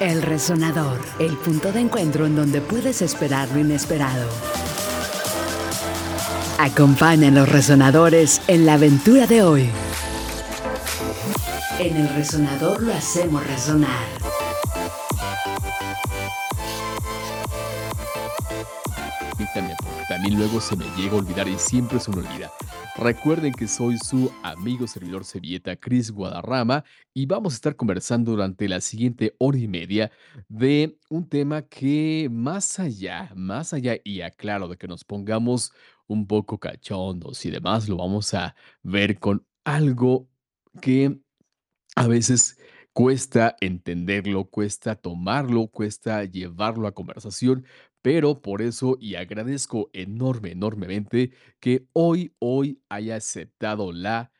El Resonador, el punto de encuentro en donde puedes esperar lo inesperado. Acompaña a los resonadores en la aventura de hoy. En el resonador lo hacemos resonar. también, también luego se me llega a olvidar y siempre se me olvida. Recuerden que soy su amigo servidor Cevieta, Cris Guadarrama, y vamos a estar conversando durante la siguiente hora y media de un tema que más allá, más allá, y aclaro de que nos pongamos un poco cachondos y demás, lo vamos a ver con algo que a veces cuesta entenderlo, cuesta tomarlo, cuesta llevarlo a conversación, pero por eso y agradezco enorme, enormemente que hoy, hoy haya aceptado la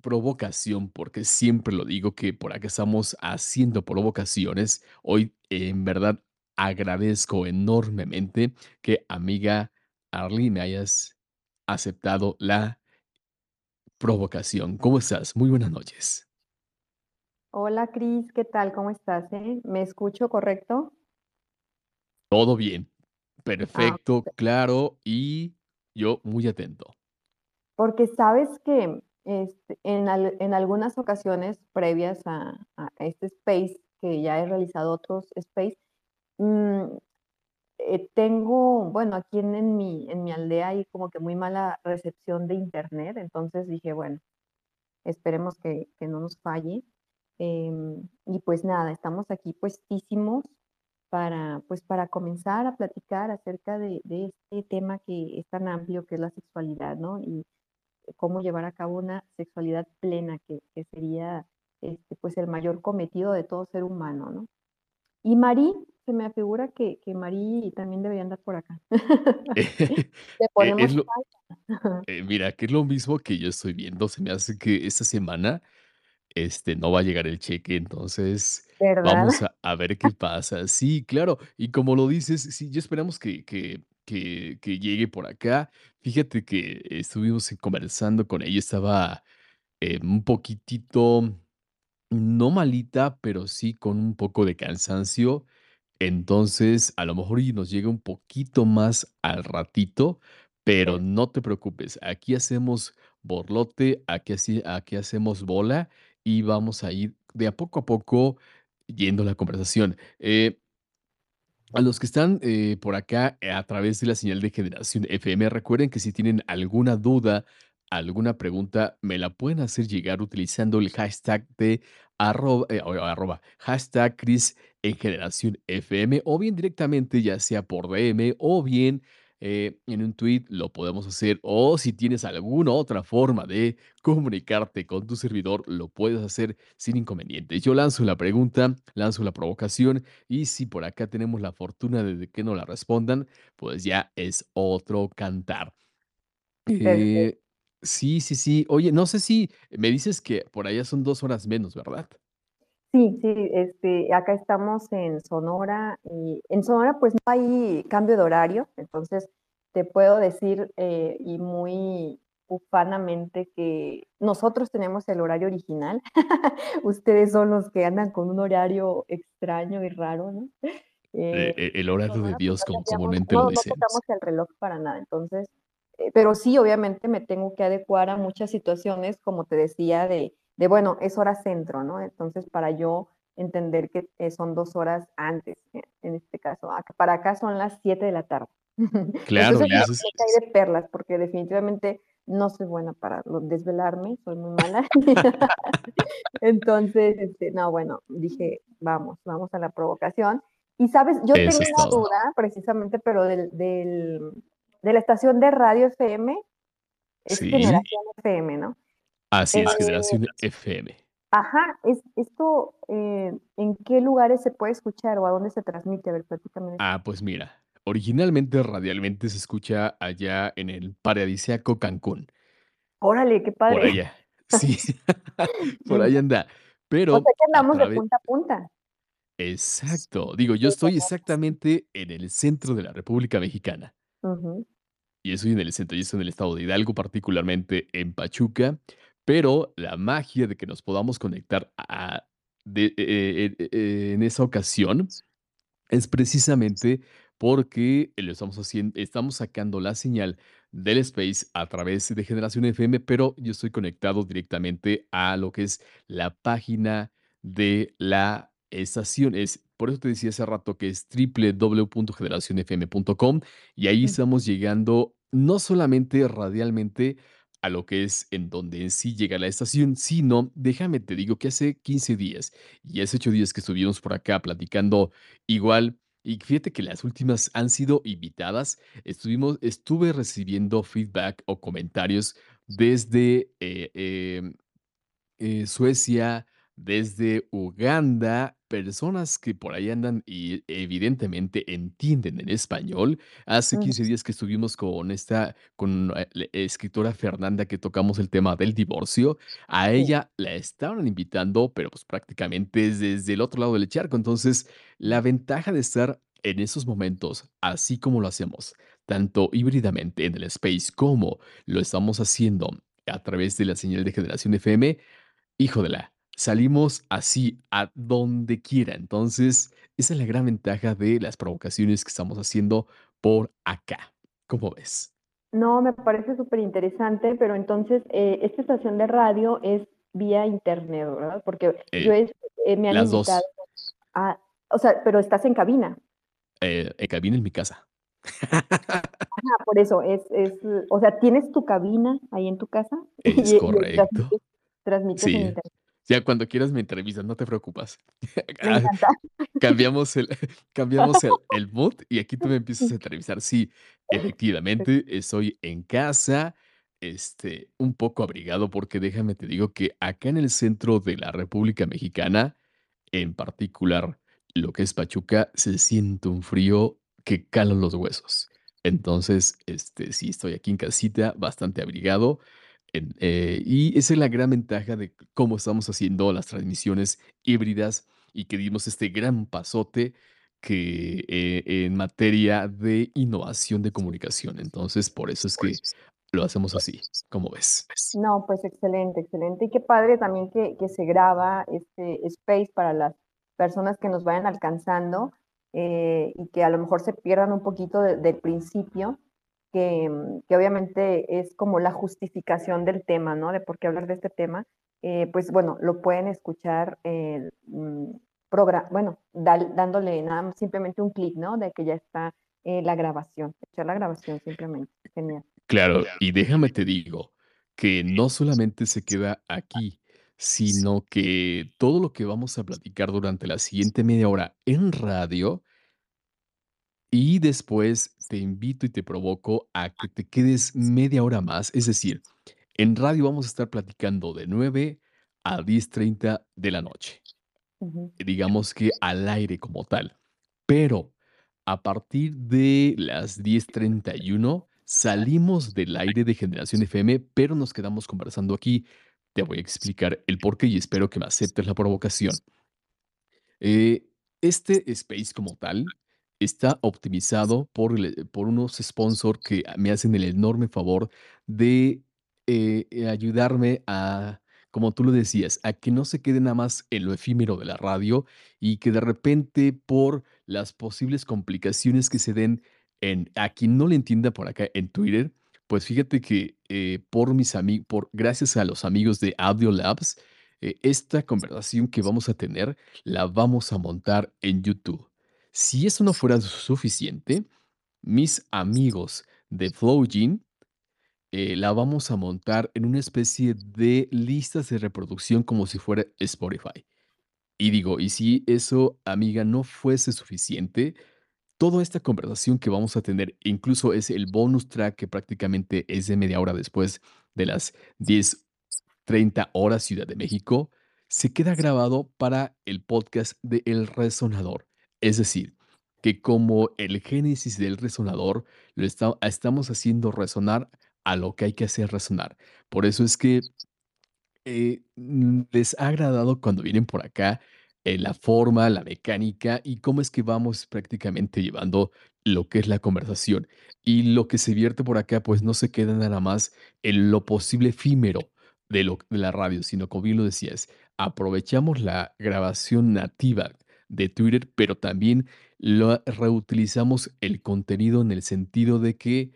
provocación, porque siempre lo digo que por acá estamos haciendo provocaciones. Hoy en verdad agradezco enormemente que amiga Arly me hayas aceptado la provocación. ¿Cómo estás? Muy buenas noches. Hola Cris, ¿qué tal? ¿Cómo estás? eh? ¿Me escucho correcto? Todo bien. Ah, Perfecto, claro, y yo muy atento. porque sabes que este, en, al- en algunas ocasiones previas a, a este space, que ya he realizado otros space, mm, eh, tengo, bueno, aquí en, en mi, en mi aldea hay como que muy mala recepción de internet, entonces dije, bueno, esperemos que, que no nos falle. Em, y pues nada, estamos aquí puestísimos para, pues para comenzar a platicar acerca de, de este tema que es tan amplio que es la sexualidad, ¿no? Y cómo llevar a cabo una sexualidad plena, que, que sería este, pues el mayor cometido de todo ser humano, ¿no? Y Marí, se me afigura que, que Marí también debería andar por acá. Eh, es ponemos lo eh, mira, que es lo mismo que yo estoy viendo, se me hace que esta semana, este, no va a llegar el cheque, entonces ¿Verdad? vamos a a ver qué pasa. Sí, claro, y como lo dices, sí, ya esperamos que que que que llegue por acá. Fíjate que estuvimos, conversando con ella, estaba, eh, un poquitito No malita, pero sí con un poco de cansancio. Entonces, a lo mejor y nos llega un poquito más al ratito, pero Per- no te preocupes. Aquí hacemos borlote, aquí, aquí hacemos bola y vamos a ir de a poco a poco yendo la conversación. Eh, a los que están eh, por acá eh, a través de la señal de Generación FM, recuerden que si tienen alguna duda, alguna pregunta, me la pueden hacer llegar utilizando el hashtag de arroba, arroba, hashtag Cris en Generación FM o bien directamente, ya sea por DM o bien eh, en un tweet lo podemos hacer o si tienes alguna otra forma de comunicarte con tu servidor, lo puedes hacer sin inconvenientes. Yo lanzo la pregunta, lanzo la provocación y si por acá tenemos la fortuna de que no la respondan, pues ya es otro cantar. Eh, sí, sí, sí. Oye, no sé si me dices que por allá son 2 horas menos, ¿verdad? Sí, sí, este, acá estamos en Sonora y en Sonora pues no hay cambio de horario, entonces te puedo decir eh, y muy ufanamente que nosotros tenemos el horario original, ustedes son los que andan con un horario extraño y raro, ¿no? Eh, Eh, el horario de Sonora Dios, no como comúnmente lo no, no decimos. tocamos el reloj para nada, entonces, pero sí, obviamente me tengo que adecuar a muchas situaciones, como te decía, de, de bueno, es hora centro, ¿no? Entonces, para yo entender que eh, son dos horas antes, eh, en este caso, para acá son las 7 de la tarde. Claro, Entonces, y me, eso es me cae de perlas, porque definitivamente no soy buena para desvelarme, soy muy mala. Entonces, este, no, bueno, dije, vamos, vamos a la provocación. Y sabes, yo tengo eso una todo. duda precisamente, pero del, del- de la estación de radio FM, es Sí, Generación FM, ¿no? Así Eh, es, Generación FM. ajá, es, esto, eh, ¿en qué lugares se puede escuchar o a dónde se transmite? A ver, platícame. Ah, pues mira, originalmente radialmente se escucha allá en el paradisíaco Cancún, Órale, qué por padre. allá. Sí, por ahí anda. O Pero sea que a andamos de punta a punta. Exacto. Digo, yo estoy exactamente en el centro de la República Mexicana. Y estoy en el centro, yo estoy en el estado de Hidalgo, particularmente en Pachuca. Pero la magia de que nos podamos conectar a de, eh eh eh, en esa ocasión es precisamente porque lo estamos hacien estamos sacando la señal del space a través de Generación FM, pero yo estoy conectado directamente a lo que es la página de la estación. Es por eso te decía hace rato que es www.generacionfm.com y ahí estamos llegando no solamente radialmente a lo que es en donde en sí llega la estación, sino, déjame te digo que hace 15 días y hace 8 días que estuvimos por acá platicando igual, y fíjate que las últimas han sido invitadas, estuvimos estuve recibiendo feedback o comentarios desde, eh, em, eh, Suecia, desde Uganda, personas que por ahí andan y evidentemente entienden en español. Hace Ujú. 15 días que estuvimos con esta con, eh, la escritora Fernanda, que tocamos el tema del divorcio, a Sí. ella la estaban invitando, pero, pues, prácticamente es desde el otro lado del charco. Entonces, la ventaja de estar en esos momentos, así como lo hacemos, tanto híbridamente en el space como lo estamos haciendo a través de la señal de Generación FM, híjodela, salimos así a donde quiera. Entonces, esa es la gran ventaja de las provocaciones que estamos haciendo por acá, ¿cómo ves? No, me parece superinteresante, pero entonces, eh, esta estación de radio es vía internet, ¿verdad? Porque yo Eh, es eh, me han las invitado 2. a o sea, pero estás en cabina. Eh, en cabina en mi casa. Ajá, por eso es es, o sea, ¿tienes tu cabina ahí en tu casa? Es Y y correcto. transmites transmites en internet. Ya cuando quieras me entrevistas, no te preocupas. Me Ah, cambiamos el cambiamos el el mood y aquí tú me empiezas a entrevistar. Sí, Sí. efectivamente, estoy en casa, este, un poco abrigado, porque déjame te digo que acá en el centro de la República Mexicana, en particular, lo que es Pachuca, se siente un frío que cala los huesos. Entonces, este, sí estoy aquí en casita, bastante abrigado, en eh, y esa es la gran ventaja de cómo estamos haciendo las transmisiones híbridas y que dimos este gran pasote que, eh, en materia de innovación de comunicación. Entonces, por eso es que lo hacemos así, ¿cómo ves? No, pues excelente, excelente. Y qué padre también que que se graba este space para las personas que nos vayan alcanzando, eh, y que a lo mejor se pierdan un poquito de del principio, que, mm, que obviamente es como la justificación del tema, ¿no? De por qué hablar de este tema. Eh, pues bueno, lo pueden escuchar, eh, mm, progra bueno, dal dándole nada simplemente un clic, ¿no? De que ya está, eh, la grabación, echar la grabación simplemente. Genial. Claro, y déjame te digo que no solamente se queda aquí, sino que todo lo que vamos a platicar durante la siguiente media hora en radio y después te invito y te provoco a que te quedes media hora más. Es decir, en radio vamos a estar platicando de 9 a 10:30 de la noche. Digamos que al aire como tal. Pero a partir de las 10:31 salimos del aire de Generación FM, pero nos quedamos conversando aquí. Te voy a explicar el porqué y espero que me aceptes la provocación. Eh, este space como tal está optimizado por por unos sponsor que me hacen el enorme favor de, eh, eh, ayudarme a, como tú lo decías, a que no se quede nada más en lo efímero de la radio y que de repente por las posibles complicaciones que se den en a quien no le entienda por acá en Twitter, pues fíjate que, eh, por mis ami por gracias a los amigos de Audio Labs, esta conversación que vamos a tener la vamos a montar en YouTube. Si eso no fuera suficiente, mis amigos de FlowJin, eh, la vamos a montar en una especie de listas de reproducción como si fuera Spotify. Y digo, y si eso, amiga, no fuese suficiente, toda esta conversación que vamos a tener, incluso es el bonus track que prácticamente es de media hora después de las 10:30 hora Ciudad de México, se queda grabado para el podcast de El Resonador. Es decir, que como el génesis del resonador lo esta estamos haciendo resonar a lo que hay que hacer resonar. Por eso es que, eh, les ha agradado cuando vienen por acá, eh, la forma, la mecánica y cómo es que vamos prácticamente llevando lo que es la conversación. Y lo que se vierte por acá, pues no se queda nada más en lo posible efímero, de de la radio, sino como bien lo decías, aprovechamos la grabación nativa de Twitter, pero también lo reutilizamos el contenido en el sentido de que,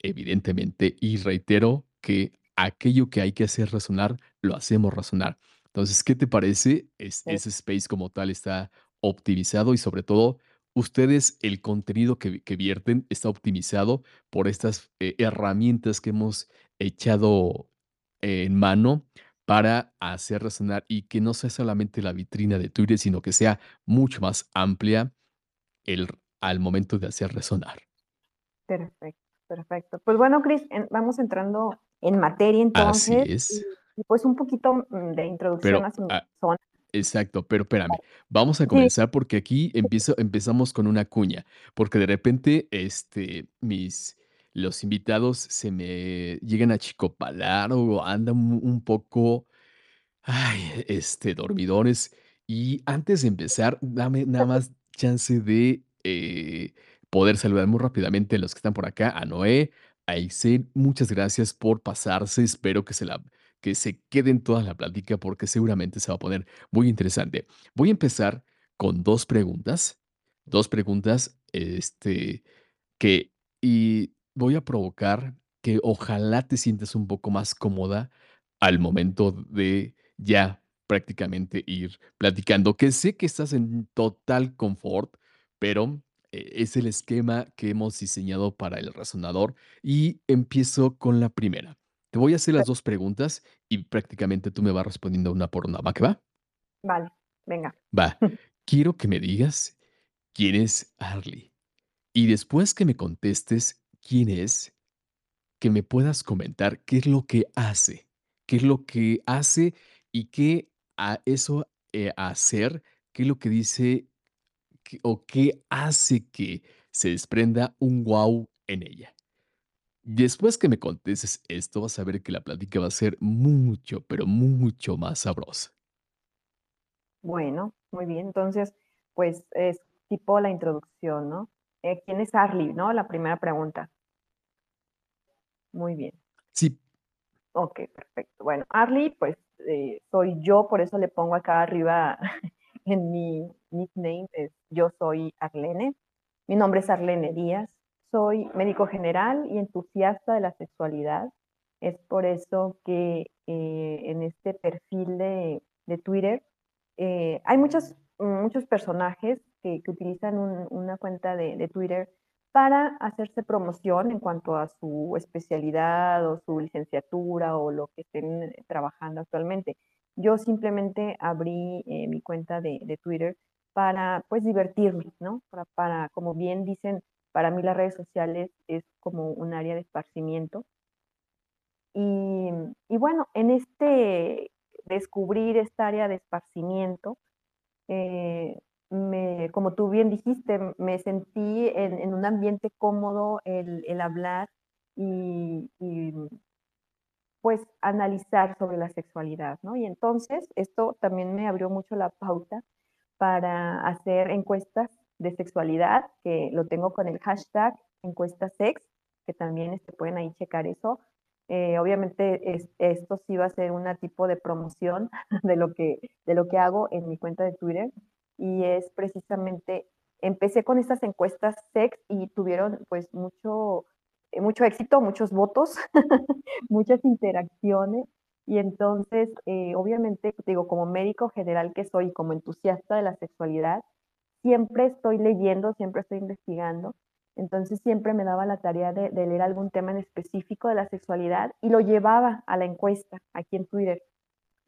evidentemente, y reitero que aquello que hay que hacer resonar, lo hacemos resonar. Entonces, ¿qué te parece? Es ese space como tal está optimizado y sobre todo, ustedes, el contenido que que vierten está optimizado por estas, eh, herramientas que hemos echado en mano para hacer resonar y que no sea solamente la vitrina de Twitter, sino que sea mucho más amplia el al momento de hacer resonar. Perfecto, perfecto. Pues bueno, Cris, en vamos entrando en materia Así entonces, y es. y pues un poquito, mm, de introducción Pero, a su ah persona. exacto, pero espérame, vamos a Sí. comenzar porque aquí empiezo empezamos con una cuña, porque de repente, este, mis los invitados se me llegan a achicopalar o andan un poco, ay, este, dormidones. Y antes de empezar, dame nada más chance de, eh, poder saludar muy rápidamente a los que están por acá, a Noé, a Issei, muchas gracias por pasarse, espero que se la que se queden toda la plática, porque seguramente se va a poner muy interesante. Voy a empezar con 2 preguntas, 2 preguntas, este, que y voy a provocar que ojalá te sientas un poco más cómoda al momento de ya prácticamente ir platicando, que sé que estás en total confort, pero, eh, es el esquema que hemos diseñado para el resonador, y empiezo con la primera. Te voy a hacer las 2 preguntas y prácticamente tú me vas respondiendo una por una, ¿va que va? Vale, venga. Va. Quiero que me digas quién es Arly. Y después que me contestes quién es, que me puedas comentar qué es lo que hace, qué es lo que hace y qué a eso, eh, hacer, qué es lo que dice o qué hace que se desprenda un guau en ella. Después que me contestes esto, vas a ver que la plática va a ser mucho, pero mucho más sabrosa. Bueno, muy bien. Entonces, pues, es tipo la introducción, ¿no? Eh, ¿quién es Arly?, ¿no? La primera pregunta. Muy bien. Sí. Okey, perfecto. Bueno, Arly, pues, eh, soy yo, por eso le pongo acá arriba en mi nickname, es yo soy Arlene. Mi nombre es Arlene Díaz, soy médico general y entusiasta de la sexualidad. Es por eso que, eh, en este perfil de de Twitter, eh, hay muchos muchos personajes que que utilizan un una cuenta de de Twitter para hacerse promoción en cuanto a su especialidad o su licenciatura o lo que estén trabajando actualmente. Yo simplemente abrí, eh, mi cuenta de de Twitter para, pues, divertirme, ¿no? Para para, como bien dicen, para mí las redes sociales es como un área de esparcimiento. Y y bueno, en este descubrir esta área de esparcimiento, eh, me como tú bien dijiste, me sentí en en un ambiente cómodo el el hablar y y pues, analizar sobre la sexualidad, ¿no? Y entonces, esto también me abrió mucho la pauta para hacer encuestas de sexualidad, que lo tengo con el hashtag encuestasex, que también, este, pueden ahí checar eso. Eh, obviamente, es esto sí va a ser una tipo de promoción de lo que de lo que hago en mi cuenta de Twitter, y es precisamente empecé con estas encuestas sex y tuvieron, pues, mucho mucho éxito, muchos votos, muchas interacciones. Y entonces, eh, obviamente, te digo, como médico general que soy, como entusiasta de la sexualidad, siempre estoy leyendo, siempre estoy investigando. Entonces, siempre me daba la tarea de de leer algún tema en específico de la sexualidad y lo llevaba a la encuesta aquí en Twitter.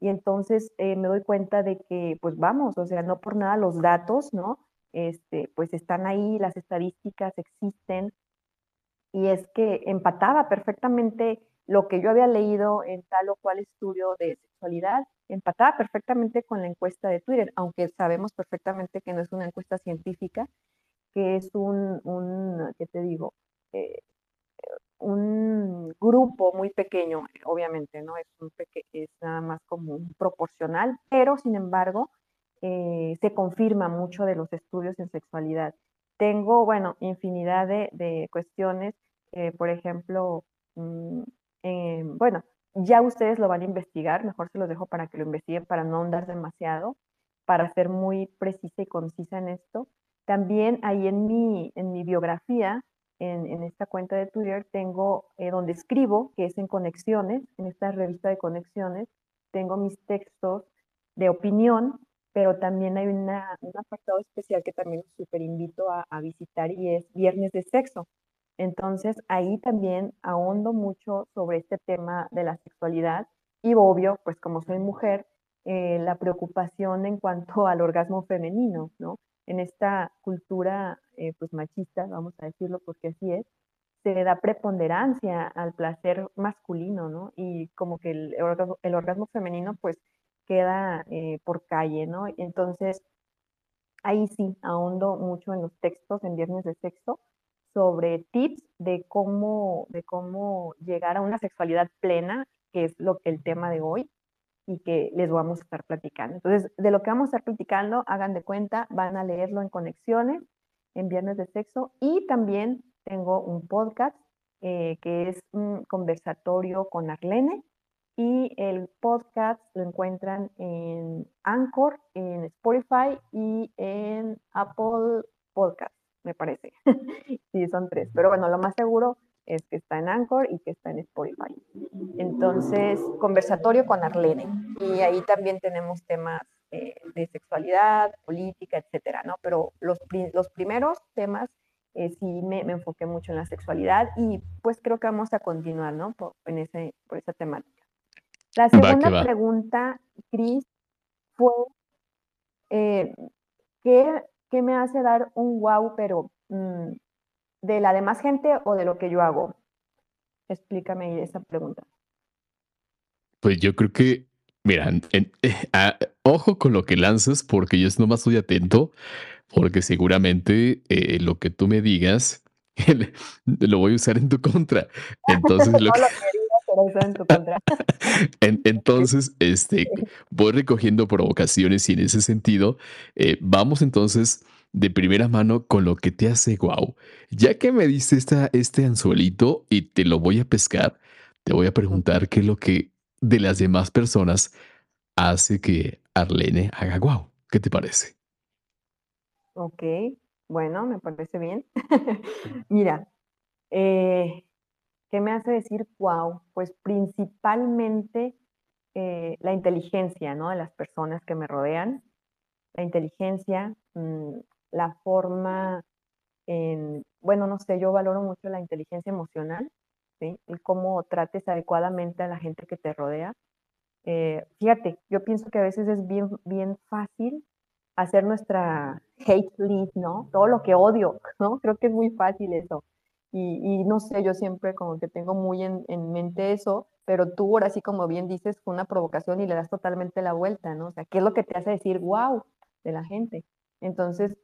Y entonces, eh, me doy cuenta de que, pues, vamos, o sea, no por nada los datos, ¿no? Este, pues, están ahí, las estadísticas existen. Y es que empataba perfectamente lo que yo había leído en tal o cual estudio de sexualidad, empataba perfectamente con la encuesta de Twitter, aunque sabemos perfectamente que no es una encuesta científica, que es un un, ¿qué te digo? Eh, un grupo muy pequeño, obviamente, ¿no? Es un peque es nada más como un proporcional, pero sin embargo, eh, se confirma mucho de los estudios en sexualidad. Tengo, bueno, infinidad de de cuestiones, eh, por ejemplo, mm, eh, bueno, ya ustedes lo van a investigar, mejor se los dejo para que lo investiguen, para no andar demasiado, para ser muy precisa y concisa en esto. También ahí en mi, en mi biografía, en, esta cuenta de Twitter, tengo eh, donde escribo, que es en Conexiones, en esta revista de Conexiones, tengo mis textos de opinión, pero también hay una, un apartado especial que también súper invito a, a visitar y es Viernes de Sexo. Entonces, ahí también ahondo mucho sobre este tema de la sexualidad y obvio, pues como soy mujer, eh, la preocupación en cuanto al orgasmo femenino, ¿no? En esta cultura, eh, pues machista, vamos a decirlo porque así es, se da preponderancia al placer masculino, ¿no? Y como que el, orgasmo, el orgasmo femenino, pues queda eh, por calle, ¿no? Entonces, ahí sí, ahondo mucho en los textos en Viernes de Sexo sobre tips de cómo, de cómo llegar a una sexualidad plena, que es lo, el tema de hoy y que les vamos a estar platicando. Entonces, de lo que vamos a estar platicando, hagan de cuenta, van a leerlo en Conexiones, en Viernes de Sexo, y también tengo un podcast eh, que es un conversatorio con Arlene, y el podcast lo encuentran en Anchor, en Spotify y en Apple Podcast me parece. sí, son tres. Pero bueno, lo más seguro es que está en Anchor y que está en Spotify. Entonces, conversatorio con Arlene. Y ahí también tenemos temas eh, de sexualidad, política, etcétera, ¿no? Pero los, los primeros temas eh, sí me, me, enfoqué mucho en la sexualidad y pues creo que vamos a continuar, ¿no? Por, en ese, por esa temática. La segunda pregunta, Cris, fue, eh, ¿qué ¿qué me hace dar un wow, pero mm, de la demás gente o de lo que yo hago? Explícame esa pregunta. Pues yo creo que, mira, eh, ah, ojo con lo que lanzas, porque yo nomás estoy atento, porque seguramente eh, lo que tú me digas lo voy a usar en tu contra. Entonces, lo que... entonces, este, voy recogiendo provocaciones y en ese sentido, eh, vamos entonces de primera mano con lo que te hace guau. Ya que me diste esta, este anzuelito y te lo voy a pescar, te voy a preguntar qué es lo que de las demás personas hace que Arlene haga guau. ¿Qué te parece? Ok, bueno, me parece bien. Mira, eh, ¿Qué me hace decir wow? Pues principalmente eh, la inteligencia, ¿no? De las personas que me rodean, la inteligencia, mm, la forma en, bueno, no sé, yo valoro mucho la inteligencia emocional, ¿sí? Y cómo trates adecuadamente a la gente que te rodea. Eh, fíjate, yo pienso que a veces es bien, bien fácil hacer nuestra hate list, ¿no? Todo lo que odio, ¿no? Creo que es muy fácil eso. Y, no sé, yo siempre como que tengo muy en, mente eso, pero tú ahora sí como bien dices, fue una provocación y le das totalmente la vuelta, ¿no? O sea, ¿qué es lo que te hace decir wow de la gente? Entonces,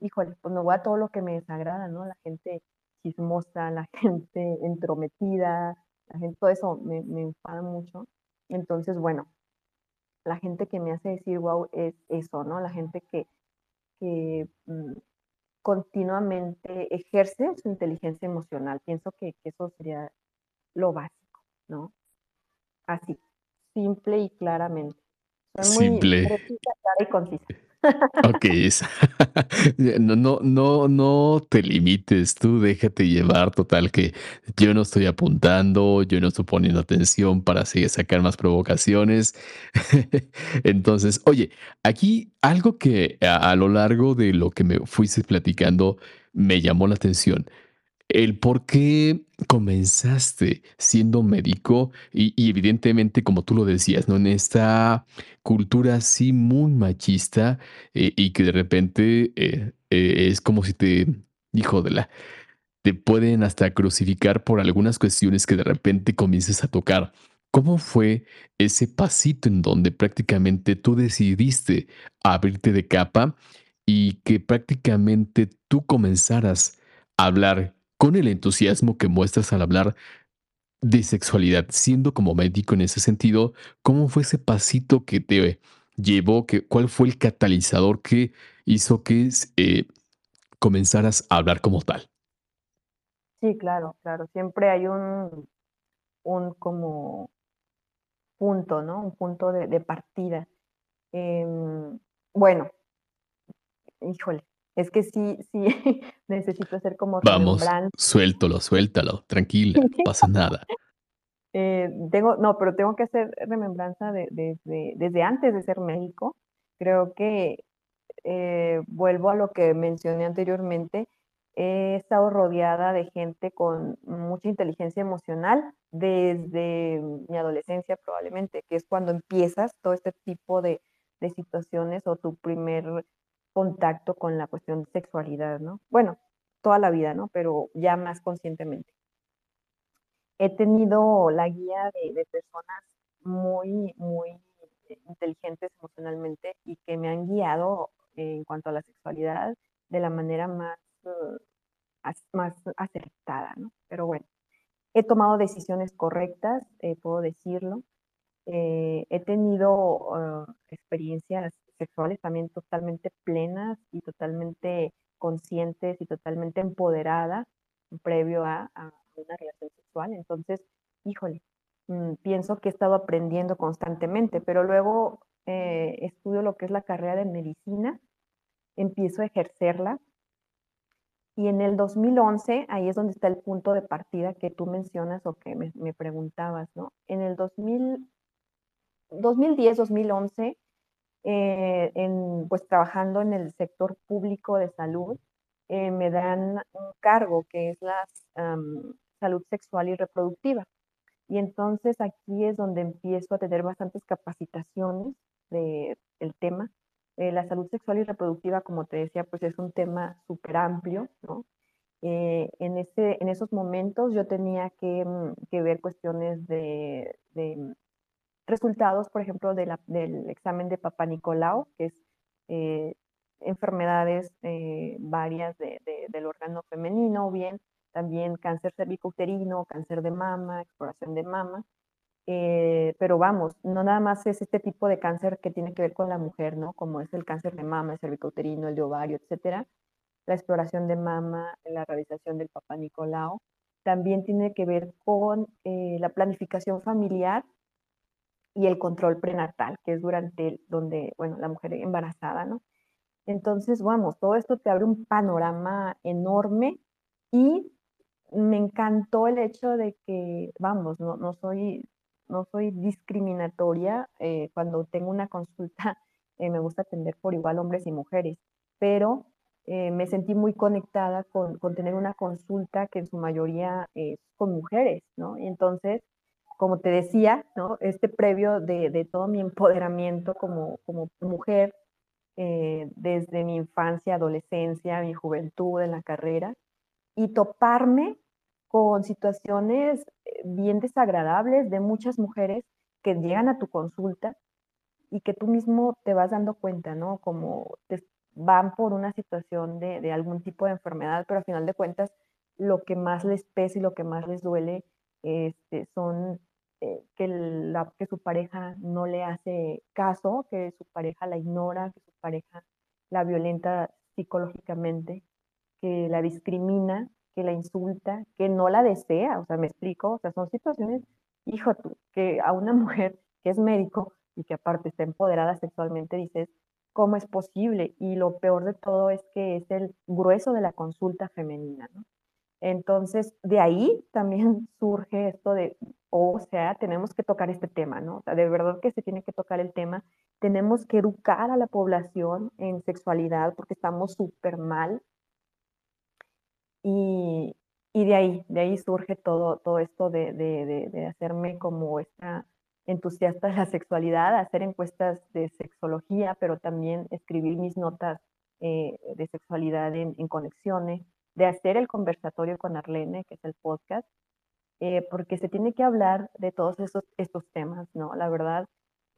híjole, pues me voy a todo lo que me desagrada, ¿no? La gente chismosa, la gente entrometida, la gente, todo eso me, me enfada mucho. Entonces, bueno, la gente que me hace decir wow es eso, ¿no? La gente que, que mm, continuamente ejerce su inteligencia emocional. Pienso que, eso sería lo básico, ¿no? Así, simple y claramente. simple. y concisa. Ok, no, no, no, no te limites, tú déjate llevar, total, que yo no estoy apuntando, yo no estoy poniendo atención para seguir sacar más provocaciones. Entonces, oye, aquí algo que a, a, lo largo de lo que me fuiste platicando me llamó la atención el por qué comenzaste siendo médico y, evidentemente, como tú lo decías, ¿no? En esta cultura así muy machista eh, y que de repente eh, eh, es como si te, hijo de la, te pueden hasta crucificar por algunas cuestiones que de repente comiences a tocar. ¿Cómo fue ese pasito en donde prácticamente tú decidiste abrirte de capa y que prácticamente tú comenzaras a hablar con el entusiasmo que muestras al hablar de sexualidad, siendo como médico en ese sentido, ¿cómo fue ese pasito que te llevó? Que, ¿Cuál fue el catalizador que hizo que eh, comenzaras a hablar como tal? Sí, claro, claro. Siempre hay un, un como punto, ¿no? Un punto de, partida. Em, bueno, híjole, es que sí, sí, necesito hacer como Vamos, suéltalo, suéltalo, tranquila, no pasa nada. Eh, tengo, no, pero tengo que hacer remembranza de, desde antes de ser médico. Creo que eh, vuelvo a lo que mencioné anteriormente, he estado rodeada de gente con mucha inteligencia emocional desde mi adolescencia probablemente, que es cuando empiezas todo este tipo de, de situaciones o tu primer contacto con la cuestión de sexualidad, ¿no? Bueno, toda la vida, ¿no? Pero ya más conscientemente. He tenido la guía de, personas muy, muy inteligentes emocionalmente y que me han guiado en cuanto a la sexualidad de la manera más, uh, más acertada, ¿no? Pero bueno, he tomado decisiones correctas, eh, puedo decirlo. Eh, he tenido experiencias sexuales también totalmente plenas y totalmente conscientes y totalmente empoderadas previo a, una relación sexual. Entonces, híjole, mm, pienso que he estado aprendiendo constantemente, pero luego eh, estudio lo que es la carrera de medicina, empiezo a ejercerla y en el 2011, ahí es donde está el punto de partida que tú mencionas o que me, me preguntabas, ¿no? En el 2000, 2010, 2011, eh, en, pues trabajando en el sector público de salud, eh, me dan un cargo que es la salud sexual y reproductiva. Y entonces aquí es donde empiezo a tener bastantes capacitaciones del el tema. Eh, la salud sexual y reproductiva, como te decía, pues es un tema súper amplio, ¿no? en, ese, en esos momentos yo tenía que, mm, que ver cuestiones de, de resultados, por ejemplo, del examen de Papa Nicolau, que es eh, enfermedades eh, varias del órgano femenino, o bien también cáncer cervicouterino, cáncer de mama, exploración de mama. Eh, pero vamos, no nada más es este tipo de cáncer que tiene que ver con la mujer, ¿no? Como es el cáncer de mama, el cervicouterino, el de ovario, etcétera. La exploración de mama, la realización del Papa Nicolau. También tiene que ver con la planificación familiar y el control prenatal, que es durante donde, bueno, la mujer embarazada, ¿no? Entonces, vamos, todo esto te abre un panorama enorme y me encantó el hecho de que, vamos, no, no soy, no soy discriminatoria eh, cuando tengo una consulta, eh, me gusta atender por igual hombres y mujeres, pero eh, me sentí muy conectada con, con, tener una consulta que en su mayoría es con mujeres, ¿no? Y entonces como te decía, ¿no? este previo de, todo mi empoderamiento como, como mujer, eh, desde mi infancia, adolescencia, mi juventud en la carrera, y toparme con situaciones eh, bien desagradables de muchas mujeres que llegan a tu consulta y que tú mismo te vas dando cuenta, ¿no? Como te van por una situación de, de algún tipo de enfermedad, pero al final de cuentas lo que más les pesa y lo que más les duele este, son eh, que, la, que su pareja no le hace caso, que su pareja la ignora, que su pareja la violenta psicológicamente, que la discrimina, que la insulta, que no la desea, o sea, me explico, o sea, son situaciones, hijo tú, que a una mujer que es médico y que aparte está empoderada sexualmente, dices, ¿cómo es posible? Y lo peor de todo es que es el grueso de la consulta femenina, ¿no? Entonces, de ahí también surge esto de, o sea, tenemos que tocar este tema, ¿no? O sea, de verdad que se tiene que tocar el tema. Tenemos que educar a la población en sexualidad porque estamos súper mal. Y, y, de ahí, de ahí surge todo, todo esto de, de, de, hacerme como esta entusiasta de la sexualidad, hacer encuestas de sexología, pero también escribir mis notas eh, de sexualidad en, en conexiones de hacer el conversatorio con Arlene, que es el podcast, eh, porque se tiene que hablar de todos esos, estos temas, ¿no? La verdad,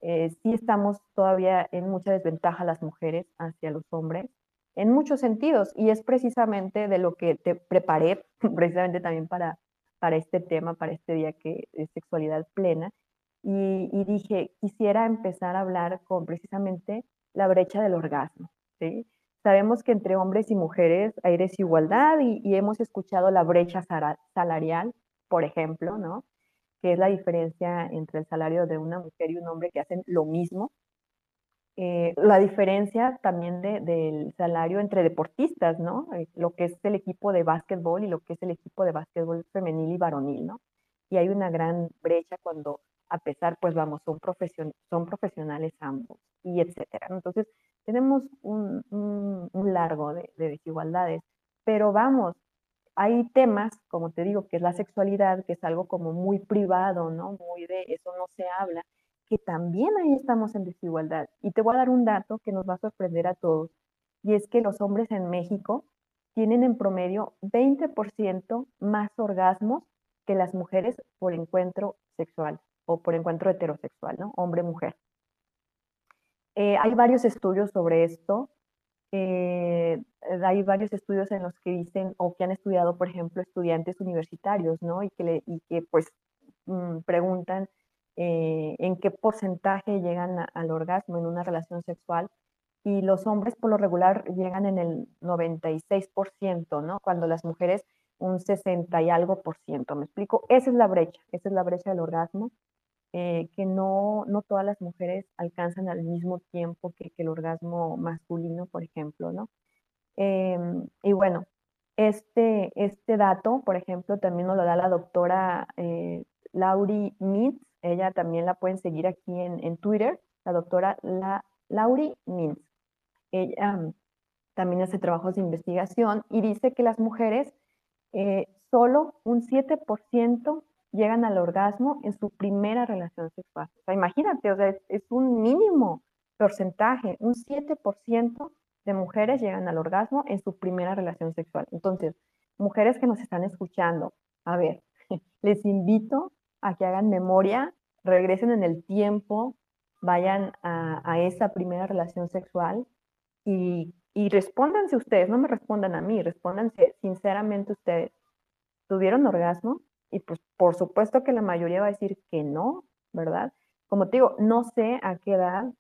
eh, sí estamos todavía en mucha desventaja las mujeres hacia los hombres, en muchos sentidos, y es precisamente de lo que te preparé, precisamente también para, para este tema, para este día que es sexualidad plena, y, y dije, quisiera empezar a hablar con precisamente la brecha del orgasmo, ¿sí? Sabemos que entre hombres y mujeres hay desigualdad y, hemos escuchado la brecha salarial, por ejemplo, ¿no? que es la diferencia entre el salario de una mujer y un hombre que hacen lo mismo. Eh, la diferencia también del salario entre deportistas, ¿no? Eh, lo que es el equipo de básquetbol y lo que es el equipo de básquetbol femenil y varonil, ¿no? Y hay una gran brecha cuando, a pesar, pues vamos, son, son profesionales ambos y etcétera. Entonces, tenemos un, largo de, de desigualdades, pero vamos, hay temas, como te digo, que es la sexualidad, que es algo como muy privado, ¿no? Muy de eso no se habla, que también ahí estamos en desigualdad. Y te voy a dar un dato que nos va a sorprender a todos, y es que los hombres en México tienen en promedio 20% más orgasmos que las mujeres por encuentro sexual o por encuentro heterosexual, ¿no? Hombre-mujer. Eh, hay varios estudios sobre esto. Eh, hay varios estudios en los que dicen o que han estudiado, por ejemplo, estudiantes universitarios, ¿no? Y que, le, y que pues mm, preguntan eh, en qué porcentaje llegan al orgasmo en una relación sexual. Y los hombres por lo regular llegan en el 96%, ¿no? Cuando las mujeres un 60 y algo por ciento. ¿Me explico? Esa es la brecha, esa es la brecha del orgasmo. Eh, que no, no todas las mujeres alcanzan al mismo tiempo que, el orgasmo masculino, por ejemplo, ¿no? Em, y bueno, este, este dato, por ejemplo, también nos lo da la doctora eh, Laurie Mintz, ella también la pueden seguir aquí en, Twitter, la doctora la, Laurie Mintz. Ella mm, también hace trabajos de investigación y dice que las mujeres, eh, solo un 7% llegan al orgasmo en su primera relación sexual. O sea, imagínate, o es, un mínimo porcentaje, un 7% de mujeres llegan al orgasmo en su primera relación sexual. Entonces, mujeres que nos están escuchando, a ver, les invito a que hagan memoria, regresen en el tiempo, vayan a, esa primera relación sexual y, y respóndanse ustedes, no me respondan a mí, respóndanse sinceramente ustedes. ¿Tuvieron orgasmo? Y pues por supuesto que la mayoría va a decir que no, ¿verdad? Como te digo, no sé a qué edad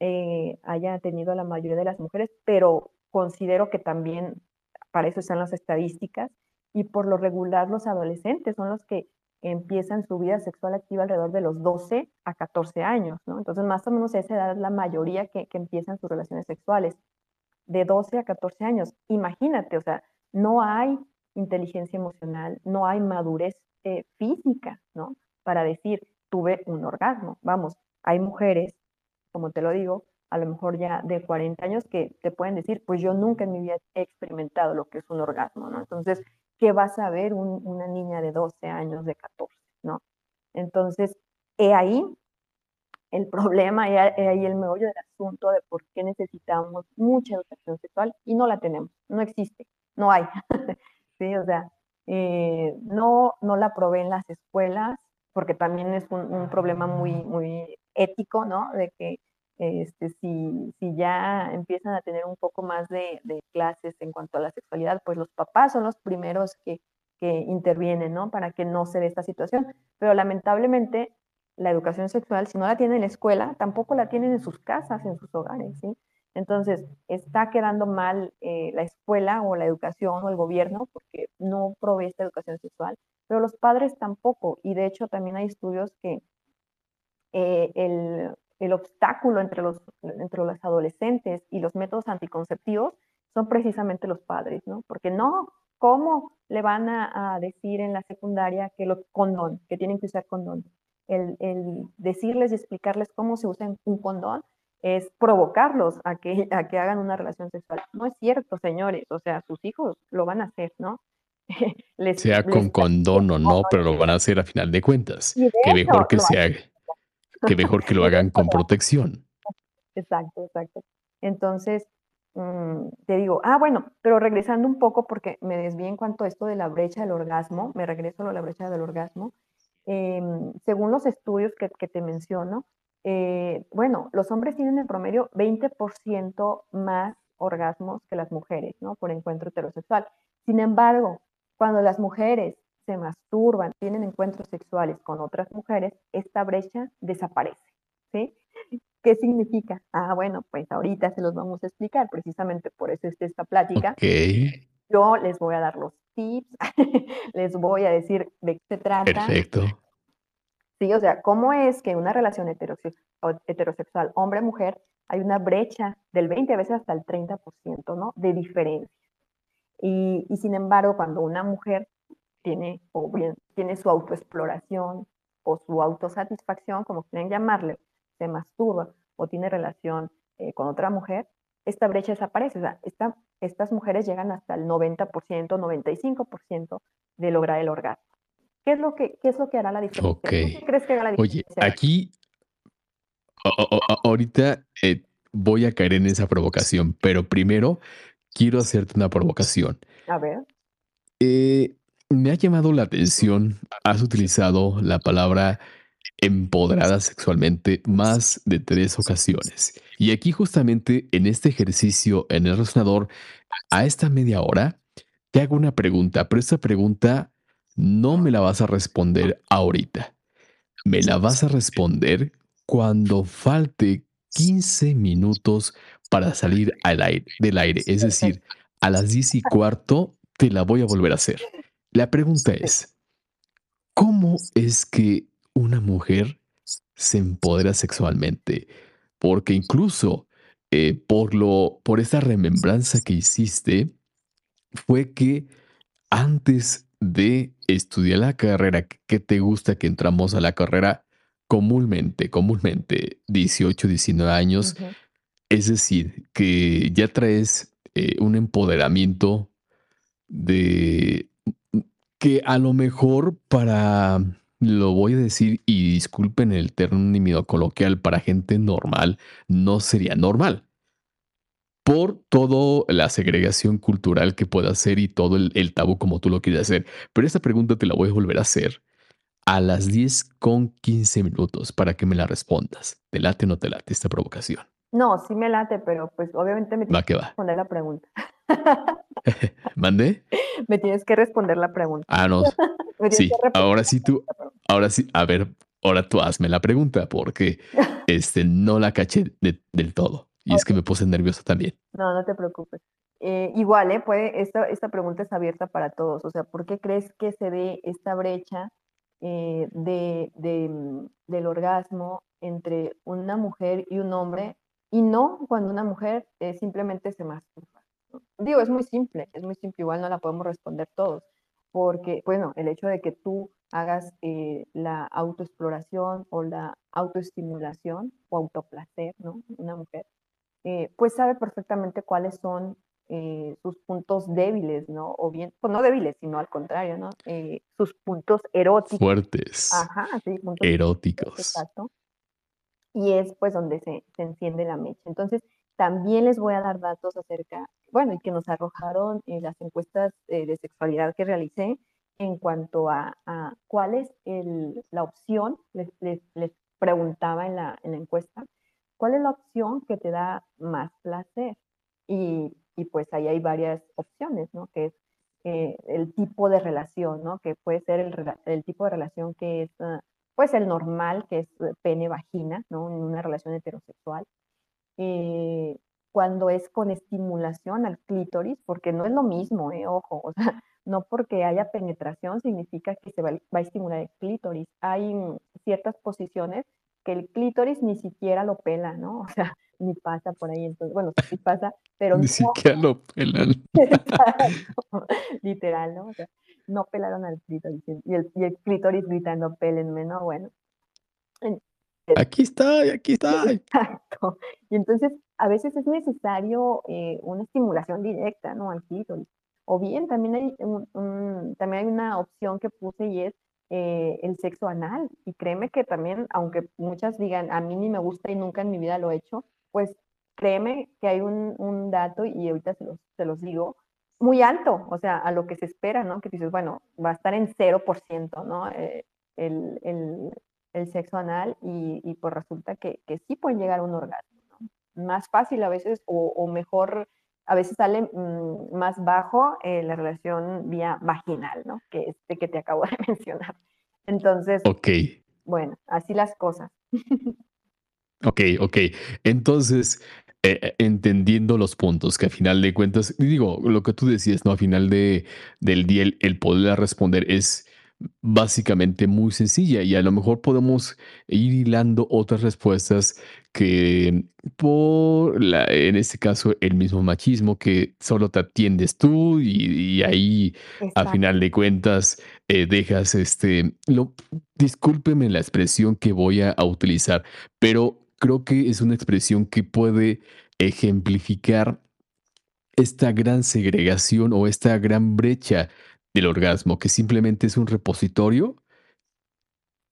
eh, haya tenido la mayoría de las mujeres, pero considero que también para eso están las estadísticas y por lo regular los adolescentes son los que empiezan su vida sexual activa alrededor de los 12 a 14 años, ¿no? Entonces, más o menos a esa edad es la mayoría que, que empiezan sus relaciones sexuales, de 12 a 14 años. Imagínate, o sea, no hay inteligencia emocional, no hay madurez eh, física, ¿no? Para decir, tuve un orgasmo. Vamos, hay mujeres, como te lo digo, a lo mejor ya de 40 años que te pueden decir, pues yo nunca en mi vida he experimentado lo que es un orgasmo, ¿no? Entonces, ¿qué va a saber una niña de 12 años, de 14, ¿no? Entonces, he ahí el problema, he ahí el meollo del asunto de por qué necesitamos mucha educación sexual y no la tenemos, no existe, no hay. sí, o sea, eh, no, no la probé en las escuelas, porque también es un, problema muy, muy ético, ¿no? De que este, si, si ya empiezan a tener un poco más de, clases en cuanto a la sexualidad, pues los papás son los primeros que, que intervienen, ¿no? Para que no se dé esta situación. Pero lamentablemente la educación sexual, si no la tienen en la escuela, tampoco la tienen en sus casas, en sus hogares, ¿sí? Entonces, está quedando mal eh, la escuela o la educación o el gobierno porque no provee esta educación sexual, pero los padres tampoco. Y de hecho, también hay estudios que eh, el, obstáculo entre los, entre los adolescentes y los métodos anticonceptivos son precisamente los padres, ¿no? Porque no, ¿cómo le van a, decir en la secundaria que los condón, que tienen que usar condón? El, el decirles y explicarles cómo se usa un condón es provocarlos a que, a que hagan una relación sexual. No es cierto, señores, o sea, sus hijos lo van a hacer, ¿no? sea con condón o no, pero lo van a hacer a final de cuentas. que mejor que se haga, que mejor que lo hagan con protección. Exacto, exacto. Entonces, mm, te digo, ah, bueno, pero regresando un poco, porque me desvié en cuanto a esto de la brecha del orgasmo, me regreso a la brecha del orgasmo. Em, según los estudios que, que te menciono, eh, bueno, los hombres tienen en promedio 20% más orgasmos que las mujeres, ¿no? Por encuentro heterosexual. Sin embargo, cuando las mujeres se masturban, tienen encuentros sexuales con otras mujeres, esta brecha desaparece, ¿sí? ¿Qué significa? Ah, bueno, pues ahorita se los vamos a explicar, precisamente por eso es esta plática. Yo les voy a dar los tips, les voy a decir de qué se trata. Perfecto Sí, o sea, ¿cómo es que una relación heterosexual, hombre-mujer, hay una brecha del 20, a veces hasta el 30%, ¿no? De diferencia. Y, sin embargo, cuando una mujer tiene, o bien, tiene su autoexploración o su autosatisfacción, como quieren llamarle, se masturba o tiene relación eh, con otra mujer, esta brecha desaparece. O sea, estas mujeres llegan hasta el 90%, 95% de lograr el orgasmo. ¿Qué es lo que, qué es lo que hará la diferencia? ¿Qué crees que hará la diferencia? Oye, aquí, ahorita eh, voy a caer en esa provocación, pero primero quiero hacerte una provocación. A ver. Eh, me ha llamado la atención, has utilizado la palabra empoderada sexualmente más de tres ocasiones. Y aquí justamente en este ejercicio en el resonador, a esta media hora, te hago una pregunta, pero esta pregunta no me la vas a responder ahorita. Me la vas a responder cuando falte 15 minutos para salir al aire, del aire. Es decir, a las 10 y cuarto te la voy a volver a hacer. La pregunta es, ¿cómo es que una mujer se empodera sexualmente, porque incluso eh, por, lo, por esa remembranza que hiciste, fue que antes de estudiar la carrera que te gusta, que entramos a la carrera comúnmente, comúnmente 18, 19 años, es decir, que ya traes eh, un empoderamiento de que a lo mejor para lo voy a decir y disculpen el término coloquial para gente normal, no sería normal. Por toda la segregación cultural que pueda hacer y todo el, tabú como tú lo quieres hacer. Pero esta pregunta te la voy a volver a hacer a las 10 con 15 minutos para que me la respondas. ¿Te late o no te late esta provocación? No, sí me late, pero pues obviamente me tienes que, responder la pregunta. ¿Mande? Me tienes que responder la pregunta. Ah, no. sí, ahora sí tú, ahora sí, a ver, ahora tú hazme la pregunta porque este, no la caché del todo. Y es que me puse nervioso también. No, no te preocupes. Eh, igual, ¿eh? Puede, esta, esta pregunta es abierta para todos. O sea, ¿por qué crees que se dé esta brecha eh, de, mm, del orgasmo entre una mujer y un hombre y no cuando una mujer eh, simplemente se masturba? Digo, es muy simple, es muy simple, igual no la podemos responder todos, porque, bueno, el hecho de que tú hagas eh, la autoexploración o la autoestimulación o autoplacer, ¿no? Una mujer, eh, pues sabe perfectamente cuáles son eh, sus puntos débiles, ¿no? O bien, pues no débiles, sino al contrario, ¿no? sus puntos eróticos. Fuertes. Ajá, sí, puntos eróticos. Exacto. Y es pues donde se, se enciende la mecha. Entonces, también les voy a dar datos acerca, bueno, y que nos arrojaron en las encuestas de sexualidad que realicé, en cuanto a, cuál es la opción, les, preguntaba en la, encuesta, ¿cuál es la opción que te da más placer? Y, pues ahí hay varias opciones, ¿no? Que es eh, el tipo de relación, ¿no? Que puede ser el, tipo de relación que es, ah, pues el normal, que es pene-vagina, ¿no? En una relación heterosexual. Eh, cuando es con estimulación al clítoris, porque no es lo mismo, ¿eh? Ojo, o sea, no porque haya penetración significa que se va, a estimular el clítoris. Hay ciertas posiciones que el clítoris ni siquiera lo pela, ¿no? O sea, ni pasa por ahí. Entonces, bueno, sí pasa, pero ni siquiera lo pelan. Literal, ¿no? O sea, no pelaron al clítoris. Y el, y el clítoris gritando, pélenme, ¿no? Bueno. Aquí está, aquí está. Exacto. Y entonces, a veces es necesario eh, una estimulación directa, ¿no? Al clítoris. O bien también hay, también hay una opción que puse y es eh, el sexo anal. Y créeme que también, aunque muchas digan, a mí ni me gusta y nunca en mi vida lo he hecho, pues créeme que hay un, dato, y ahorita se los, digo, muy alto, o sea, a lo que se espera, ¿no? Que dices, bueno, va a estar en 0%, ¿no? Eh, el, el, sexo anal y, y pues resulta que, que, sí pueden llegar a un orgasmo, ¿no? Más fácil a veces o mejor a veces sale mm, más bajo eh, la relación vía vaginal, ¿no? Que este que te acabo de mencionar. Entonces, ok. Bueno, así las cosas. ok, ok. Entonces, eh, eh, entendiendo los puntos que a final de cuentas, digo, lo que tú decías, ¿no? A final de, del día, el, poder responder es básicamente muy sencilla y a lo mejor podemos ir hilando otras respuestas que por la, en este caso el mismo machismo que solo te atiendes tú y, y ahí a final de cuentas eh, dejas este lo discúlpeme la expresión que voy a, a utilizar pero creo que es una expresión que puede ejemplificar esta gran segregación o esta gran brecha del orgasmo, que simplemente es un repositorio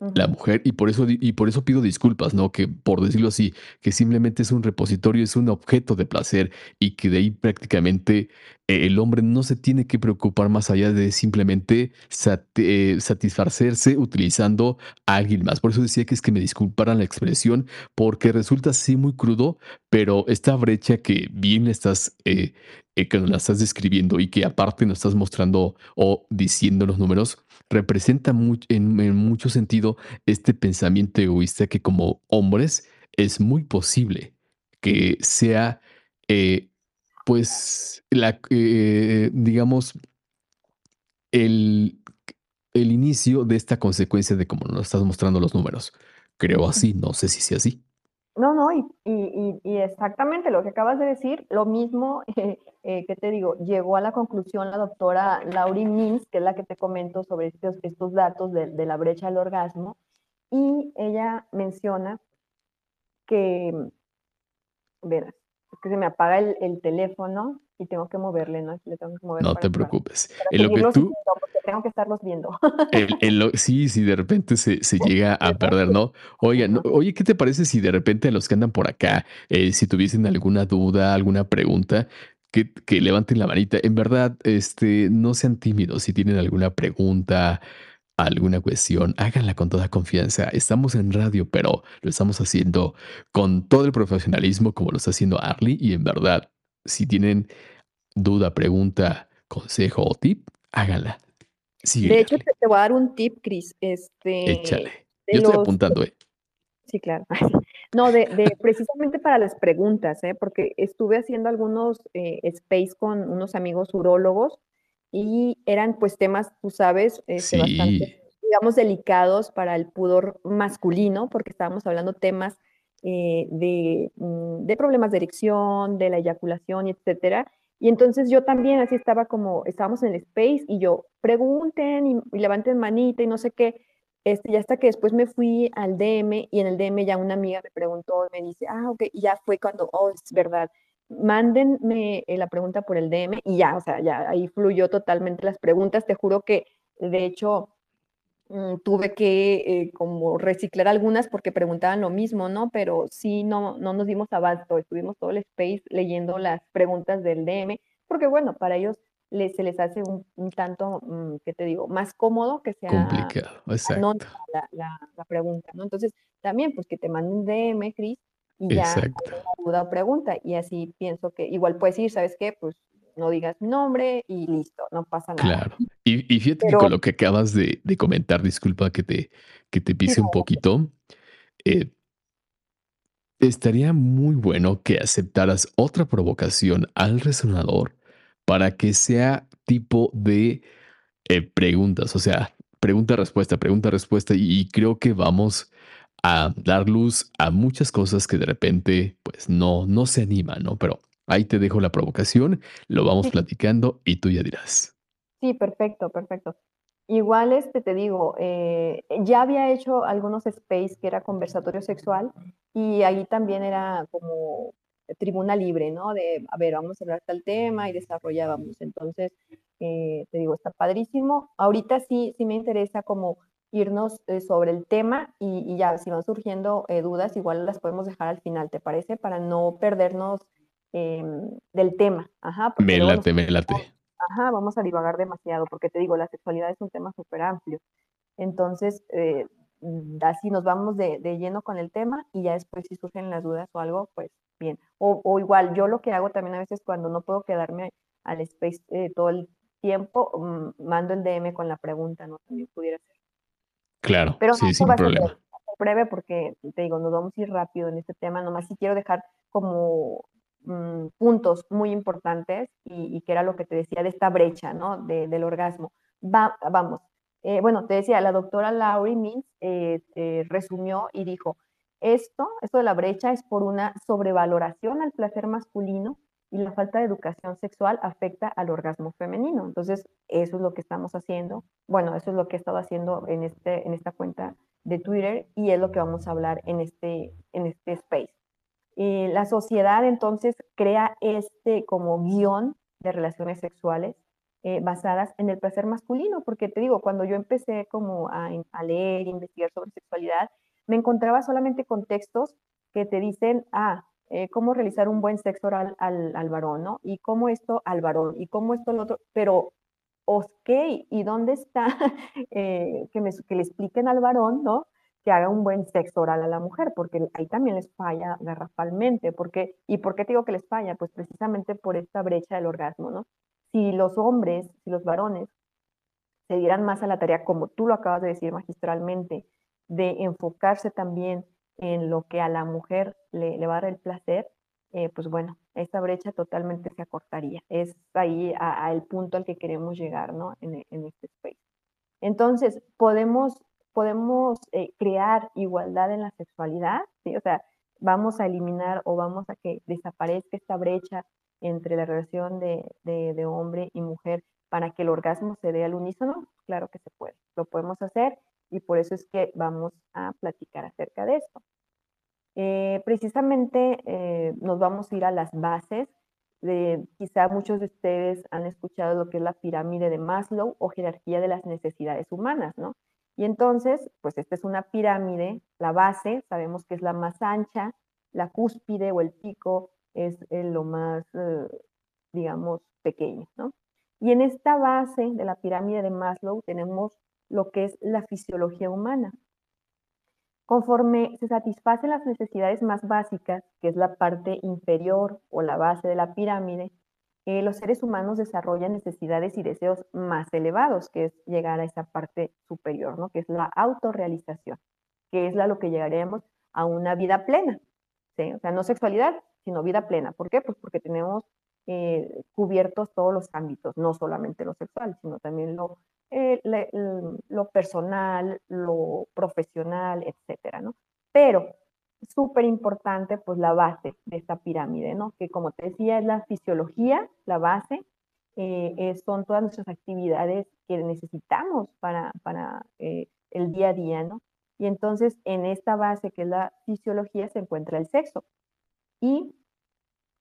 la mujer, y por eso y por eso pido disculpas, ¿no? Que, por decirlo así, que simplemente es un repositorio, es un objeto de placer, y que de ahí prácticamente, eh, el hombre no se tiene que preocupar más allá de simplemente sat eh, satisfacerse utilizando a alguien más. Por eso decía que es que me disculparan la expresión, porque resulta así muy crudo, pero esta brecha que bien estás, eh, eh, que nos la estás describiendo y que aparte nos estás mostrando o diciendo los números, representa en mucho sentido este pensamiento egoísta que como hombres es muy posible que sea, eh, pues, eh, digamos, el el inicio de esta consecuencia de cómo nos estás mostrando los números. Creo así, no sé si sea así. No, no, y y y exactamente lo que acabas de decir, lo mismo, eh, eh, ¿qué te digo? Llegó a la conclusión la doctora Laurie Mintz, que es la que te comento sobre estos estos datos de de la brecha del orgasmo, y ella menciona que verás, es que se me apaga el el teléfono y tengo que moverle, ¿no? Le tengo que mover No te preocupes. En lo que tú tengo que estarlos viendo. El en lo sí, sí, de repente se se llega a perder, ¿no? Oigan, oye, ¿qué te parece si de repente los que andan por acá, eh, si tuviesen alguna duda, alguna pregunta, que que levanten la manita? En verdad, este, no sean tímidos. Si tienen alguna pregunta, alguna cuestión, háganla con toda confianza. Estamos en radio, pero lo estamos haciendo con todo el profesionalismo como lo está haciendo Arly, y en verdad, si tienen duda, pregunta, consejo o tip, háganla. De hecho, te voy a dar un tip, Chris, este, Échale. Yo estoy apuntando, ¿eh? sí, claro. No, de de precisamente para las preguntas, ¿eh? Porque estuve haciendo algunos, eh, space con unos amigos urólogos y eran, pues, temas, tú sabes, este, bastante, digamos, delicados para el pudor masculino, porque estábamos hablando temas, eh, de, mm, de problemas de erección, de la eyaculación etcétera. Y entonces yo también así estaba como estábamos en el space y yo: "Pregunten y y levanten manita y no sé qué". Este, y hasta que después me fui al DM y en el DM ya una amiga me preguntó me dice: "Ah, okey", y ya fue cuando, oh, es verdad. Mándenme, eh, la pregunta por el DM y ya, o sea, ya ahí fluyó totalmente las preguntas. Te juro que, de hecho, mm, tuve que, eh, como reciclar algunas porque preguntaban lo mismo, ¿no? Pero sí, no no nos dimos abasto, estuvimos todo el space leyendo las preguntas del DM, porque, bueno, para ellos les se les hace un un tanto, mm, ¿qué te digo? Más cómodo que sea complicado, exacto, la la la pregunta, ¿no? Entonces, también, pues, que te manden DM, Cris, y ya duda o pregunta, y así pienso que igual puedes decir: "¿Sabes qué? Pues, no digas mi nombre y listo, no pasa nada". claro. Y y fíjate que con lo que acabas de de comentar, disculpa que te que te pise un poquito, eh, estaría muy bueno que aceptaras otra provocación al resonador para que sea tipo de, eh, preguntas, o sea, pregunta-respuesta, pregunta-respuesta, y y creo que vamos a dar luz a muchas cosas que de repente, pues, no no se animan, ¿no? Pero ahí te dejo la provocación, lo vamos sí, platicando y tú ya dirás. sí, perfecto, perfecto. Igual, este, te digo, eh, ya había hecho algunos space que era conversatorio sexual, y ahí también era como tribuna libre, ¿no? De, a ver, vamos a hablar tal tema y desarrollábamos. Entonces, eh, te digo, está padrísimo. Ahorita sí, sí me interesa como irnos eh, sobre el tema y, y ya, si van surgiendo eh, dudas, igual las podemos dejar al final, ¿te parece? Para no perdernos em, del tema, ajá, Me luego nos late, me late. Ajá, vamos a divagar demasiado, porque te digo, la sexualidad es un tema súper amplio. Entonces, eh, mm, así nos vamos de, de lleno con el tema y ya después si surgen las dudas o algo, pues bien. O, o igual, yo lo que hago también a veces cuando no puedo quedarme al space eh, todo el tiempo, mm, mando el DM con la pregunta, ¿no? También pudiera ser. Claro, Pero no, sí, esto sin problema. ser breve porque, te digo, nos vamos a ir rápido en este tema, nomás sí quiero dejar como mm, puntos muy importantes y, y que era lo que te decía de esta brecha, ¿no? De, del orgasmo. Va, vamos, eh, bueno, te decía, la doctora Laurie Mintz eh, resumió y dijo, esto, esto de la brecha es por una sobrevaloración al placer masculino y la falta de educación sexual afecta al orgasmo femenino. Entonces, eso es lo que estamos haciendo. Bueno, eso es lo que he estado haciendo en, este, en esta cuenta de Twitter y es lo que vamos a hablar en este, en este space. Y la sociedad entonces crea este como guion de relaciones sexuales eh, basadas en el placer masculino, porque te digo, cuando yo empecé como a, a leer, investigar sobre sexualidad, me encontraba solamente con textos que te dicen, ah, eh, cómo realizar un buen sexo oral al, al, varón, ¿no? Y cómo esto al varón, y cómo esto al otro, pero, ok, ¿y dónde está eh, que, me, que le expliquen al varón, ¿no? Que haga un buen sexo oral a la mujer, porque ahí también les falla garrafalmente, porque, ¿y por qué te digo que les falla? Pues precisamente por esta brecha del orgasmo, ¿no? Si los hombres, si los varones se dieran más a la tarea, como tú lo acabas de decir magistralmente, de enfocarse también en lo que a la mujer le, le va a dar el placer, eh, pues bueno, esta brecha totalmente se acortaría. Es ahí al punto al que queremos llegar, ¿no? En, en este space. Entonces, podemos, podemos eh, crear igualdad en la sexualidad, ¿sí? O sea, vamos a eliminar o vamos a que desaparezca esta brecha entre la relación de, de, de hombre y mujer para que el orgasmo se dé al unísono, claro que se puede, lo podemos hacer y por eso es que vamos a platicar acerca de esto. Eh, precisamente eh, nos vamos a ir a las bases. De, quizá muchos de ustedes han escuchado lo que es la pirámide de Maslow o jerarquía de las necesidades humanas, ¿no? Y entonces, pues esta es una pirámide, la base, sabemos que es la más ancha, la cúspide o el pico es lo más, eh, digamos, pequeño, ¿no? Y en esta base de la pirámide de Maslow tenemos lo que es la fisiología humana. Conforme se satisfacen las necesidades más básicas, que es la parte inferior o la base de la pirámide, eh, los seres humanos desarrollan necesidades y deseos más elevados, que es llegar a esa parte superior, ¿no? que es la autorrealización, que es la lo que llegaremos a una vida plena. O sea, no sexualidad, sino vida plena. ¿Por qué? Pues porque tenemos eh, cubiertos todos los ámbitos, no solamente lo sexual, sino también lo eh, lo personal, lo profesional, etcétera, ¿no? Pero súper importante, pues la base de esta pirámide, ¿no? Que como te decía, es la fisiología, la base, eh, son todas nuestras actividades que necesitamos para, para eh, el día a día, ¿no? Y entonces en esta base que es la fisiología se encuentra el sexo. Y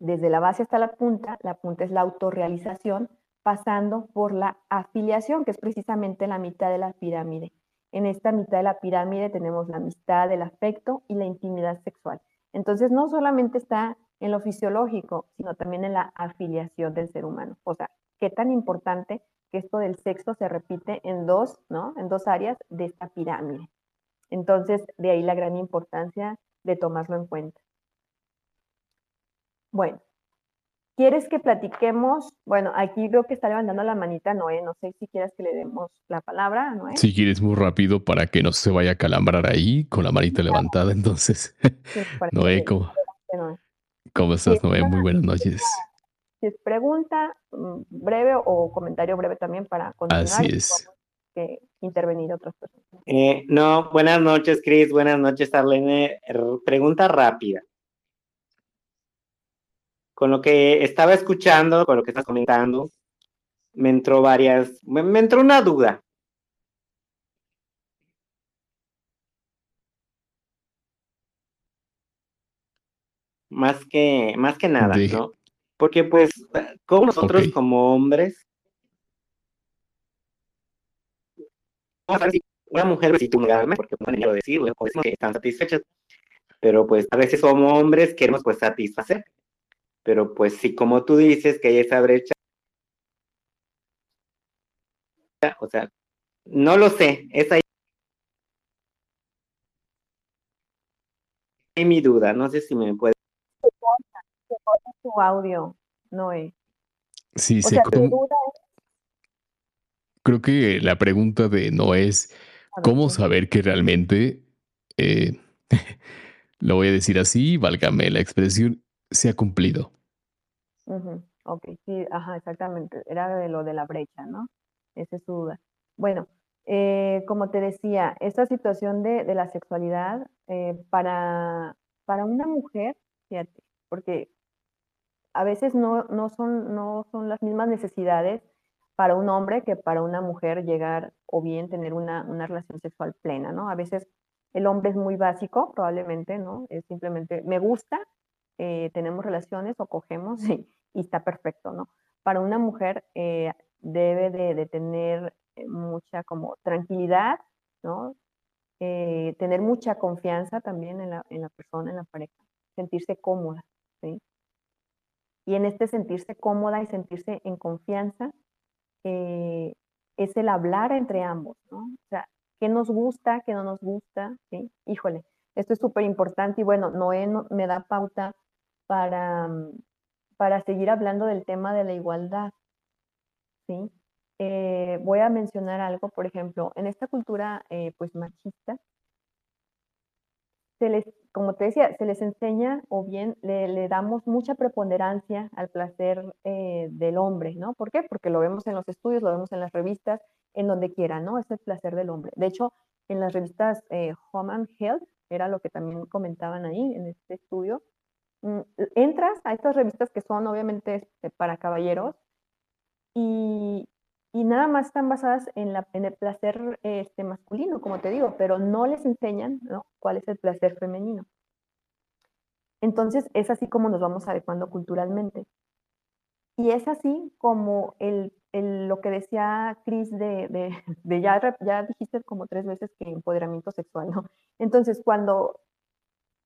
desde la base hasta la punta, la punta es la autorrealización, pasando por la afiliación, que es precisamente la mitad de la pirámide. En esta mitad de la pirámide tenemos la amistad, el afecto y la intimidad sexual. Entonces, no solamente está en lo fisiológico, sino también en la afiliación del ser humano. O sea, qué tan importante que esto del sexo se repite en dos, ¿no? En dos áreas de esta pirámide. Entonces, de ahí la gran importancia de tomarlo en cuenta. Bueno, ¿Quieres que platiquemos? Bueno, aquí veo que está levantando la manita Noé. No sé si quieres que le demos la palabra a Noé. Si quieres muy rápido para que no se vaya a calambrar ahí con la manita levantada. Entonces, Noé, ¿cómo, ¿cómo estás, Noé? Muy buenas noches. Si es pregunta mm, breve o comentario breve también para continuar. Así es. Que intervenir otras personas. Eh, no, buenas noches, Cris. Buenas noches, Arlene. Pregunta rápida con lo que estaba escuchando, con lo que estás comentando, me entró varias, me, entró una duda. Más que, más que nada, ¿no? Porque pues, como nosotros como hombres, una mujer si tú porque no quiero decir, que están satisfechas, pero pues a veces somos hombres queremos pues satisfacer. Pero pues sí, como tú dices que hay esa brecha, o sea, no lo sé, es ahí mi duda, no sé si me puede... Se tu audio, Noé. Sí, se Creo que la pregunta de no es cómo saber que realmente, eh, lo voy a decir así, válgame la expresión, se ha cumplido. Ok, sí, ajá, exactamente. Era de lo de la brecha, ¿no? Esa es su duda. Bueno, Eh, como te decía, esta situación de, de la sexualidad eh, para, para una mujer, fíjate, porque a veces no, no, son, no son las mismas necesidades para un hombre que para una mujer llegar o bien tener una, una relación sexual plena, ¿no? A veces el hombre es muy básico, probablemente, ¿no? Es simplemente, me gusta, eh, tenemos relaciones o cogemos y, y, está perfecto, ¿no? Para una mujer eh, debe de, de, tener eh, mucha como tranquilidad, ¿no? Eh, tener mucha confianza también en la, en la persona, en la pareja, sentirse cómoda, ¿sí? Y en este sentirse cómoda y sentirse en confianza, eh, es el hablar entre ambos, ¿no? O sea, qué nos gusta, qué no nos gusta, ¿sí? Híjole, esto es súper importante y bueno, Noé no, me da pauta para, para seguir hablando del tema de la igualdad, ¿sí? Eh, voy a mencionar algo, por ejemplo, en esta cultura eh, pues machista, se les, como te decía, se les enseña o bien le, le damos mucha preponderancia al placer eh, del hombre, ¿no? ¿Por qué? Porque lo vemos en los estudios, lo vemos en las revistas, en donde quiera, ¿no? Es el placer del hombre. De hecho, en las revistas eh, Home and Health, era lo que también comentaban ahí en este estudio, mm, entras a estas revistas que son obviamente este, para caballeros y, y nada más están basadas en el placer este, masculino, como te digo, pero no les enseñan ¿no? cuál es el placer femenino. Entonces es así como nos vamos adecuando culturalmente. Y es así como el, el, lo que decía Cris de, de, de, ya, ya dijiste como tres veces que empoderamiento sexual, ¿no? Entonces cuando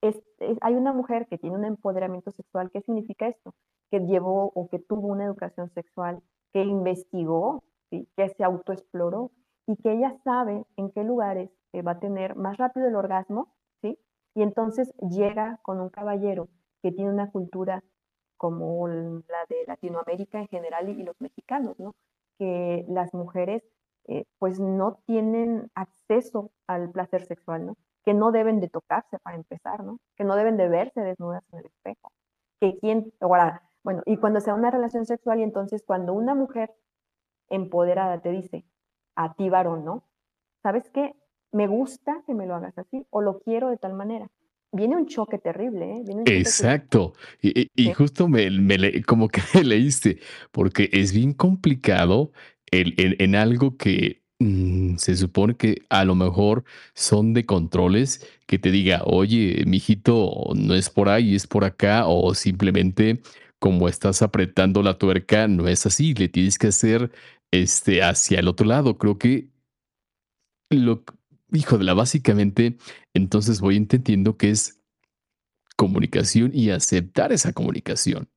es, hay una mujer que tiene un empoderamiento sexual, ¿qué significa esto? Que llevó o que tuvo una educación sexual, que investigó, ¿sí? que se autoexploró y que ella sabe en qué lugares eh, va a tener más rápido el orgasmo, ¿sí? Y entonces llega con un caballero que tiene una cultura como la de Latinoamérica en general y, y los mexicanos, ¿no? Que las mujeres eh, pues no tienen acceso al placer sexual, ¿no? Que no deben de tocarse para empezar, ¿no? Que no deben de verse desnudas en el espejo. Que quien, ahora, bueno, y cuando sea una relación sexual y entonces cuando una mujer empoderada te dice, a ti varón, ¿no? ¿Sabes qué? Me gusta que me lo hagas así o lo quiero de tal manera. Viene un choque terrible, ¿eh? Viene un choque Exacto. Y, y, y justo me, me le- como que leíste, porque es bien complicado el, en algo que mm, se supone que a lo mejor son de controles que te diga, oye, mijito, no es por ahí, es por acá, o simplemente como estás apretando la tuerca, no es así, le tienes que hacer este hacia el otro lado. Creo que lo, hijo de la, básicamente, entonces voy entendiendo que es comunicación y aceptar esa comunicación.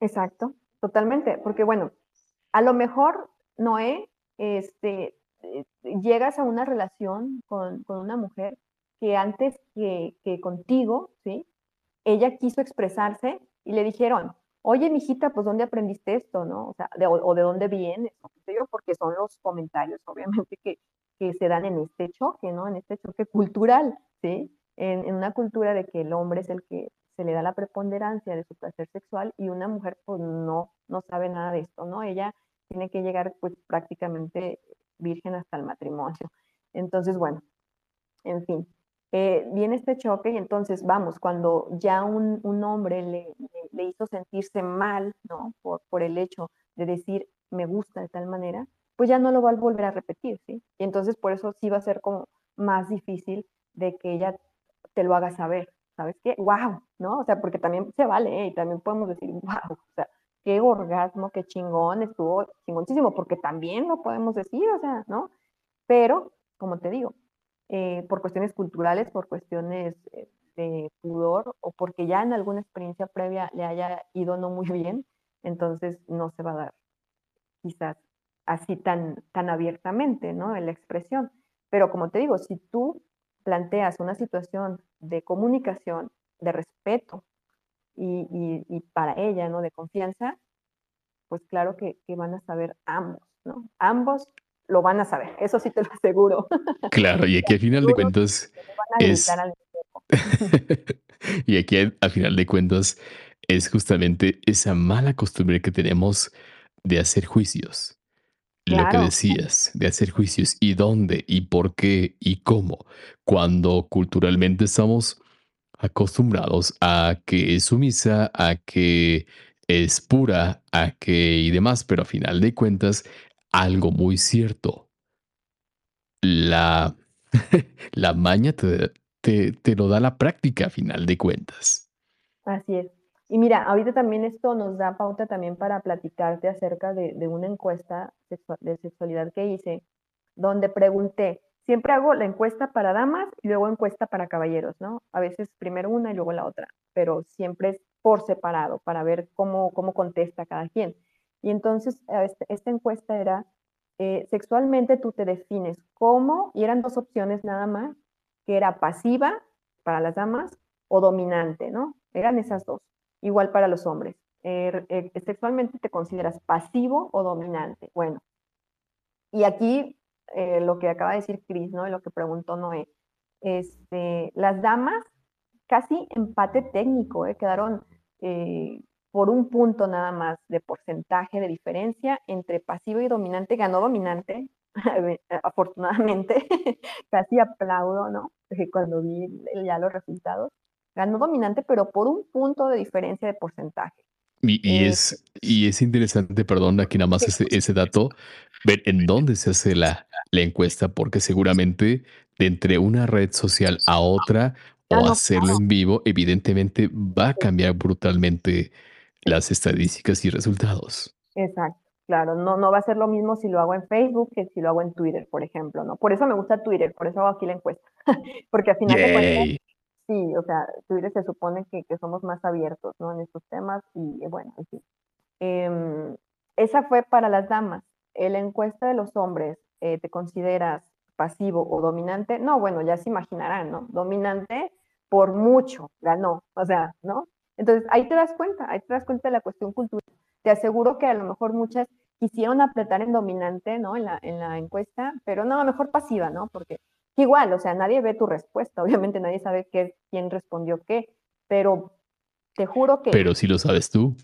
Exacto, totalmente, porque bueno, a lo mejor, Noé, este, llegas a una relación con, con una mujer que antes que, que contigo, ¿sí? Ella quiso expresarse y le dijeron, oye, mijita, pues ¿dónde aprendiste esto, no? O sea, de, o, de dónde vienes, porque son los comentarios, obviamente, que, que se dan en este choque, ¿no? En este choque cultural, ¿sí? En, en una cultura de que el hombre es el que se le da la preponderancia de su placer sexual y una mujer pues no, no sabe nada de esto, ¿no? Ella tiene que llegar pues prácticamente virgen hasta el matrimonio. Entonces, bueno, en fin, eh, viene este choque y entonces, vamos, cuando ya un, un hombre le, le, hizo sentirse mal, ¿no? Por, por el hecho de decir, me gusta de tal manera, pues ya no lo va a volver a repetir, ¿sí? Y entonces por eso sí va a ser como más difícil de que ella te lo haga saber, ¿sabes qué? ¡Wow! ¿No? O sea, porque también se vale, ¿eh? Y también podemos decir, ¡wow! O sea, qué orgasmo, qué chingón, estuvo chingoncísimo, porque también lo podemos decir, o sea, ¿no? Pero, como te digo, eh, por cuestiones culturales, por cuestiones eh, de pudor o porque ya en alguna experiencia previa le haya ido no muy bien, entonces no se va a dar quizás así tan, tan abiertamente, ¿no? En la expresión. Pero como te digo, si tú planteas una situación de comunicación, de respeto y, y, y para ella, ¿no? De confianza, pues claro que, que, van a saber ambos, ¿no? Ambos lo van a saber, eso sí te lo aseguro. Claro, y aquí al final de cuentas es... y aquí al final de cuentas es justamente esa mala costumbre que tenemos de hacer juicios. Lo que decías, de hacer juicios, y dónde, y por qué, y cómo, cuando culturalmente estamos acostumbrados a que es sumisa, a que es pura, a que y demás, pero a final de cuentas, algo muy cierto. La, la maña te, te, te lo da la práctica a final de cuentas. Así es. Y mira, ahorita también esto nos da pauta también para platicarte acerca de, de una encuesta de sexualidad que hice, donde pregunté, siempre hago la encuesta para damas y luego encuesta para caballeros, ¿no? A veces primero una y luego la otra, pero siempre es por separado para ver cómo, cómo contesta cada quien. Y entonces este, esta encuesta era, eh, sexualmente tú te defines cómo, y eran dos opciones nada más, que era pasiva para las damas o dominante, ¿no? Eran esas dos igual para los hombres. Er, eh, sexualmente te consideras pasivo o dominante. Bueno, y aquí eh, lo que acaba de decir Cris, ¿no? Y lo que preguntó Noé. Este, las damas, casi empate técnico, ¿eh? quedaron por un punto nada más de porcentaje de diferencia entre pasivo y dominante. Ganó dominante, afortunadamente. casi aplaudo, ¿no? Cuando vi ya los resultados ganó dominante, pero por un punto de diferencia de porcentaje. Y, eh, es, y es interesante, perdón, aquí nada más ese, ese dato, ver en dónde se hace la, la encuesta, porque seguramente de entre una red social a otra o hacerlo en vivo, evidentemente va a cambiar brutalmente las estadísticas y resultados. Exacto, claro, no, no va a ser lo mismo si lo hago en Facebook que si lo hago en Twitter, por ejemplo, ¿no? Por eso me gusta Twitter, por eso hago aquí la encuesta, porque al final de cuentas Sí, o sea, Twitter se supone que, que somos más abiertos, ¿no? En estos temas y eh, bueno, en em, esa fue para las damas. En la encuesta de los hombres, eh, ¿te consideras pasivo o dominante? No, bueno, ya se imaginarán, ¿no? Dominante por mucho, ganó, o sea, ¿no? Entonces, ahí te das cuenta, ahí te das cuenta de la cuestión cultural. Te aseguro que a lo mejor muchas quisieron apretar en dominante, ¿no? En la, en la encuesta, pero no, mejor pasiva, ¿no? Porque Igual, o sea, nadie ve tu respuesta, obviamente nadie sabe qué, quién respondió qué, pero te juro que... Pero si lo sabes tú.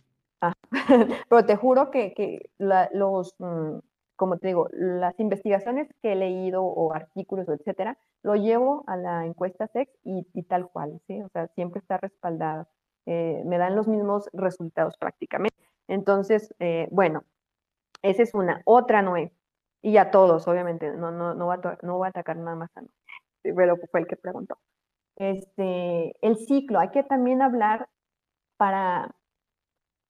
Ah, pero te juro que, que los, mm, como te digo, las investigaciones que he leído o artículos, etcétera, lo llevo a la encuesta SEX y, tal cual, ¿sí? O sea, siempre está respaldada. Eh, me dan los mismos resultados prácticamente. Entonces, eh, bueno, esa es una. Otra, Noé, y a todos, obviamente, no, no, no, va, a, no va a atacar nada más a no, pero fue el que preguntó. Este, el ciclo, hay que también hablar para,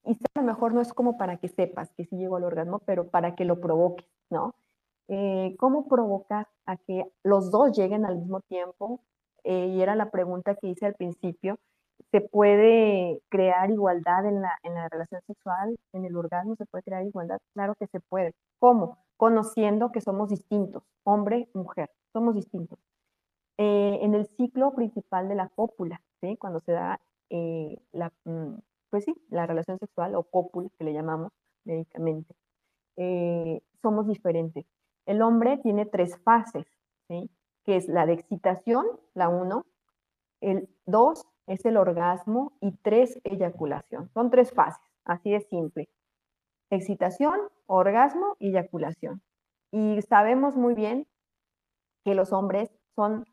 y a lo mejor no es como para que sepas que sí llegó al orgasmo, pero para que lo provoques, ¿no? Eh, ¿Cómo provocar a que los dos lleguen al mismo tiempo? Eh, y era la pregunta que hice al principio. ¿Se puede crear igualdad en la, en la relación sexual, en el orgasmo? ¿Se puede crear igualdad? Claro que se puede. ¿Cómo? Conociendo que somos distintos, hombre, mujer, somos distintos. Eh, en el ciclo principal de la cópula, ¿sí? cuando se da eh, la, mm, pues sí, la relación sexual o cópula, que le llamamos médicamente, eh, somos diferentes. El hombre tiene tres fases, ¿sí? que es la de excitación, la uno, el dos es el orgasmo y tres, eyaculación. Son tres fases, así de simple excitación, orgasmo y eyaculación. Y sabemos muy bien que los hombres son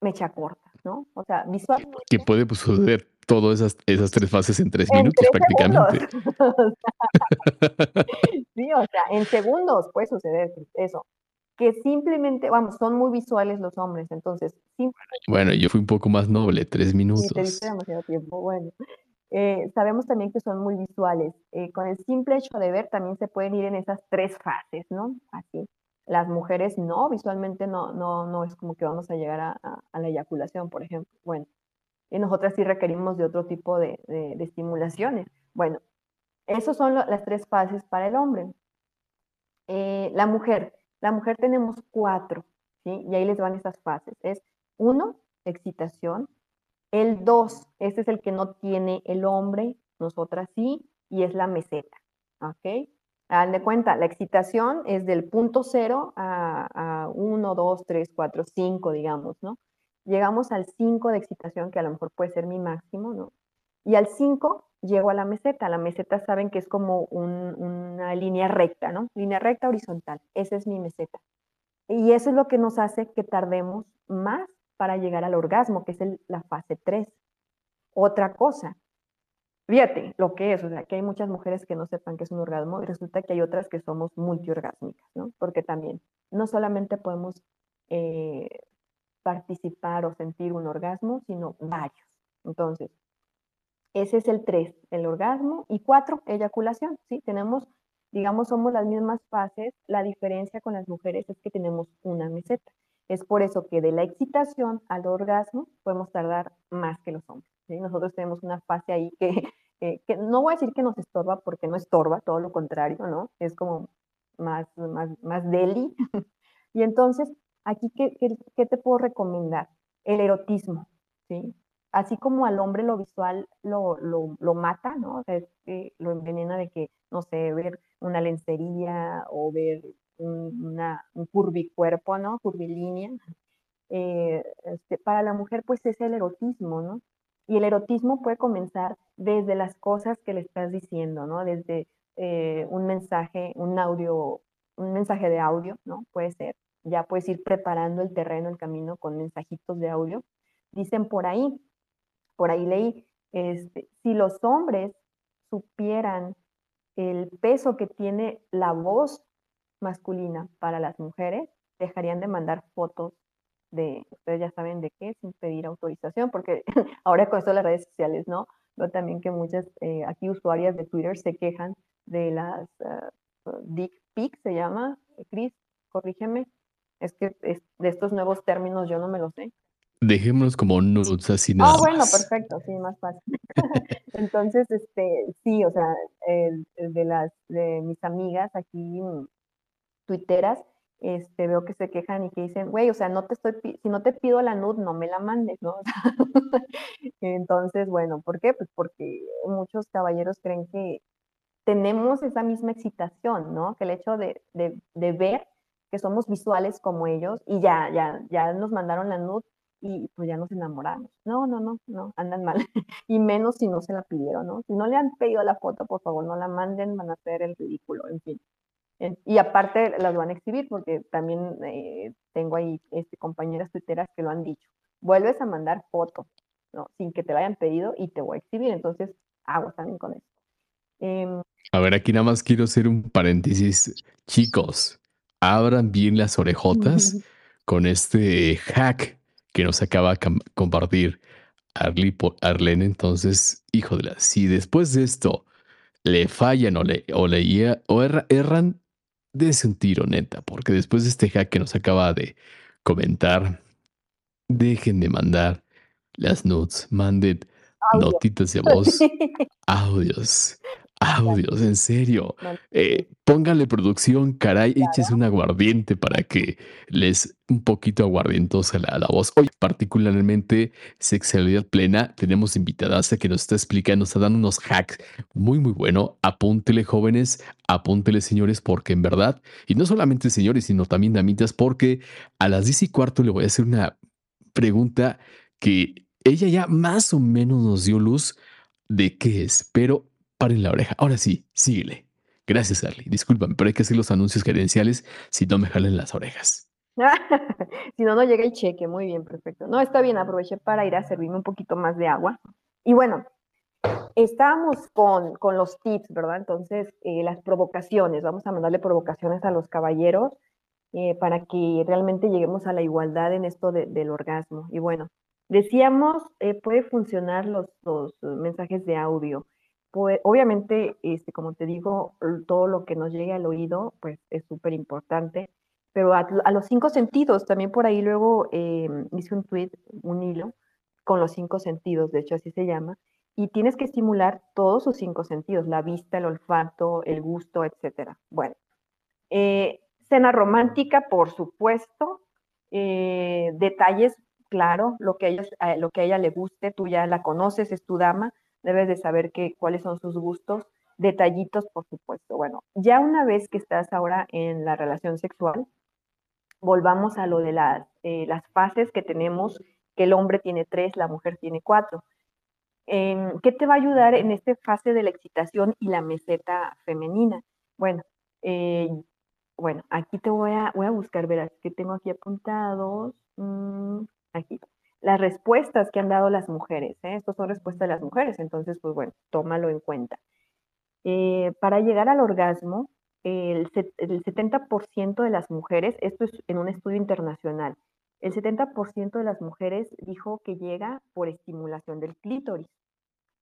mecha corta, ¿no? O sea, visualmente. Que puede pues, suceder todas esas, esas tres fases en tres minutos prácticamente. sí, o sea, en segundos puede suceder eso. Que simplemente, vamos, son muy visuales los hombres, entonces. Bueno, yo fui un poco más noble, tres minutos. Sí, te demasiado tiempo, bueno. Eh, sabemos también que son muy visuales. Eh, con el simple hecho de ver también se pueden ir en esas tres fases, ¿no? Así. Las mujeres no, visualmente no, no, no es como que vamos a llegar a, la eyaculación, por ejemplo. Bueno, y nosotras sí requerimos de otro tipo de, estimulaciones. Bueno, esas son las tres fases para el hombre. Eh, la mujer, la mujer tenemos cuatro, ¿sí? Y ahí les van esas fases. Es uno, excitación, el 2, este es el que no tiene el hombre, nosotras sí, y es la meseta. ¿Ok? Hagan de cuenta, la excitación es del punto cero a, 1, 2, 3, 4, 5, digamos, ¿no? Llegamos al 5 de excitación, que a lo mejor puede ser mi máximo, ¿no? Y al 5 llego a la meseta. La meseta saben que es como una línea recta, ¿no? Línea recta horizontal. Esa es mi meseta. Y eso es lo que nos hace que tardemos más para llegar al orgasmo, que es la fase 3. Otra cosa, fíjate lo que es, o sea, que hay muchas mujeres que no sepan que es un orgasmo y resulta que hay otras que somos multiorgásmicas, ¿no? Porque también no solamente podemos eh, participar o sentir un orgasmo, sino varios. Entonces, ese es el 3, el orgasmo, y 4, eyaculación, ¿sí? Tenemos, digamos, somos las mismas fases, la diferencia con las mujeres es que tenemos una meseta. Es por eso que de la excitación al orgasmo podemos tardar más que los hombres. Nosotros tenemos una fase ahí que, que, no voy a decir que nos estorba porque no estorba, todo lo contrario, ¿no? Es como más, más, más deli. y entonces, aquí, ¿qué, qué, te puedo recomendar? El erotismo, ¿sí? Así como al hombre lo visual lo, lo, lo mata, ¿no? O sea, lo envenena de que, no sé, ver una lencería o ver una, un curvicuerpo, ¿no? Curvilínea. Eh, este, para la mujer, pues es el erotismo, ¿no? Y el erotismo puede comenzar desde las cosas que le estás diciendo, ¿no? Desde eh, un mensaje, un audio, un mensaje de audio, ¿no? Puede ser. Ya puedes ir preparando el terreno, el camino con mensajitos de audio. Dicen por ahí, por ahí leí, este, si los hombres supieran el peso que tiene la voz masculina para las mujeres, dejarían de mandar fotos de, ustedes ya saben de qué, sin pedir autorización, porque ahora con esto las redes sociales, ¿no? Veo también que muchas eh, aquí usuarias de Twitter se quejan de las uh, dick pics, se llama, Chris, corrígeme, es que de estos nuevos términos yo no me los sé. Dejémonos como nudes, así nada Ah, bueno, perfecto, sí, más fácil. Entonces, este, sí, o sea, de las, de mis amigas aquí tuiteras, este, veo que se quejan y que dicen, güey, o sea, no te estoy, si no te pido la nud, no me la mandes, ¿no? Entonces, bueno, ¿por qué? Pues porque muchos caballeros creen que tenemos esa misma excitación, ¿no? Que el hecho de, de, de ver que somos visuales como ellos y ya, ya, ya nos mandaron la nud y pues ya nos enamoramos. No, no, no, no, andan mal. y menos si no se la pidieron, ¿no? Si no le han pedido la foto, por favor, no la manden, van a hacer el ridículo, en fin. Y aparte las van a exhibir porque también eh, tengo ahí este, compañeras tuiteras que lo han dicho. Vuelves a mandar fotos, ¿no? Sin que te la hayan pedido y te voy a exhibir. Entonces, aguas también con eso. Em, a ver, aquí nada más quiero hacer un paréntesis. Chicos, abran bien las orejotas con este hack que nos acaba de compartir Arlene. Entonces, hijo de la, si después de esto le fallan o le, o le o erran, dése un tiro, neta, porque después de este hack que nos acaba de comentar, dejen de mandar las nudes, manden notitas de voz, audios, audios, en serio. Eh, pónganle producción, caray, échese un aguardiente para que les un poquito aguardientosa la, la voz. Hoy, particularmente, sexualidad plena, tenemos invitadas a que nos está explicando, nos está dando unos hacks muy, muy bueno. Apúntele, jóvenes, apúntele, señores, porque en verdad, y no solamente señores, sino también damitas, porque a las 10 y cuarto le voy a hacer una pregunta que ella ya más o menos nos dio luz de qué es, pero paren la oreja. Ahora sí, síguele. Gracias, Arly. Discúlpame, pero hay que hacer los anuncios gerenciales si no me jalen las orejas. si no, no llega el cheque. Muy bien, perfecto. No, está bien, aproveché para ir a servirme un poquito más de agua. Y bueno, estábamos con, con los tips, ¿verdad? Entonces, eh, las provocaciones. Vamos a mandarle provocaciones a los caballeros eh, para que realmente lleguemos a la igualdad en esto del orgasmo. Y bueno, decíamos, eh, puede funcionar los mensajes de audio. Pues, obviamente, este, como te digo, todo lo que nos llegue al oído, pues es súper importante, pero a, los cinco sentidos, también por ahí luego eh, hice un tweet, un hilo, con los cinco sentidos, de hecho así se llama, y tienes que estimular todos sus cinco sentidos, la vista, el olfato, el gusto, etcétera. Bueno, eh, cena romántica, por supuesto, eh, detalles, claro, lo que, ella, lo que a ella le guste, tú ya la conoces, es tu dama, debes de saber que, cuáles son sus gustos, detallitos, por supuesto. Bueno, ya una vez que estás ahora en la relación sexual, volvamos a lo de las, eh, las fases que tenemos, que el hombre tiene tres, la mujer tiene cuatro. Em, ¿Qué te va a ayudar en esta fase de la excitación y la meseta femenina? Bueno, eh, bueno, aquí te voy a, voy a buscar, verás que tengo aquí apuntados. Mm, aquí. Las respuestas que han dado las mujeres. ¿eh? Estas son respuestas de las mujeres, entonces, pues bueno, tómalo en cuenta. Eh, para llegar al orgasmo, el, el 70% de las mujeres, esto es en un estudio internacional, el 70% de las mujeres dijo que llega por estimulación del clítoris.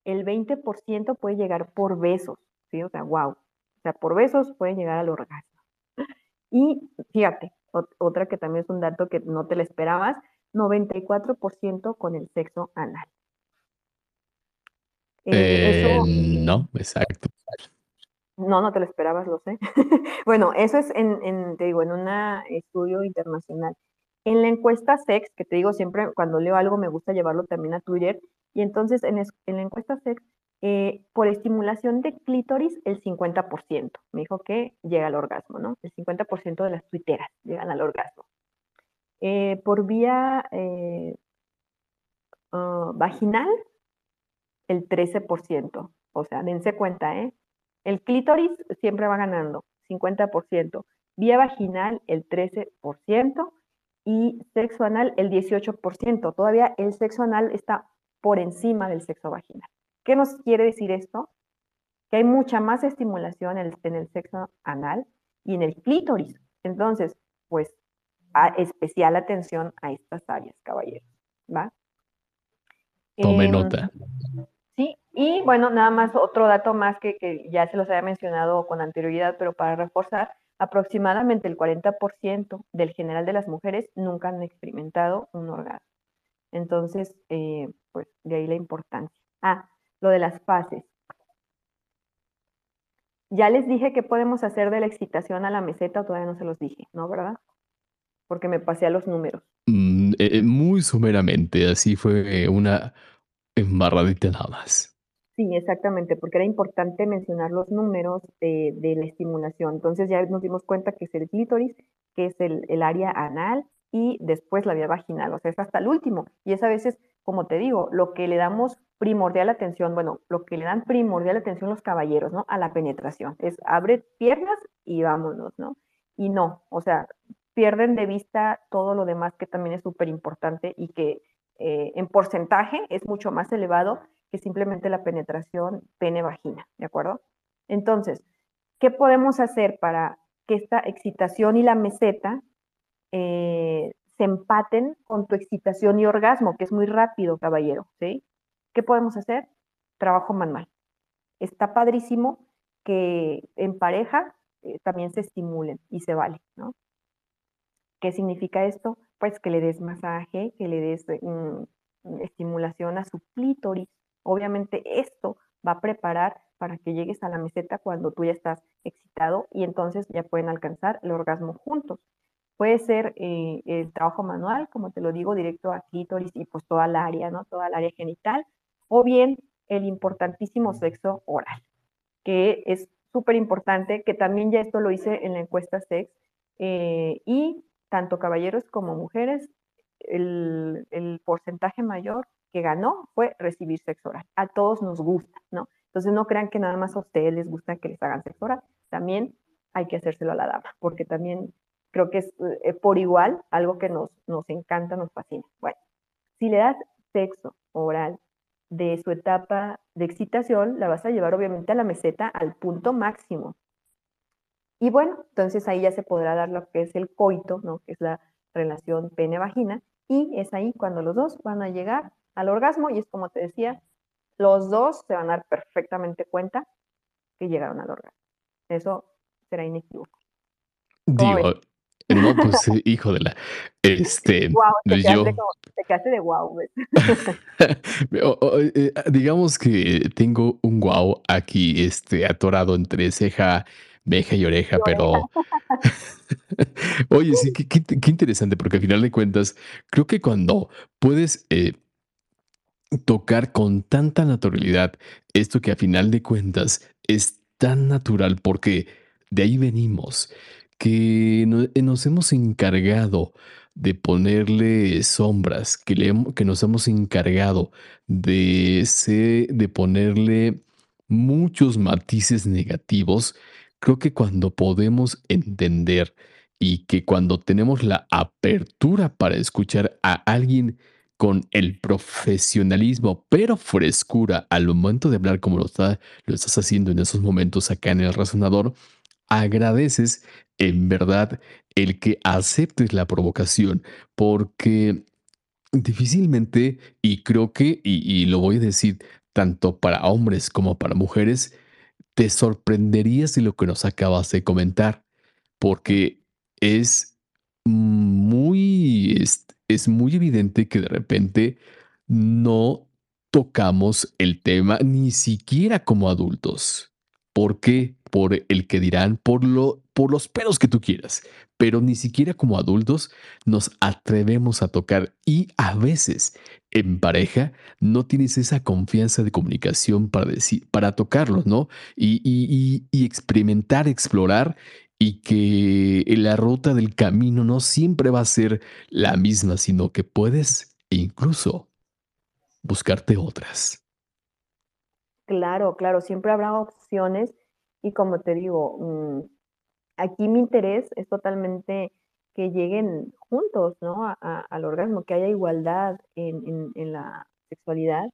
El 20% puede llegar por besos, ¿sí? O sea, wow. O sea, por besos puede llegar al orgasmo. Y fíjate, otra que también es un dato que no te lo esperabas, 94% con el sexo anal. Eh, eh, no, exacto. No, no te lo esperabas, lo sé. bueno, eso es en, te digo, en un estudio internacional. En la encuesta SEX, que te digo siempre, cuando leo algo me gusta llevarlo también a Twitter, y entonces en, en la encuesta SEX, eh, por estimulación de clítoris, el 50%. Me dijo que llega al orgasmo, ¿no? El 50% de las tuiteras llegan al orgasmo. Eh, por vía eh, ah, vaginal, el 13%. O sea, dense cuenta, ¿eh? El clítoris siempre va ganando, 50%. Vía vaginal, el 13%. Y sexo anal, el 18%. Todavía el sexo anal está por encima del sexo vaginal. ¿Qué nos quiere decir esto? Que hay mucha más estimulación en el, en el sexo anal y en el clítoris. Entonces, pues especial atención a estas áreas, caballeros. ¿Va? Tome em, nota. Sí, y bueno, nada más otro dato más que, que, ya se los había mencionado con anterioridad, pero para reforzar, aproximadamente el 40% del general de las mujeres nunca han experimentado un orgasmo. Entonces, eh, pues de ahí la importancia. Ah, lo de las fases. Ya les dije que podemos hacer de la excitación a la meseta, todavía no se los dije, ¿no? ¿Verdad? Porque me pasé a los números. Mm, eh, muy sumeramente, así fue una embarradita nada más. Sí, exactamente, porque era importante mencionar los números de, la estimulación. Entonces ya nos dimos cuenta que es el clítoris, que es el, el, área anal y después la vía vaginal, o sea, es hasta el último. Y es a veces, como te digo, lo que le damos primordial atención, bueno, lo que le dan primordial atención los caballeros, ¿no? A la penetración. Es abre piernas y vámonos, ¿no? Y no, o sea, pierden de vista todo lo demás que también es súper importante y que eh, en porcentaje es mucho más elevado que simplemente la penetración pene-vagina, ¿de acuerdo? Entonces, ¿qué podemos hacer para que esta excitación y la meseta eh, se empaten con tu excitación y orgasmo, que es muy rápido, caballero, ¿sí? ¿Qué podemos hacer? Trabajo manual. Está padrísimo que en pareja eh, también se estimulen y se vale, ¿no? ¿Qué significa esto? Pues que le des masaje, que le des mm, estimulación a su clítoris. Obviamente esto va a preparar para que llegues a la meseta cuando tú ya estás excitado y entonces ya pueden alcanzar el orgasmo juntos. Puede ser eh, el trabajo manual, como te lo digo, directo a clítoris y pues toda el área, ¿no? Toda el área genital, o bien el importantísimo sexo oral, que es súper importante, que también ya esto lo hice en la encuesta sex, eh, y tanto caballeros como mujeres, el, porcentaje mayor que ganó fue recibir sexo oral. A todos nos gusta, ¿no? Entonces no crean que nada más a ustedes les gusta que les hagan sexo oral, también hay que hacérselo a la dama, porque también creo que es eh, por igual algo que nos, nos encanta, nos fascina. Bueno, si le das sexo oral de su etapa de excitación, la vas a llevar obviamente a la meseta al punto máximo. Y bueno, entonces ahí ya se podrá dar lo que es el coito, ¿no? que es la relación pene-vagina, y es ahí cuando los dos van a llegar al orgasmo, y es como te decía, los dos se van a dar perfectamente cuenta que llegaron al orgasmo. Eso será inequívoco. Digo, no, pues hijo de la. Este, te, yo, quedaste de wow. Eh, digamos que tengo un wow aquí, este, atorado entre ceja Veja y oreja, pero... Oye, sí, qué, interesante, porque al final de cuentas, creo que cuando puedes eh, tocar con tanta naturalidad esto que a final de cuentas es tan natural, porque de ahí venimos, que nos hemos encargado de ponerle sombras, que, le, que nos hemos encargado de, de ponerle muchos matices negativos, creo que cuando podemos entender y que cuando tenemos la apertura para escuchar a alguien con el profesionalismo, pero frescura al momento de hablar como lo, está, lo estás haciendo en esos momentos acá en el razonador, agradeces en verdad el que aceptes la provocación, porque difícilmente, y creo que, y, lo voy a decir tanto para hombres como para mujeres, te sorprenderías de lo que nos acabas de comentar, porque es muy, es, es muy evidente que de repente no tocamos el tema ni siquiera como adultos. ¿Por qué? Por el que dirán, por, lo, por los pelos que tú quieras. Pero ni siquiera como adultos nos atrevemos a tocar y a veces en pareja no tienes esa confianza de comunicación para, decir, para tocarlos, ¿no? Y, y, experimentar, explorar y que la ruta del camino no siempre va a ser la misma, sino que puedes incluso buscarte otras. Claro, claro, siempre habrá opciones y como te digo, mm, aquí mi interés es totalmente que lleguen juntos, ¿no? al orgasmo, que haya igualdad en, la sexualidad.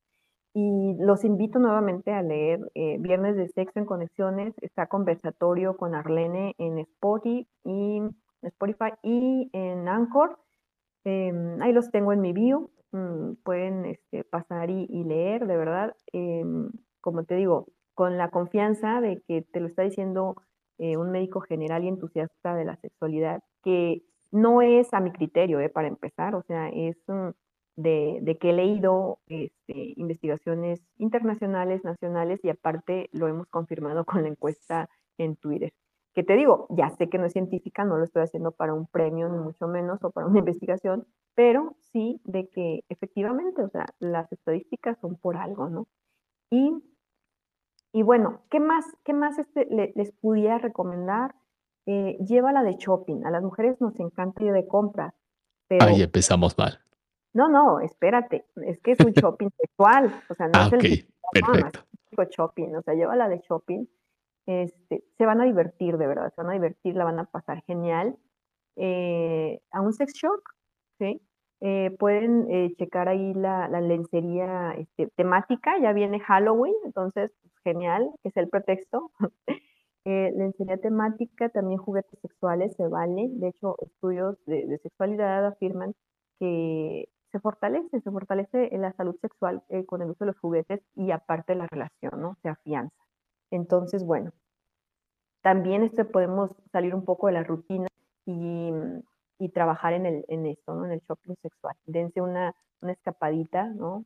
Y los invito nuevamente a leer eh, Viernes de Sexo en Conexiones, está conversatorio con Arlene en Spotify y, Spotify y en Anchor. Em, ahí los tengo en mi bio, mm, pueden este, pasar y, leer, de verdad. Em, como te digo, con la confianza de que te lo está diciendo eh, un médico general y entusiasta de la sexualidad, que no es a mi criterio, eh, para empezar, o sea, es de, que he leído este, investigaciones internacionales, nacionales, y aparte lo hemos confirmado con la encuesta en Twitter. Que te digo, ya sé que no es científica, no lo estoy haciendo para un premio, ni mucho menos, o para una investigación, pero sí de que efectivamente, o sea, las estadísticas son por algo, ¿no? Y y bueno, ¿qué más, qué más este, les pudiera recomendar? Eh, llévala de shopping. A las mujeres nos encanta ir de compras. Pero... Ahí empezamos mal. No, no, espérate. Es que es un shopping sexual. O sea, no ah, es el perfecto. shopping. O sea, llévala de shopping. Este, se van a divertir, de verdad. Se van a divertir, la van a pasar genial. Eh, a un sex shop, ¿sí? Eh, pueden eh, checar ahí la, lencería este, temática, ya viene Halloween, entonces pues, genial, es el pretexto. eh, lencería temática, también juguetes sexuales se vale, de hecho estudios de, sexualidad afirman que se fortalece, se fortalece la salud sexual eh, con el uso de los juguetes y aparte la relación, ¿no? Se afianza. Entonces, bueno, también este podemos salir un poco de la rutina y y trabajar en, el, en esto, ¿no? En el shopping sexual. Dense una, una escapadita, ¿no?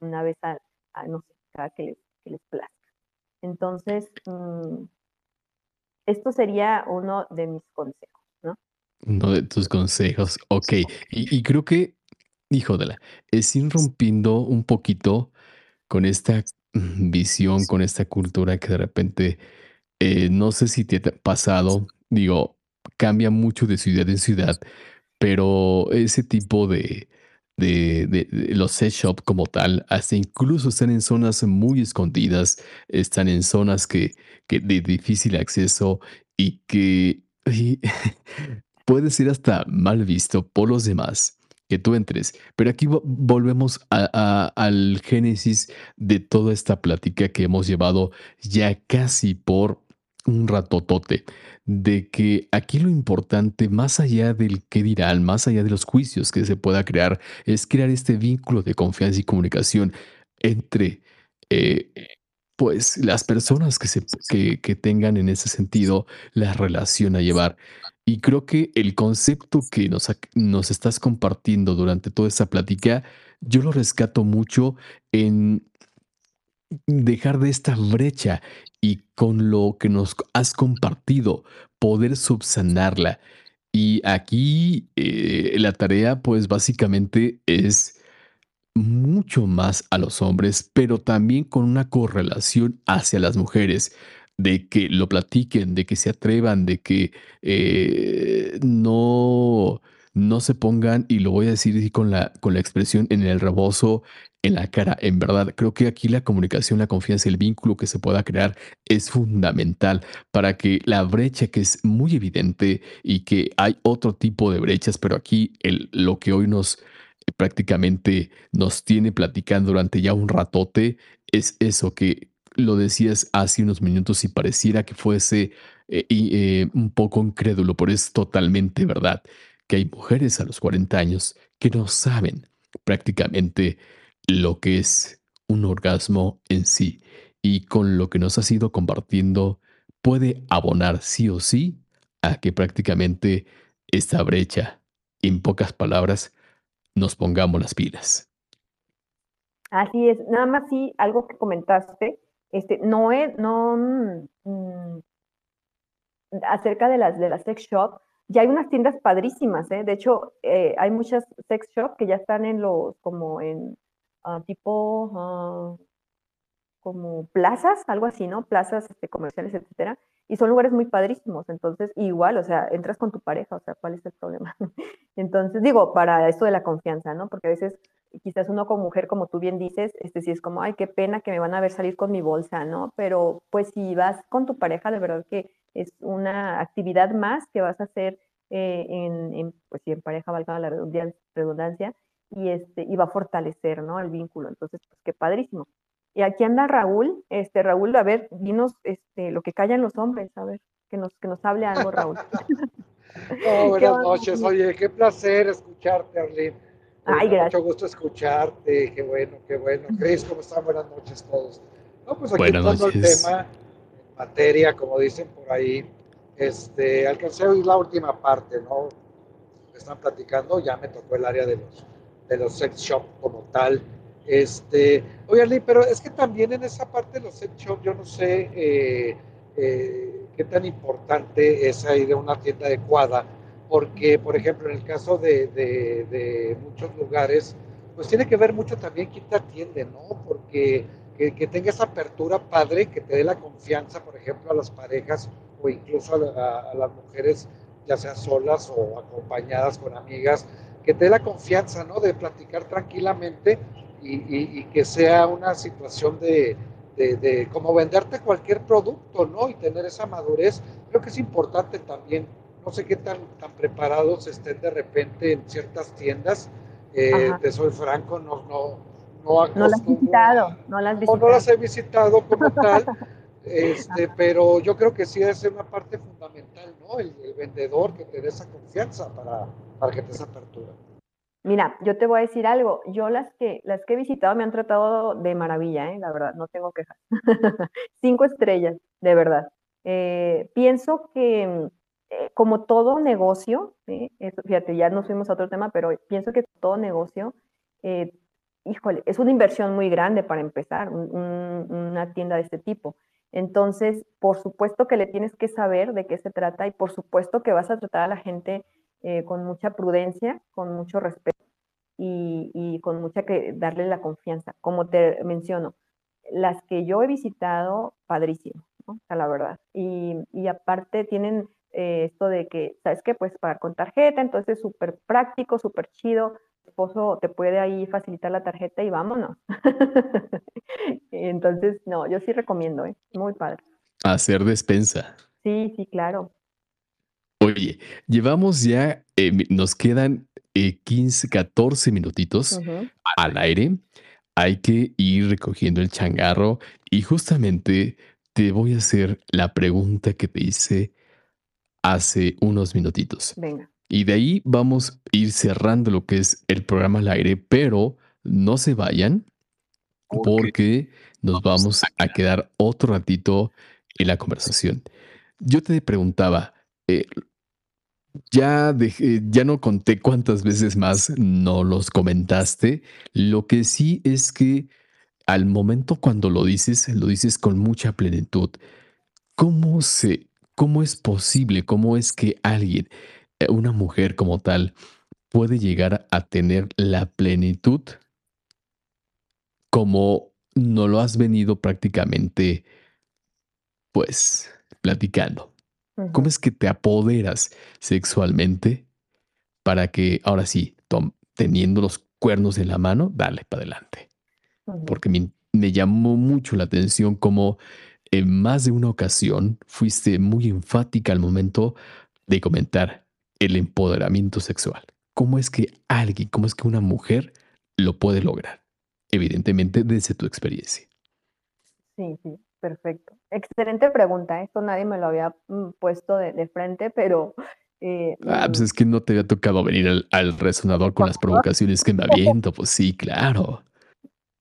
Una vez a, no sé, cada que les, que les plazca. Entonces, mm, esto sería uno de mis consejos, ¿no? Uno de tus consejos, ok. Y, creo que, hijo de la, es ir rompiendo un poquito con esta visión, con esta cultura que de repente, eh, no sé si te ha pasado, digo, cambia mucho de ciudad en ciudad, pero ese tipo de, de, los set shop como tal, hasta incluso están en zonas muy escondidas, están en zonas que, que de difícil acceso y que puede ser hasta mal visto por los demás que tú entres. Pero aquí volvemos al génesis de toda esta plática que hemos llevado ya casi por un ratotote de que aquí lo importante, más allá del qué dirán, más allá de los juicios que se pueda crear, es crear este vínculo de confianza y comunicación entre eh, pues las personas que, se, que, tengan en ese sentido la relación a llevar. Y creo que el concepto que nos, nos estás compartiendo durante toda esta plática, yo lo rescato mucho en dejar de esta brecha y con lo que nos has compartido, poder subsanarla. Y aquí eh, la tarea, pues básicamente es mucho más a los hombres, pero también con una correlación hacia las mujeres, de que lo platiquen, de que se atrevan, de que eh, no, no se pongan, y lo voy a decir con la, con la expresión en el rebozo, en la cara. En verdad, creo que aquí la comunicación, la confianza, el vínculo que se pueda crear es fundamental para que la brecha que es muy evidente y que hay otro tipo de brechas, pero aquí lo que hoy nos prácticamente nos tiene platicando durante ya un ratote es eso que lo decías hace unos minutos y pareciera que fuese eh, eh, un poco incrédulo, pero es totalmente verdad que hay mujeres a los 40 años que no saben prácticamente lo que es un orgasmo en sí y con lo que nos has ido compartiendo puede abonar sí o sí a que prácticamente esta brecha, en pocas palabras, nos pongamos las pilas. Así es, nada más sí, algo que comentaste, este, no es, no, mm, acerca de las, de las sex shop, ya hay unas tiendas padrísimas, ¿eh? De hecho, eh, hay muchas sex shop que ya están en los, como en, ah, tipo, ah, como plazas, algo así, ¿no? Plazas este, comerciales, etcétera. Y son lugares muy padrísimos. Entonces, igual, o sea, entras con tu pareja, o sea, ¿cuál es el problema? Entonces, digo, para esto de la confianza, ¿no? Porque a veces quizás uno como mujer, como tú bien dices, este sí es como, ay, qué pena que me van a ver salir con mi bolsa, ¿no? Pero pues si vas con tu pareja, de verdad que es una actividad más que vas a hacer eh, en, pues si en pareja, valga la redundancia, y, este, y va a fortalecer, ¿no? El vínculo. Entonces, pues qué padrísimo. Y aquí anda Raúl, este, Raúl, a ver, dinos este, lo que callan los hombres, a ver, que nos, que nos hable algo, Raúl. buenas noches, oye, qué placer escucharte, Arlene. Ay, gracias. Mucho gusto escucharte, qué bueno, qué bueno. Cris, ¿cómo están? Buenas noches todos. No, pues aquí Buenas el tema, en materia, como dicen por ahí, este, alcancé a oír la última parte, ¿no? Están platicando, ya me tocó el área de los, de los sex shop como tal. Este, oye, pero es que también en esa parte de los sex shop, yo no sé eh, eh, qué tan importante es ir a una tienda adecuada, porque, por ejemplo, en el caso de, de, muchos lugares, pues tiene que ver mucho también quién te atiende, ¿no? Porque que, que, tenga esa apertura padre, que te dé la confianza, por ejemplo, a las parejas o incluso a, a las mujeres, ya sea solas o acompañadas con amigas, que te dé la confianza, ¿no? De platicar tranquilamente y, que sea una situación de, de, como venderte cualquier producto, ¿no? Y tener esa madurez, creo que es importante también. No sé qué tan, tan preparados estén de repente en ciertas tiendas. Eh, te soy franco, no, no, no, no las he visitado, no las, visitado. no las he visitado como tal, este, pero yo creo que sí es una parte fundamental, ¿no? El, vendedor que te dé esa confianza para, para que te. Mira, yo te voy a decir algo. Yo las que, las que he visitado me han tratado de maravilla, ¿eh? la verdad, no tengo quejas. Cinco estrellas, de verdad. Eh, pienso que eh, como todo negocio, fíjate, ya nos fuimos a otro tema, pero pienso que todo negocio, híjole, es una inversión muy grande para empezar, una tienda de este tipo. Entonces, por supuesto que le tienes que saber de qué se trata y por supuesto que vas a tratar a la gente eh, con mucha prudencia, con mucho respeto y, con mucha que darle la confianza. Como te menciono, las que yo he visitado, padrísimo, ¿no? la verdad. Y, aparte tienen eh, esto de que, ¿sabes qué? Pues pagar con tarjeta, entonces súper práctico, súper chido. El esposo te puede ahí facilitar la tarjeta y vámonos. entonces, no, yo sí recomiendo, ¿eh? Muy padre. Hacer despensa. Sí, sí, claro. Oye, llevamos ya, eh, nos quedan 15, eh, 14 minutitos al aire. Hay que ir recogiendo el changarro y justamente te voy a hacer la pregunta que te hice hace unos minutitos. Venga. Y de ahí vamos a ir cerrando lo que es el programa al aire, pero no se vayan porque nos vamos a quedar otro ratito en la conversación. Yo te preguntaba, eh, ya, dejé, ya no conté cuántas veces más no los comentaste. Lo que sí es que al momento cuando lo dices, lo dices con mucha plenitud. ¿Cómo se, cómo es posible, cómo es que alguien, eh, una mujer como tal, puede llegar a tener la plenitud como no lo has venido prácticamente, pues, platicando? ¿Cómo es que te apoderas sexualmente para que ahora sí, Tom, teniendo los cuernos en la mano, darle para adelante. Porque me, me, llamó mucho la atención como en más de una ocasión fuiste muy enfática al momento de comentar el empoderamiento sexual. ¿Cómo es que alguien, cómo es que una mujer lo puede lograr? Evidentemente desde tu experiencia. Sí, sí, perfecto. Excelente pregunta. Esto nadie me lo había mm, puesto de, frente, pero... Eh, ah, pues mm es que no te había tocado venir al, resonador con las provocaciones que me aviento. Pues sí, claro.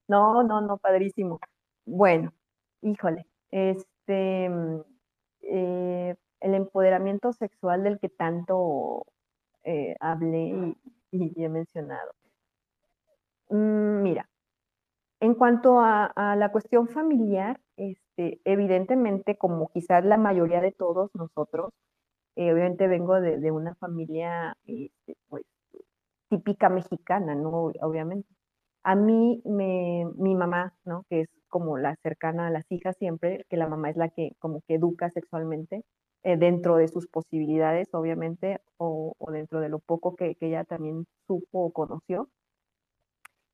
No, no, no, padrísimo. Bueno, híjole, este, mm, eh, el empoderamiento sexual del que tanto eh, hablé y, he mencionado. mira, en cuanto a, la cuestión familiar, este, evidentemente, como quizás la mayoría de todos nosotros, eh, obviamente vengo de, una familia este, pues, típica mexicana, ¿no? Obviamente. A mí, me, mi mamá, ¿no? Que es como la cercana a las hijas siempre, que la mamá es la que como que educa sexualmente, eh, dentro de sus posibilidades, obviamente, o, dentro de lo poco que, que, ella también supo o conoció.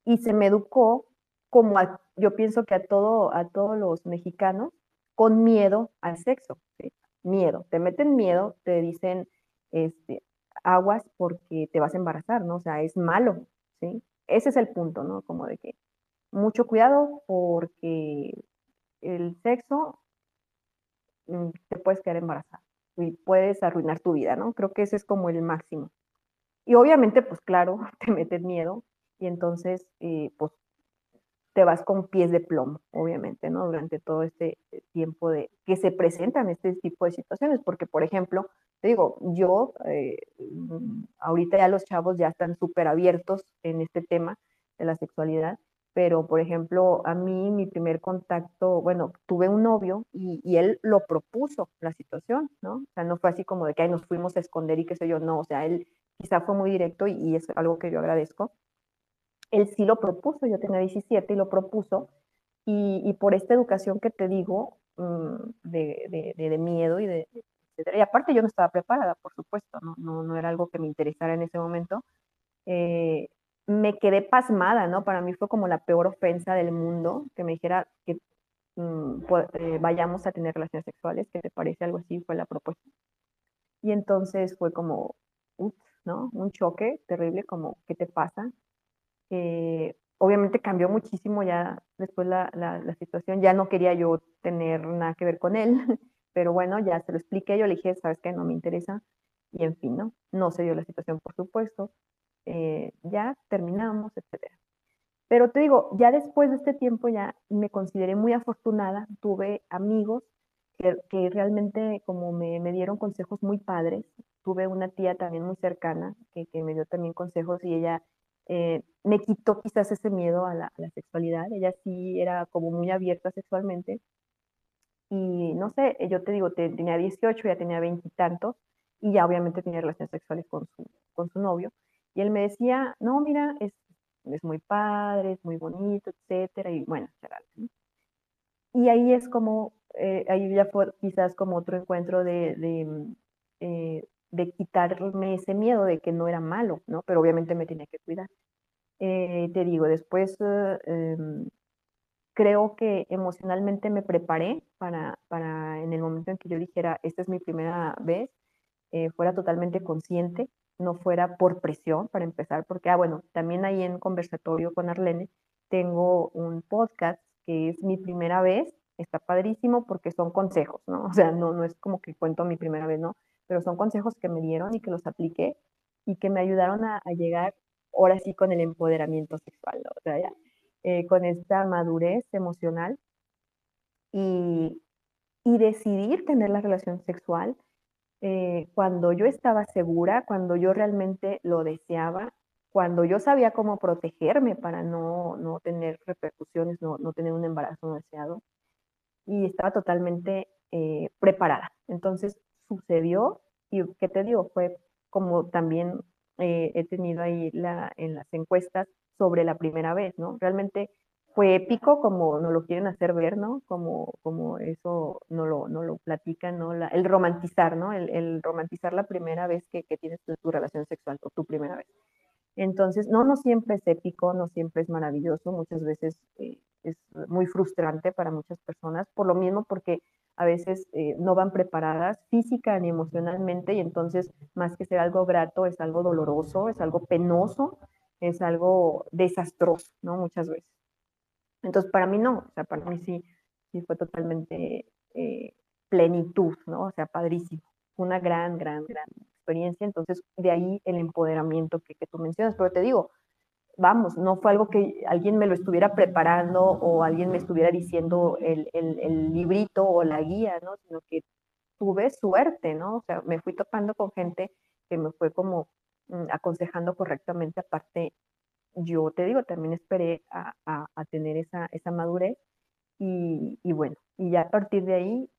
Y se me educó como yo pienso que a, todo, a todos los mexicanos, con miedo al sexo. Miedo. Te meten miedo, te dicen este, aguas porque te vas a embarazar, ¿no? O sea, es malo, ¿sí? Ese es el punto, ¿no? Como de que mucho cuidado porque el sexo mm, te puedes quedar embarazada y puedes arruinar tu vida, ¿no? Creo que ese es como el máximo. Y obviamente, pues claro, te meten miedo y entonces, eh, pues te vas con pies de plomo, obviamente, ¿no? Durante todo este eh, tiempo de que se presentan este tipo de situaciones, porque, por ejemplo, te digo, yo, eh, mm, ahorita ya los chavos ya están súper abiertos en este tema de la sexualidad, pero, por ejemplo, a mí mi primer contacto, bueno, tuve un novio y, él lo propuso la situación, ¿no? O sea, no fue así como de que nos fuimos a esconder y qué sé yo, no, o sea, él quizá fue muy directo y es algo que yo agradezco él sí lo propuso, yo tenía 17 y lo propuso, y, por esta educación que te digo, mm, de, miedo y de, y aparte yo no estaba preparada, por supuesto, no, no, era algo que me interesara en ese momento, eh, me quedé pasmada, ¿no? Para mí fue como la peor ofensa del mundo que me dijera que mm, eh, vayamos a tener relaciones sexuales, que te parece algo así, fue la propuesta. Y entonces fue como, uff, ¿no? Un choque terrible, como, ¿qué te pasa? Eh, obviamente cambió muchísimo ya después la, la, situación, ya no quería yo tener nada que ver con él, pero bueno, ya se lo expliqué, yo le dije, sabes qué, no me interesa, y en fin, ¿no? No se dio la situación, por supuesto, eh, ya terminamos, etcétera. Pero te digo, ya después de este tiempo ya me consideré muy afortunada, tuve amigos que, que realmente como me, me, dieron consejos muy padres, tuve una tía también muy cercana que, que me dio también consejos y ella eh, me quitó quizás ese miedo a la, sexualidad. Ella sí era como muy abierta sexualmente. Y no sé, yo te digo, tenía 18, ya tenía veintitantos, y, ya obviamente tenía relaciones sexuales con su, con su novio. Y él me decía, no, mira, es, es muy padre, es muy bonito, etcétera, y bueno, Y ahí es como, eh, ahí ya fue quizás como otro encuentro de, de, eh, de quitarme ese miedo de que no era malo, ¿no? Pero obviamente me tenía que cuidar. Eh, te digo, después eh, em, creo que emocionalmente me preparé para, para en el momento en que yo dijera, esta es mi primera vez, eh, fuera totalmente consciente, no fuera por presión para empezar, porque, ah, bueno, también ahí en conversatorio con Arlene tengo un podcast que es mi primera vez, está padrísimo porque son consejos, ¿no? O sea, no, no es como que cuento mi primera vez, ¿no? Pero son consejos que me dieron y que los apliqué y que me ayudaron a, llegar ahora sí con el empoderamiento sexual, o sea, ya, eh, con esta madurez emocional y, y, decidir tener la relación sexual eh, cuando yo estaba segura, cuando yo realmente lo deseaba, cuando yo sabía cómo protegerme para no, no tener repercusiones, no, no, tener un embarazo no deseado y estaba totalmente eh, preparada. Entonces, sucedió y qué te digo, fue como también eh, he tenido ahí la, en las encuestas sobre la primera vez, ¿no? Realmente fue épico como nos lo quieren hacer ver, ¿no? Como, como eso no lo, no lo platican, ¿no? el romantizar, ¿no? El, romantizar la primera vez que, tienes tu, relación sexual o tu primera vez. Entonces, no, no siempre es épico, no siempre es maravilloso, muchas veces eh, es muy frustrante para muchas personas, por lo mismo porque a veces eh, no van preparadas física ni emocionalmente y entonces más que ser algo grato es algo doloroso, es algo penoso, es algo desastroso, ¿no? Muchas veces. Entonces, para mí no, o sea, para mí sí, sí fue totalmente eh, plenitud, ¿no? O sea, padrísimo. Una gran, gran, gran experiencia. Entonces, de ahí el empoderamiento que, que tú mencionas. Pero te digo, vamos, no fue algo que alguien me lo estuviera preparando o alguien me estuviera diciendo el, el, librito o la guía, ¿no? Sino que tuve suerte, ¿no? O sea, me fui topando con gente que me fue como mm, aconsejando correctamente. Aparte, yo te digo, también esperé a, tener esa, esa madurez y, y, bueno, y ya a partir de ahí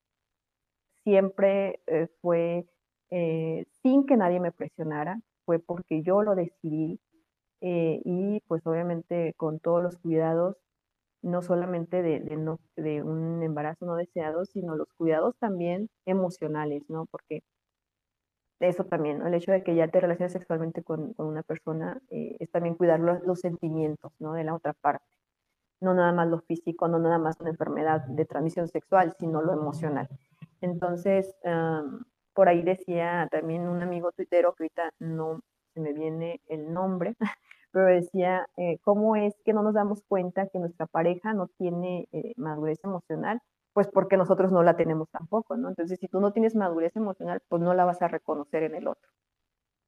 siempre eh, fue eh, sin que nadie me presionara, fue porque yo lo decidí eh, y pues obviamente con todos los cuidados, no solamente de, de, no, de un embarazo no deseado, sino los cuidados también emocionales, ¿no? Porque eso también, el hecho de que ya te relaciones sexualmente con, con una persona eh, es también cuidar los, los, sentimientos ¿no? de la otra parte. No nada más lo físico, no nada más una enfermedad de transmisión sexual, sino lo emocional. Entonces, por ahí decía también un amigo tuitero, que ahorita no se me viene el nombre, pero decía, eh, ¿cómo es que no nos damos cuenta que nuestra pareja no tiene eh, madurez emocional? pues porque nosotros no la tenemos tampoco, ¿no? Entonces, si tú no tienes madurez emocional, pues no la vas a reconocer en el otro.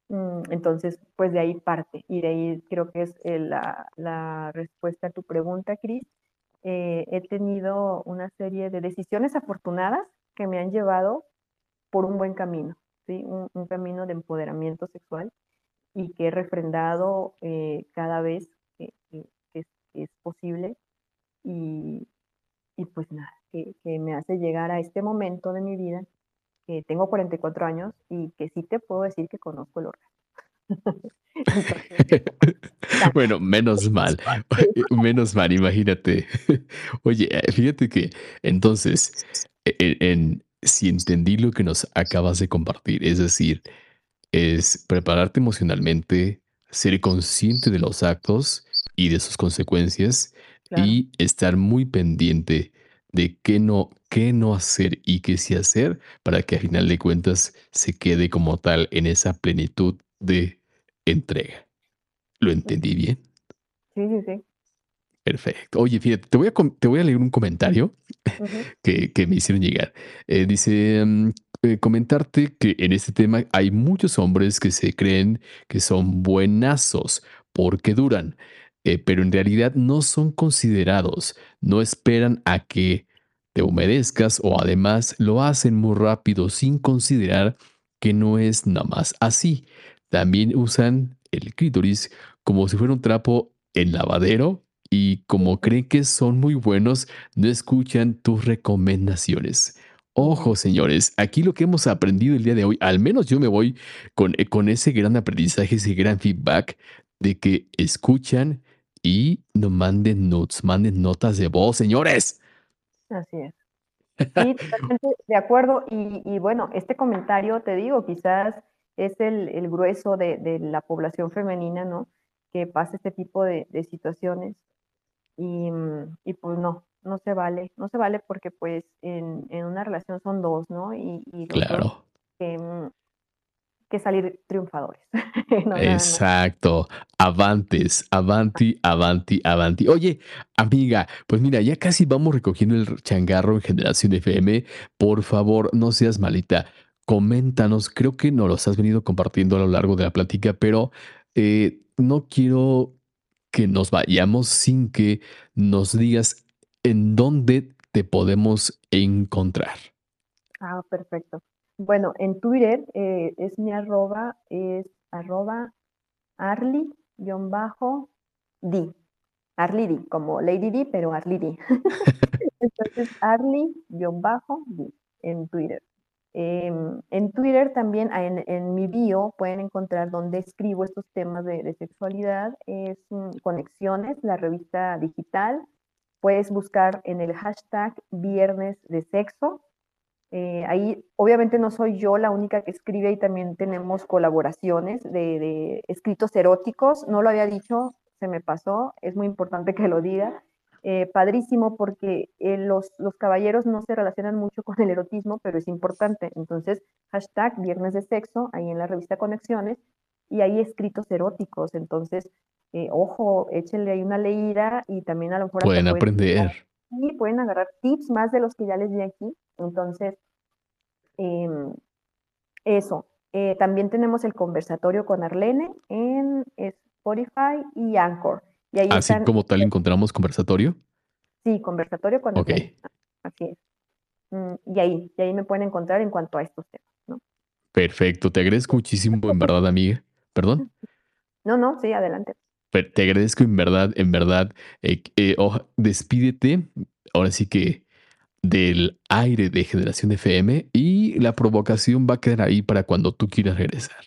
Mm, entonces, pues de ahí parte, y de ahí creo que es eh, la, la, respuesta a tu pregunta, Cris. Eh, he tenido una serie de decisiones afortunadas que me han llevado por un buen camino, ¿sí? un, camino de empoderamiento sexual y que he refrendado eh, cada vez que, que, es, que, es, posible. Y, y pues nada, que, me hace llegar a este momento de mi vida, que tengo 44 años y que sí te puedo decir que conozco el órgano. bueno, menos mal, menos mal, imagínate. Oye, eh, fíjate que entonces, e, e, en, si entendí lo que nos acabas de compartir, es decir, es prepararte emocionalmente, ser consciente de los actos y de sus consecuencias y estar muy pendiente de qué no, qué no hacer y qué sí hacer para que a final de cuentas se quede como tal en esa plenitud de entrega. ¿Lo entendí bien? Sí, sí, sí. Perfecto. Oye, fíjate, te voy a, te voy a leer un comentario que, que, me hicieron llegar. Eh, dice, mm, eh, comentarte que en este tema hay muchos hombres que se creen que son buenazos porque duran. Eh, pero en realidad no son considerados, no esperan a que te humedezcas o además lo hacen muy rápido sin considerar que no es nada más así. También usan el clítoris como si fuera un trapo en lavadero y como creen que son muy buenos, no escuchan tus recomendaciones. Ojo, señores, aquí lo que hemos aprendido el día de hoy, al menos yo me voy con, eh, con ese gran aprendizaje, ese gran feedback de que escuchan y no manden notes, manden notas de voz, señores. Así es. Sí, totalmente de acuerdo. Y, bueno, este comentario, te digo, quizás es el, grueso de, la población femenina, ¿no? Que pasa este tipo de, situaciones. Y, pues no, no se vale, no se vale porque pues en, una relación son dos, ¿no? Y, claro. que, mm, que salir triunfadores. Exacto. Avantes, avanti, avanti, avanti. Oye, amiga, pues mira, ya casi vamos recogiendo el changarro en Generación FM. Por favor, no seas malita. Coméntanos, creo que nos los has venido compartiendo a lo largo de la plática, pero eh, no quiero que nos vayamos sin que nos digas en dónde te podemos encontrar. Ah, perfecto. Bueno, en Twitter eh, es mi arroba, es arroba arly-d. Arly D, como Lady D, pero Arly D. Entonces, Arly-d en Twitter. Em, en Twitter también, en, mi bio, pueden encontrar donde escribo estos temas de, sexualidad. Es mm, Conexiones, la revista digital. Puedes buscar en el hashtag viernes de sexo. Eh, ahí obviamente no soy yo la única que escribe y también tenemos colaboraciones de, escritos eróticos. No lo había dicho, se me pasó, es muy importante que lo diga. Eh, padrísimo porque eh, los, los, caballeros no se relacionan mucho con el erotismo, pero es importante. Entonces, hashtag viernes de sexo, ahí en la revista Conexiones, y hay escritos eróticos. Entonces, eh, ojo, échenle ahí una leída y también a lo mejor... Pueden aprender. Y pueden agarrar tips más de los que ya les di aquí. Entonces, em, eso. Eh, también tenemos el conversatorio con Arlene en Spotify y Anchor. Y ahí Así como tal encontramos conversatorio. Sí, conversatorio con Ok. Así es. Mm, y ahí, y ahí me pueden encontrar en cuanto a estos temas, ¿no? Perfecto, te agradezco muchísimo, en verdad, amiga. ¿Perdón? No, no, sí, adelante te agradezco en verdad, en verdad. Eh, eh, despídete, ahora sí que del aire de Generación FM y la provocación va a quedar ahí para cuando tú quieras regresar.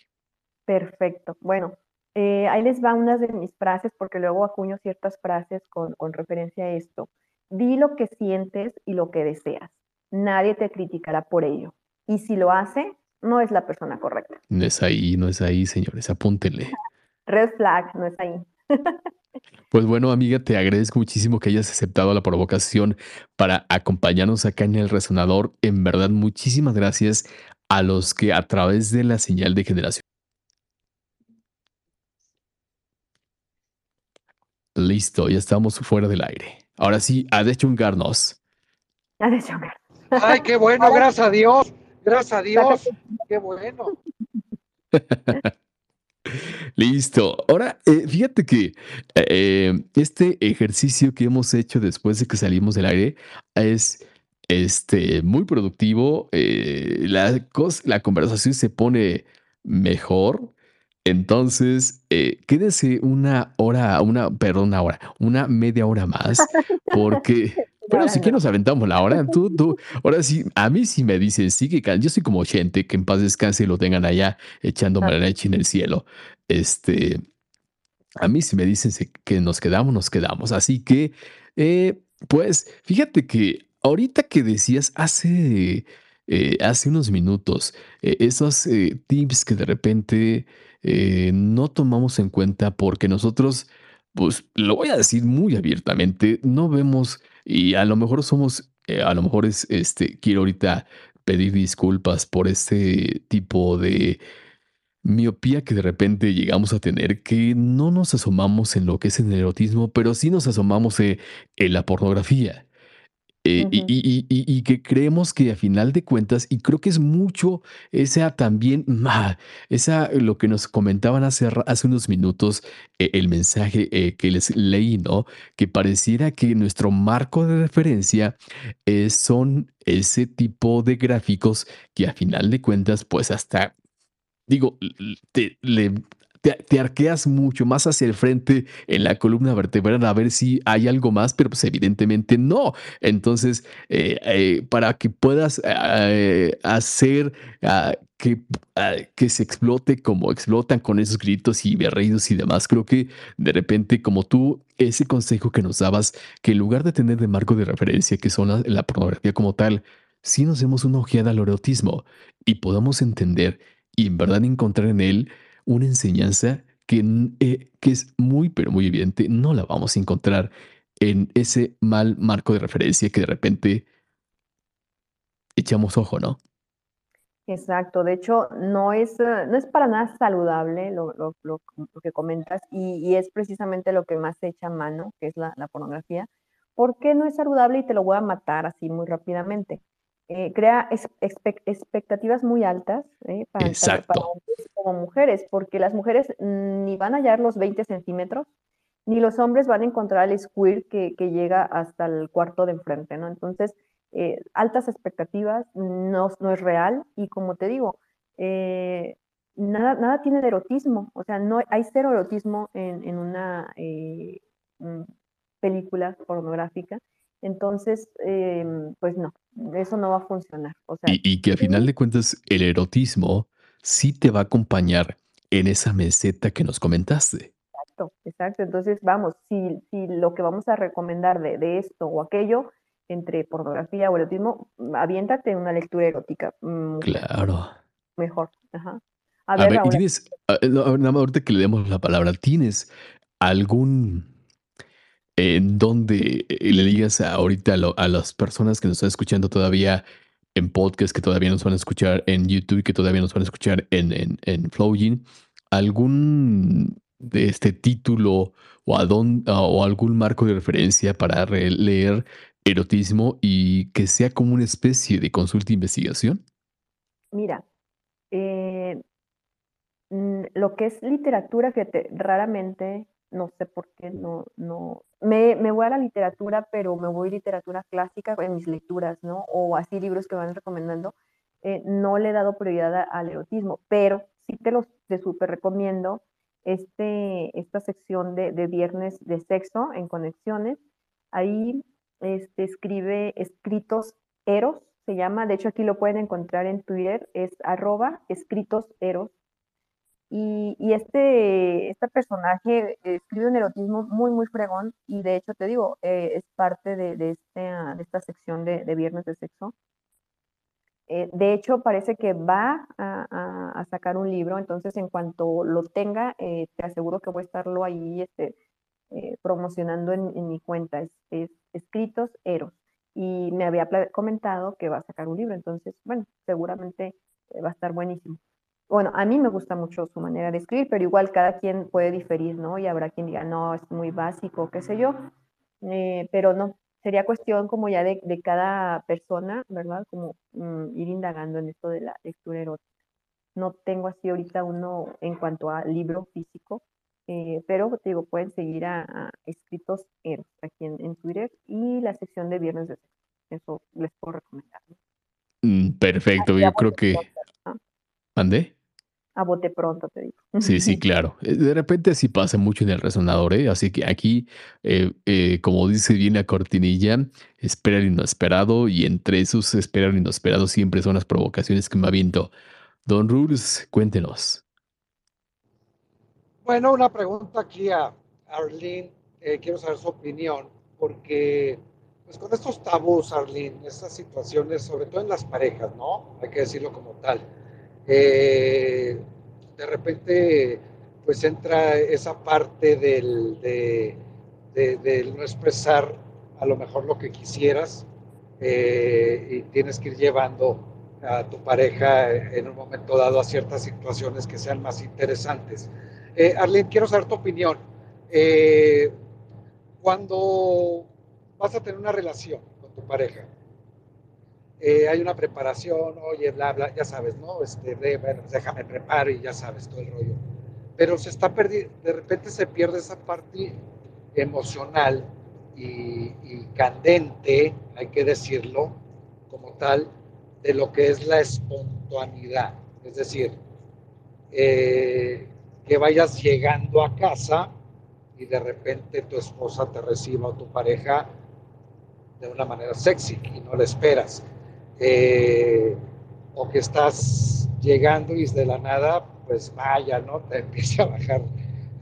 Perfecto. Bueno, eh, ahí les va unas de mis frases porque luego acuño ciertas frases con, con referencia a esto. Di lo que sientes y lo que deseas. Nadie te criticará por ello. Y si lo hace, no es la persona correcta. No es ahí, no es ahí, señores. Apúntenle. Red flag, no es ahí. Pues bueno, amiga, te agradezco muchísimo que hayas aceptado la provocación para acompañarnos acá en el resonador. En verdad, muchísimas gracias a los que a través de la señal de generación. Listo, ya estamos fuera del aire. Ahora sí, a dechungarnos. A dechungarnos. Ay, qué bueno, gracias a Dios. Gracias a Dios. Qué bueno. Listo. Ahora, eh, fíjate que eh, este ejercicio que hemos hecho después de que salimos del aire es este, muy productivo. Eh, la, la conversación se pone mejor. Entonces, quédese una hora, una, perdón, una hora, una media hora más, porque bueno, si que nos aventamos la hora, tú, tú, ahora sí, a mí sí me dicen, sí que yo soy como gente que en paz descanse y lo tengan allá echando mariachi en el cielo. Este, a mí si me dicen que nos quedamos, nos quedamos. Así que, eh, pues, fíjate que ahorita que decías hace, eh, hace unos minutos, eh, esos tips que de repente no tomamos en cuenta porque nosotros, pues, lo voy a decir muy abiertamente, no vemos y a lo mejor somos, eh, a lo mejor es, este, quiero ahorita pedir disculpas por este tipo de miopía que de repente llegamos a tener, que no nos asomamos en lo que es el erotismo, pero sí nos asomamos eh, en la pornografía. Eh, y, que creemos que a final de cuentas, y creo que es mucho esa también, esa lo que nos comentaban hace, hace unos minutos, eh, el mensaje eh, que les leí, ¿no? Que pareciera que nuestro marco de referencia son ese tipo de gráficos que a final de cuentas, pues hasta digo, te, le te, arqueas mucho más hacia el frente en la columna vertebral a ver si hay algo más, pero pues evidentemente no. Entonces, eh, eh, para que puedas eh, hacer ah, que, ah, que se explote como explotan con esos gritos y berridos y demás, creo que de repente, como tú, ese consejo que nos dabas, que en lugar de tener de marco de referencia, que son la, la pornografía como tal, si nos demos una ojeada al erotismo y podamos entender y en verdad encontrar en él una enseñanza que, eh, que es muy, pero muy evidente, no la vamos a encontrar en ese mal marco de referencia que de repente echamos ojo, ¿no? Exacto, de hecho no es, eh, no es para nada saludable lo, que comentas y, es precisamente lo que más se echa a mano, que es la, la pornografía. ¿Por qué no es saludable y te lo voy a matar así muy rápidamente? Eh, crea expectativas muy altas ¿eh? para, hombres como mujeres, porque las mujeres ni van a hallar los 20 centímetros, ni los hombres van a encontrar el squirt que, llega hasta el cuarto de enfrente, ¿no? Entonces, eh, altas expectativas, no, no, es real, y como te digo, nada, nada tiene de erotismo, o sea, no hay cero erotismo en, en una mm, película pornográfica, entonces, pues no, eso no va a funcionar. y, que a final de cuentas el erotismo sí te va a acompañar en esa meseta que nos comentaste. Exacto, exacto. Entonces, vamos, si, si lo que vamos a recomendar de, de esto o aquello, entre pornografía o erotismo, aviéntate una lectura erótica. Mm, claro. Mejor. Ajá. A, ver, tienes, nada más ahorita que le demos la palabra, ¿tienes algún en donde eh, le digas ahorita a, las personas que nos están escuchando todavía en podcast, que todavía nos van a escuchar en YouTube, que todavía nos van a escuchar en, en, en algún de este título o, a o algún marco de referencia para leer erotismo y que sea como una especie de consulta de investigación? Mira, eh, mm, lo que es literatura, que raramente, no sé por qué, no, no, me, voy a la literatura, pero me voy a literatura clásica en mis lecturas, ¿no? O así libros que van recomendando. Eh, no le he dado prioridad al erotismo, pero sí te los te súper recomiendo este, esta sección de, de, viernes de sexo en conexiones. Ahí este, escribe escritos eros, se llama, de hecho aquí lo pueden encontrar en Twitter, es arroba escritos eros. Y, este, este personaje escribe un erotismo muy, muy fregón y de hecho te digo, eh, es parte de, de esta sección de, de Viernes de Sexo. Eh, de hecho, parece que va a, sacar un libro, entonces en cuanto lo tenga, eh, te aseguro que voy a estarlo ahí este, eh, promocionando en, mi cuenta. Es, Escritos Eros. Y me había comentado que va a sacar un libro, entonces, bueno, seguramente va a estar buenísimo. Bueno, a mí me gusta mucho su manera de escribir, pero igual cada quien puede diferir, ¿no? Y habrá quien diga, no, es muy básico, qué sé yo. pero no, sería cuestión como ya de, cada persona, ¿verdad? Como mm, ir indagando en esto de la lectura erótica. No tengo así ahorita uno en cuanto a libro físico, eh, pero te digo, pueden seguir a, Escritos Eros aquí en, Twitter y la sección de Viernes de Sexo. Eso les puedo recomendar. Mm, perfecto, yo creo que... ¿Andé? A bote pronto, te digo. Sí, sí, claro. Eh, de repente así pasa mucho en el resonador, ¿eh? Así que aquí, eh, eh, como dice bien la cortinilla, espera lo inesperado y entre esos espera lo inesperado siempre son las provocaciones que me aviento. Don Rules, cuéntenos. Bueno, una pregunta aquí a Arlene. quiero saber su opinión, porque pues con estos tabús, Arlene, estas situaciones, sobre todo en las parejas, ¿no? Hay que decirlo como tal eh, de repente pues entra esa parte del, de, no expresar a lo mejor lo que quisieras eh, y tienes que ir llevando a tu pareja en un momento dado a ciertas situaciones que sean más interesantes. Eh, Arlene, quiero saber tu opinión. Cuando vas a tener una relación con tu pareja, eh, hay una preparación, oye, bla, bla, ya sabes, ¿no? Este, bueno, déjame preparo y ya sabes todo el rollo. Pero se está perdiendo, de repente se pierde esa parte emocional y, candente, hay que decirlo, como tal, de lo que es la espontaneidad. Es decir, eh, que vayas llegando a casa y de repente tu esposa te reciba o tu pareja de una manera sexy y no la esperas eh, o que estás llegando y de la nada, pues vaya, ¿no? Te empieza a bajar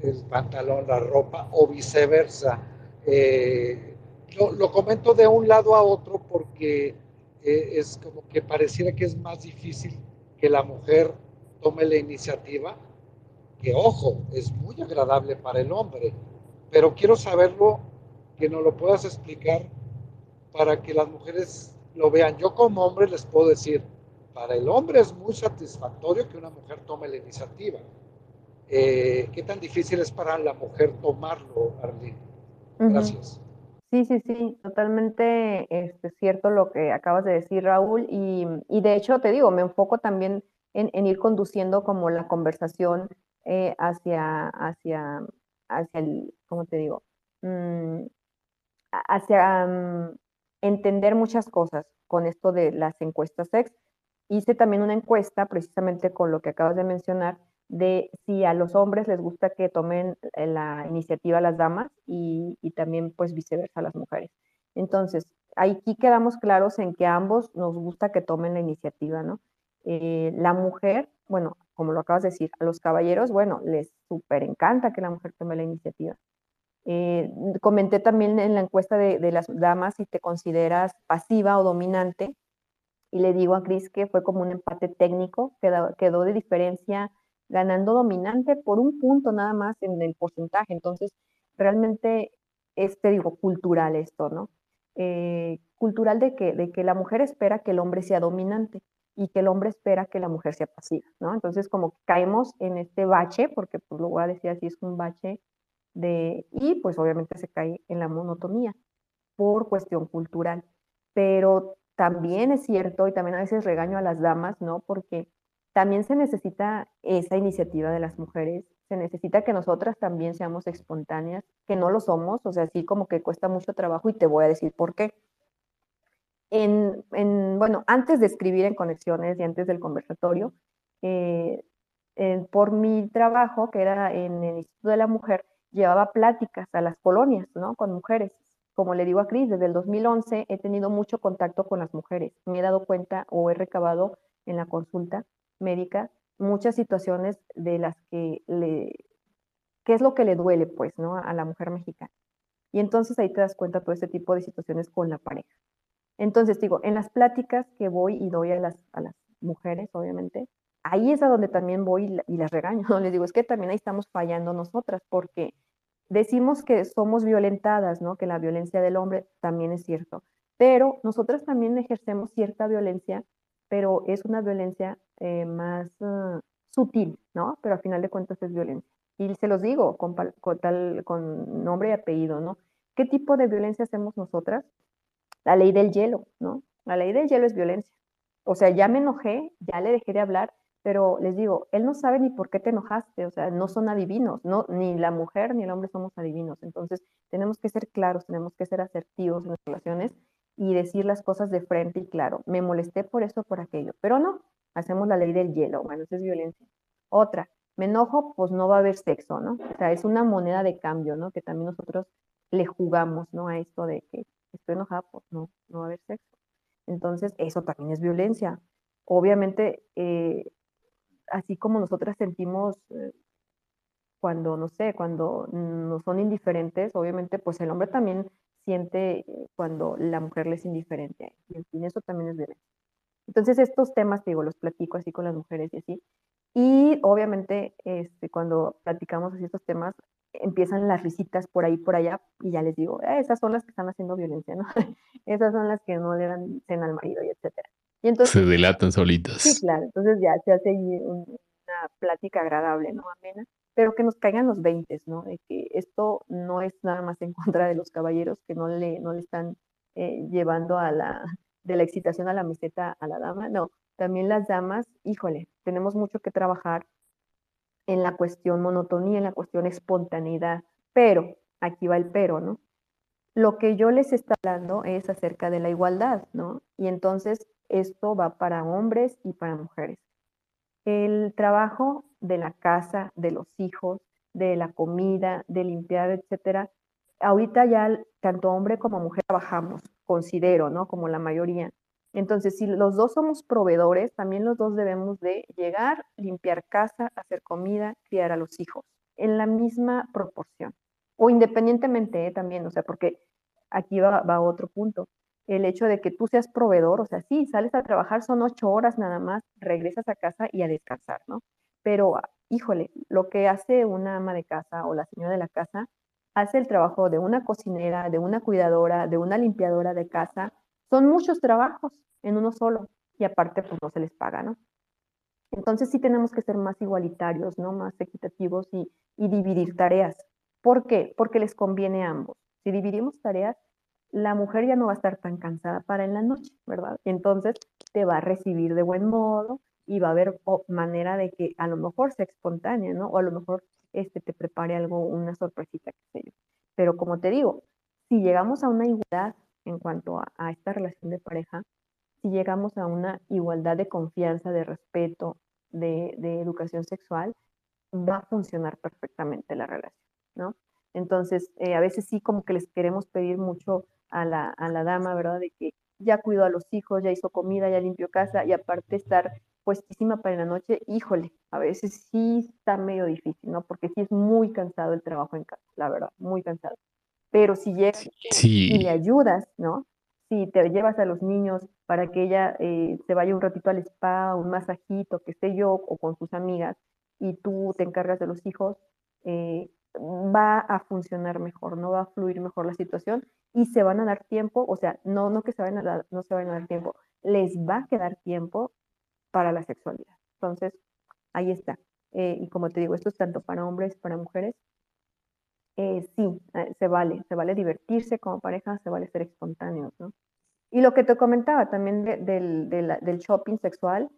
el pantalón, la ropa, o viceversa. Eh, lo, comento de un lado a otro porque eh, es como que pareciera que es más difícil que la mujer tome la iniciativa, que ojo, es muy agradable para el hombre, pero quiero saberlo, que nos lo puedas explicar para que las mujeres lo vean. Yo como hombre les puedo decir, para el hombre es muy satisfactorio que una mujer tome la iniciativa. Eh, ¿Qué tan difícil es para la mujer tomarlo, Arlene? Gracias. Sí, sí, sí, totalmente este, cierto lo que acabas de decir, Raúl. Y, de hecho, te digo, me enfoco también en, ir conduciendo como la conversación eh, hacia, hacia, hacia el, ¿cómo te digo? Mm, hacia mm, entender muchas cosas con esto de las encuestas sex. Hice también una encuesta precisamente con lo que acabas de mencionar de si a los hombres les gusta que tomen eh, la iniciativa las damas y, también pues viceversa las mujeres. Entonces, aquí quedamos claros en que ambos nos gusta que tomen la iniciativa, ¿no? Eh, la mujer, bueno, como lo acabas de decir, a los caballeros, bueno, les súper encanta que la mujer tome la iniciativa. Eh, comenté también en la encuesta de, las damas si te consideras pasiva o dominante, y le digo a Cris que fue como un empate técnico, quedó, quedó de diferencia ganando dominante por un punto nada más en el porcentaje. Entonces, realmente es, te digo, cultural esto, ¿no? Eh, cultural de que, de que la mujer espera que el hombre sea dominante y que el hombre espera que la mujer sea pasiva, ¿no? Entonces, como caemos en este bache, porque pues lo voy a decir así, es un bache de, y pues obviamente se cae en la monotonía por cuestión cultural. Pero también es cierto, y también a veces regaño a las damas, ¿no? Porque también se necesita esa iniciativa de las mujeres, se necesita que nosotras también seamos espontáneas, que no lo somos, o sea, sí como que cuesta mucho trabajo y te voy a decir por qué. En, bueno, antes de escribir en conexiones y antes del conversatorio, eh, por mi trabajo, que era en el Instituto de la Mujer, llevaba pláticas a las colonias, ¿no? Con mujeres. Como le digo a Cris, desde el 2011 he tenido mucho contacto con las mujeres. Me he dado cuenta o he recabado en la consulta médica muchas situaciones de las que le, qué es lo que le duele, pues, ¿no? A la mujer mexicana. Y entonces ahí te das cuenta todo este tipo de situaciones con la pareja. Entonces, digo, en las pláticas que voy y doy a las, a las mujeres, obviamente, ahí es a donde también voy y, las regaño, ¿no? Les digo, es que también ahí estamos fallando nosotras, porque decimos que somos violentadas, ¿no? Que la violencia del hombre también es cierto, pero nosotras también ejercemos cierta violencia pero es una violencia eh, más ah, sutil, ¿no? Pero al final de cuentas es violencia. Y se los digo con, tal, con nombre y apellido, ¿no? ¿Qué tipo de violencia hacemos nosotras? La ley del hielo, ¿no? La ley del hielo es violencia. O sea, ya me enojé, ya le dejé de hablar, pero les digo, él no sabe ni por qué te enojaste, o sea, no son adivinos, no, ni la mujer ni el hombre somos adivinos. Entonces, tenemos que ser claros, tenemos que ser asertivos en las relaciones y decir las cosas de frente y claro, me molesté por eso, por aquello, pero no, hacemos la ley del hielo, bueno, eso es violencia. Otra, me enojo, pues no va a haber sexo, ¿no? O sea, es una moneda de cambio, ¿no? Que también nosotros le jugamos, ¿no? A esto de que estoy enojada, pues no, no va a haber sexo. Entonces, eso también es violencia. Obviamente, eh, así como nosotras sentimos eh, cuando, no sé, cuando nos son indiferentes, obviamente, pues el hombre también siente eh, cuando la mujer le es indiferente. Y en fin, eso también es violencia. Entonces, estos temas, digo, los platico así con las mujeres y así. Y obviamente, este, cuando platicamos así estos temas, empiezan las risitas por ahí, por allá, y ya les digo, ah, esas son las que están haciendo violencia, ¿no? esas son las que no le dan cena al marido y etcétera. Y entonces, se delatan solitas. Sí, claro. Entonces ya se hace una plática agradable, ¿no? Amena pero que nos caigan los 20, ¿no? De que esto no es nada más en contra de los caballeros que no le, no le están eh, llevando a la, de la excitación a la meseta a la dama, no, también las damas, híjole, tenemos mucho que trabajar en la cuestión monotonía, en la cuestión espontaneidad, pero, aquí va el pero, ¿no? Lo que yo les está hablando es acerca de la igualdad, ¿no? Y entonces esto va para hombres y para mujeres. El trabajo de la casa, de los hijos, de la comida, de limpiar, etcétera. Ahorita ya tanto hombre como mujer trabajamos, considero, ¿no? Como la mayoría. Entonces, si los dos somos proveedores, también los dos debemos de llegar, limpiar casa, hacer comida, criar a los hijos, en la misma proporción. O independientemente ¿eh? también, o sea, porque aquí va, va otro punto el hecho de que tú seas proveedor, o sea, sí, sales a trabajar, son ocho horas nada más, regresas a casa y a descansar, ¿no? Pero, híjole, lo que hace una ama de casa o la señora de la casa, hace el trabajo de una cocinera, de una cuidadora, de una limpiadora de casa. Son muchos trabajos en uno solo y aparte pues no se les paga, ¿no? Entonces sí tenemos que ser más igualitarios, ¿no? Más equitativos y, y dividir tareas. ¿Por qué? Porque les conviene a ambos. Si dividimos tareas, la mujer ya no va a estar tan cansada para en la noche, ¿verdad? Entonces te va a recibir de buen modo, y va a haber manera de que a lo mejor sea espontánea, ¿no? O a lo mejor este, te prepare algo, una sorpresita, qué sé yo. Pero como te digo, si llegamos a una igualdad en cuanto a, esta relación de pareja, si llegamos a una igualdad de confianza, de respeto, de, educación sexual, va a funcionar perfectamente la relación, ¿no? Entonces, eh, a veces sí como que les queremos pedir mucho a la, a la dama, ¿verdad? De que ya cuidó a los hijos, ya hizo comida, ya limpió casa y aparte estar puestísima para la noche, híjole, a veces sí está medio difícil, ¿no? Porque sí es muy cansado el trabajo en casa, la verdad, muy cansado. Pero si llegas y le ayudas, ¿no? Si te llevas a los niños para que ella eh, se vaya un ratito al spa, un masajito, que esté yo o con sus amigas, y tú te encargas de los hijos, eh, va a funcionar mejor, no va a fluir mejor la situación y se van a dar tiempo, o sea, no, no que se vayan a dar, no se vayan a dar tiempo, les va a quedar tiempo para la sexualidad. Entonces, ahí está. Eh, y como te digo, esto es tanto para hombres, para mujeres. Eh, sí, eh, se vale, se vale divertirse como pareja, se vale ser espontáneos, ¿no? Y lo que te comentaba también del, del, shopping sexual,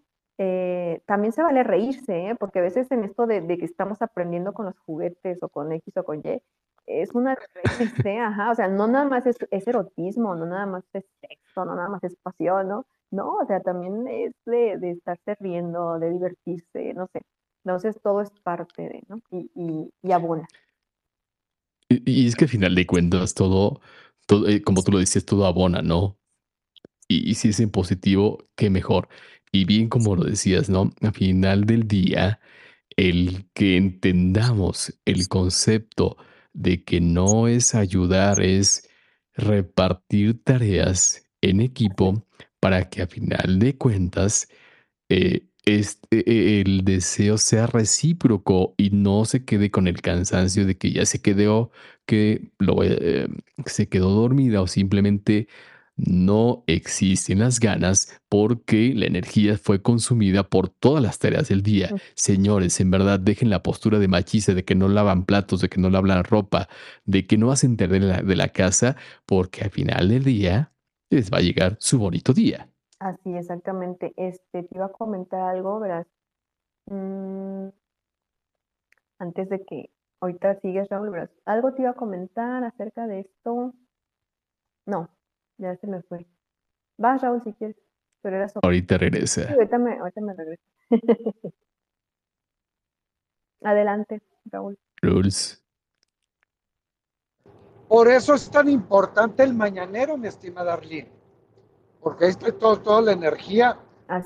también se vale reírse, porque a veces en esto de, que estamos aprendiendo con los juguetes o con X o con Y, es una reírse, ajá, o sea, no nada más es, erotismo, no nada más es sexo, no nada más es pasión, ¿no? No, o sea, también es de, de estarse riendo, de divertirse, no sé. Entonces todo es parte de, ¿no? Y, y, abona. Y, es que al final de cuentas todo, todo eh, como tú lo dices, todo abona, ¿no? Y, si es en positivo, qué mejor. Y bien como lo decías, ¿no? Al final del día, el que entendamos el concepto de que no es ayudar, es repartir tareas en equipo, para que a final de cuentas eh, este, e, el deseo sea recíproco y no se quede con el cansancio de que ya se quedó, que lo, eh, se quedó dormida o simplemente no existen las ganas porque la energía fue consumida por todas las tareas del día. Señores, en verdad, dejen la postura de machista, de que no lavan platos, de que no lavan ropa, de que no hacen de la, de la casa, porque al final del día les va a llegar su bonito día. Así, exactamente. Este, te iba a comentar algo, verás. Mm, antes de que ahorita sigues, Raúl, verás. Algo te iba a comentar acerca de esto. No, ya se me fue. Vas, Raúl, si quieres. Pero era Ahorita regresa. ahorita me, ahorita me regresa. Adelante, Raúl. Rules. Por eso es tan importante el mañanero, mi estimada Arlene, porque ahí está todo, toda la energía,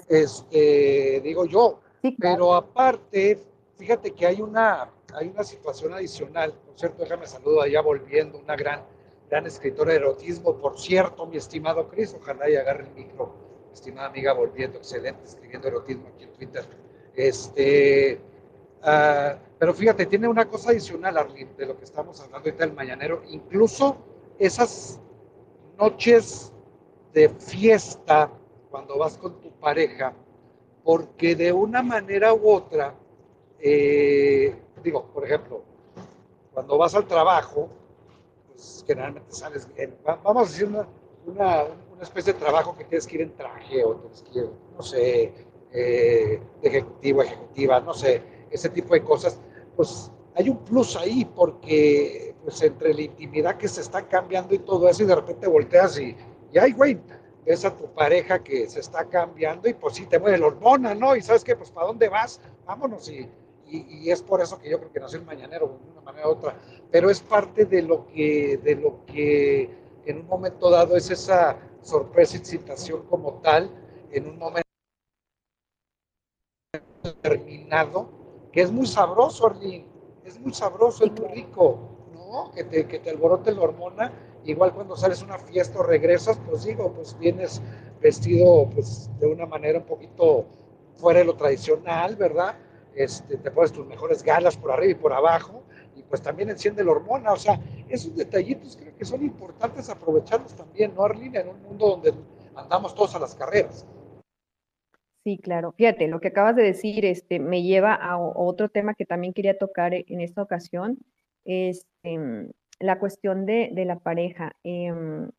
este, digo yo. Pero aparte, fíjate que hay una, hay una situación adicional, por cierto, déjame saludar allá volviendo, una gran, gran escritora de erotismo, por cierto, mi estimado Cris, ojalá y agarre el micro, mi estimada amiga volviendo, excelente, escribiendo erotismo aquí en Twitter. Este, uh, pero fíjate, tiene una cosa adicional, Arlene, de lo que estamos hablando ahorita del mañanero. Incluso esas noches de fiesta cuando vas con tu pareja, porque de una manera u otra, eh, digo, por ejemplo, cuando vas al trabajo, pues generalmente sales bien. Vamos a decir una, una, especie de trabajo que tienes que ir en traje o tienes que no sé, eh, ejecutivo, ejecutiva, no sé, ese tipo de cosas pues hay un plus ahí porque pues entre la intimidad que se está cambiando y todo eso y de repente volteas y, y ay, güey, ves a tu pareja que se está cambiando y pues sí te mueve la hormona, ¿no? Y sabes que pues para dónde vas, vámonos y, y, es por eso que yo creo que nació el mañanero de una manera u otra, pero es parte de lo que, de lo que en un momento dado es esa sorpresa, excitación como tal, en un momento determinado que es muy sabroso, Arlene, es muy sabroso, es muy rico, ¿no? Que te, que te alborote la hormona, igual cuando sales a una fiesta o regresas, pues digo, pues vienes vestido pues de una manera un poquito fuera de lo tradicional, ¿verdad? Este, te pones tus mejores galas por arriba y por abajo, y pues también enciende la hormona, o sea, esos detallitos creo que son importantes aprovecharlos también, ¿no, Arlene? En un mundo donde andamos todos a las carreras. Sí, claro. Fíjate, lo que acabas de decir este, me lleva a otro tema que también quería tocar e, en esta ocasión, es em, la cuestión de, la pareja. Em,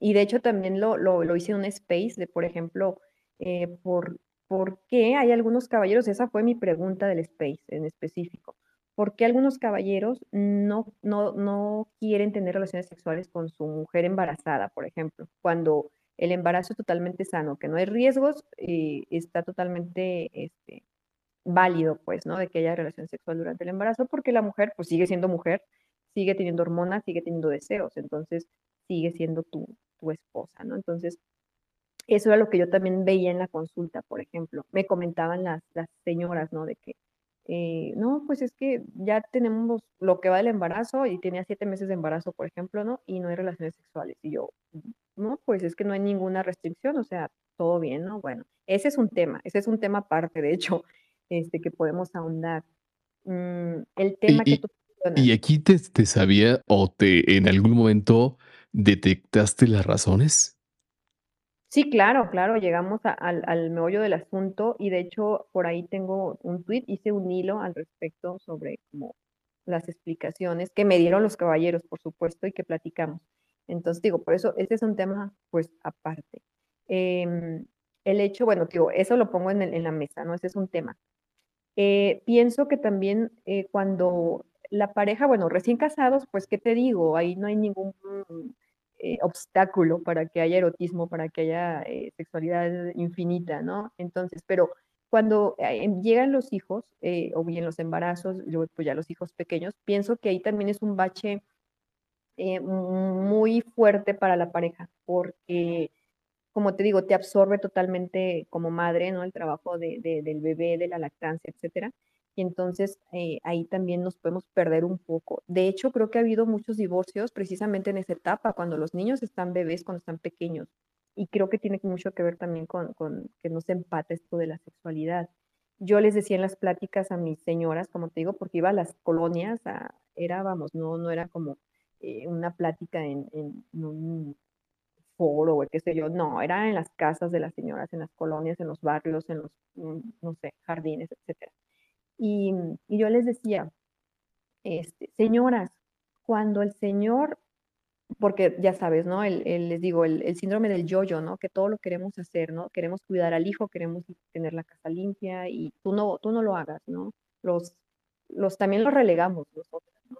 y de hecho también lo, lo, hice en un space de, por ejemplo, eh, por, ¿por qué hay algunos caballeros? Esa fue mi pregunta del space en específico. ¿Por qué algunos caballeros no, no, no quieren tener relaciones sexuales con su mujer embarazada, por ejemplo? Cuando el embarazo es totalmente sano, que no hay riesgos y está totalmente este, válido, pues, ¿no? De que haya relación sexual durante el embarazo, porque la mujer, pues, sigue siendo mujer, sigue teniendo hormonas, sigue teniendo deseos, entonces sigue siendo tu, tu esposa, ¿no? Entonces, Eso era lo que yo también veía en la consulta, por ejemplo. Me comentaban las, las señoras, ¿no? De que, eh, no, pues es que ya tenemos lo que va del embarazo y tenía siete meses de embarazo, por ejemplo, ¿no? Y no hay relaciones sexuales. Y yo, no, pues es que no hay ninguna restricción, o sea, todo bien, ¿no? Bueno, ese es un tema, ese es un tema aparte, de hecho, este, que podemos ahondar. Mm, el tema y, que tú y aquí te, te sabía o te en algún momento detectaste las razones. Sí, claro, claro, llegamos al, al meollo del asunto y de hecho por ahí tengo un tweet, hice un hilo al respecto sobre como las explicaciones que me dieron los caballeros, por supuesto, y que platicamos. Entonces digo, por eso ese es un tema pues aparte. Em, el hecho, bueno, digo, eso lo pongo en, en, la mesa, ¿no? Ese es un tema. Eh, pienso que también eh, cuando la pareja, bueno, recién casados, pues, ¿qué te digo? Ahí no hay ningún eh, obstáculo para que haya erotismo, para que haya eh, sexualidad infinita, ¿no? Entonces, pero cuando eh, llegan los hijos, o bien los embarazos, pues ya los hijos pequeños, pienso que ahí también es un bache muy fuerte para la pareja, porque, como te digo, te absorbe totalmente como madre, ¿no? El trabajo de, del bebé, de la lactancia, etcétera y entonces eh, ahí también nos podemos perder un poco. De hecho, creo que ha habido muchos divorcios precisamente en esa etapa, cuando los niños están bebés, cuando están pequeños. Y creo que tiene mucho que ver también con, que no se empate esto de la sexualidad. Yo les decía en las pláticas a mis señoras, como te digo, porque iba a las colonias, era, vamos, no, no era como eh, una plática en, en, un foro o qué sé yo, no, era en las casas de las señoras, en las colonias, en los barrios, en los, mm, no sé, jardines, etcétera. Y, yo les decía, este, señoras, cuando el Señor, porque ya sabes, ¿no? El, les digo, el, síndrome del yo-yo, ¿no? Que todo lo queremos hacer, ¿no? Queremos cuidar al hijo, queremos tener la casa limpia y tú no, tú no lo hagas, ¿no? Los, los también los relegamos nosotros, ¿no?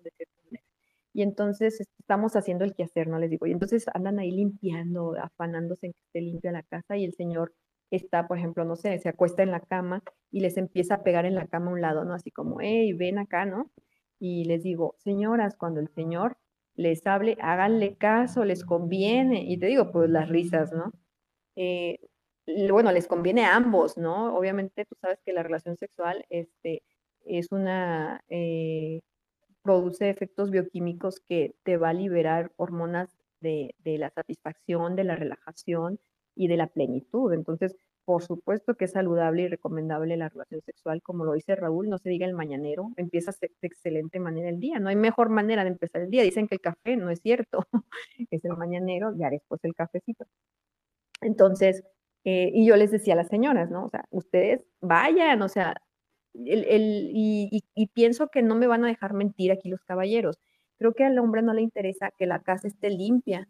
Y entonces estamos haciendo el quehacer, ¿no? Les digo, y entonces andan ahí limpiando, afanándose en que esté limpia la casa y el Señor está, por ejemplo, no sé, se acuesta en la cama y les empieza a pegar en la cama a un lado, ¿no? Así como, hey, ven acá, ¿no? Y les digo, señoras, cuando el Señor les hable, háganle caso, les conviene. Y te digo, pues las risas, ¿no? Eh, bueno, les conviene a ambos, ¿no? Obviamente tú sabes que la relación sexual este, es una, eh, produce efectos bioquímicos que te va a liberar hormonas de, de la satisfacción, de la relajación, y de la plenitud. Entonces, por supuesto que es saludable y recomendable la relación sexual, como lo dice Raúl, no se diga el mañanero, empieza de excelente manera el día. No hay mejor manera de empezar el día. Dicen que el café no es cierto, es el mañanero, ya después el cafecito. Entonces, eh, y yo les decía a las señoras, ¿no? O sea, ustedes vayan, o sea, el, el, y, pienso que no me van a dejar mentir aquí los caballeros. Creo que al hombre no le interesa que la casa esté limpia,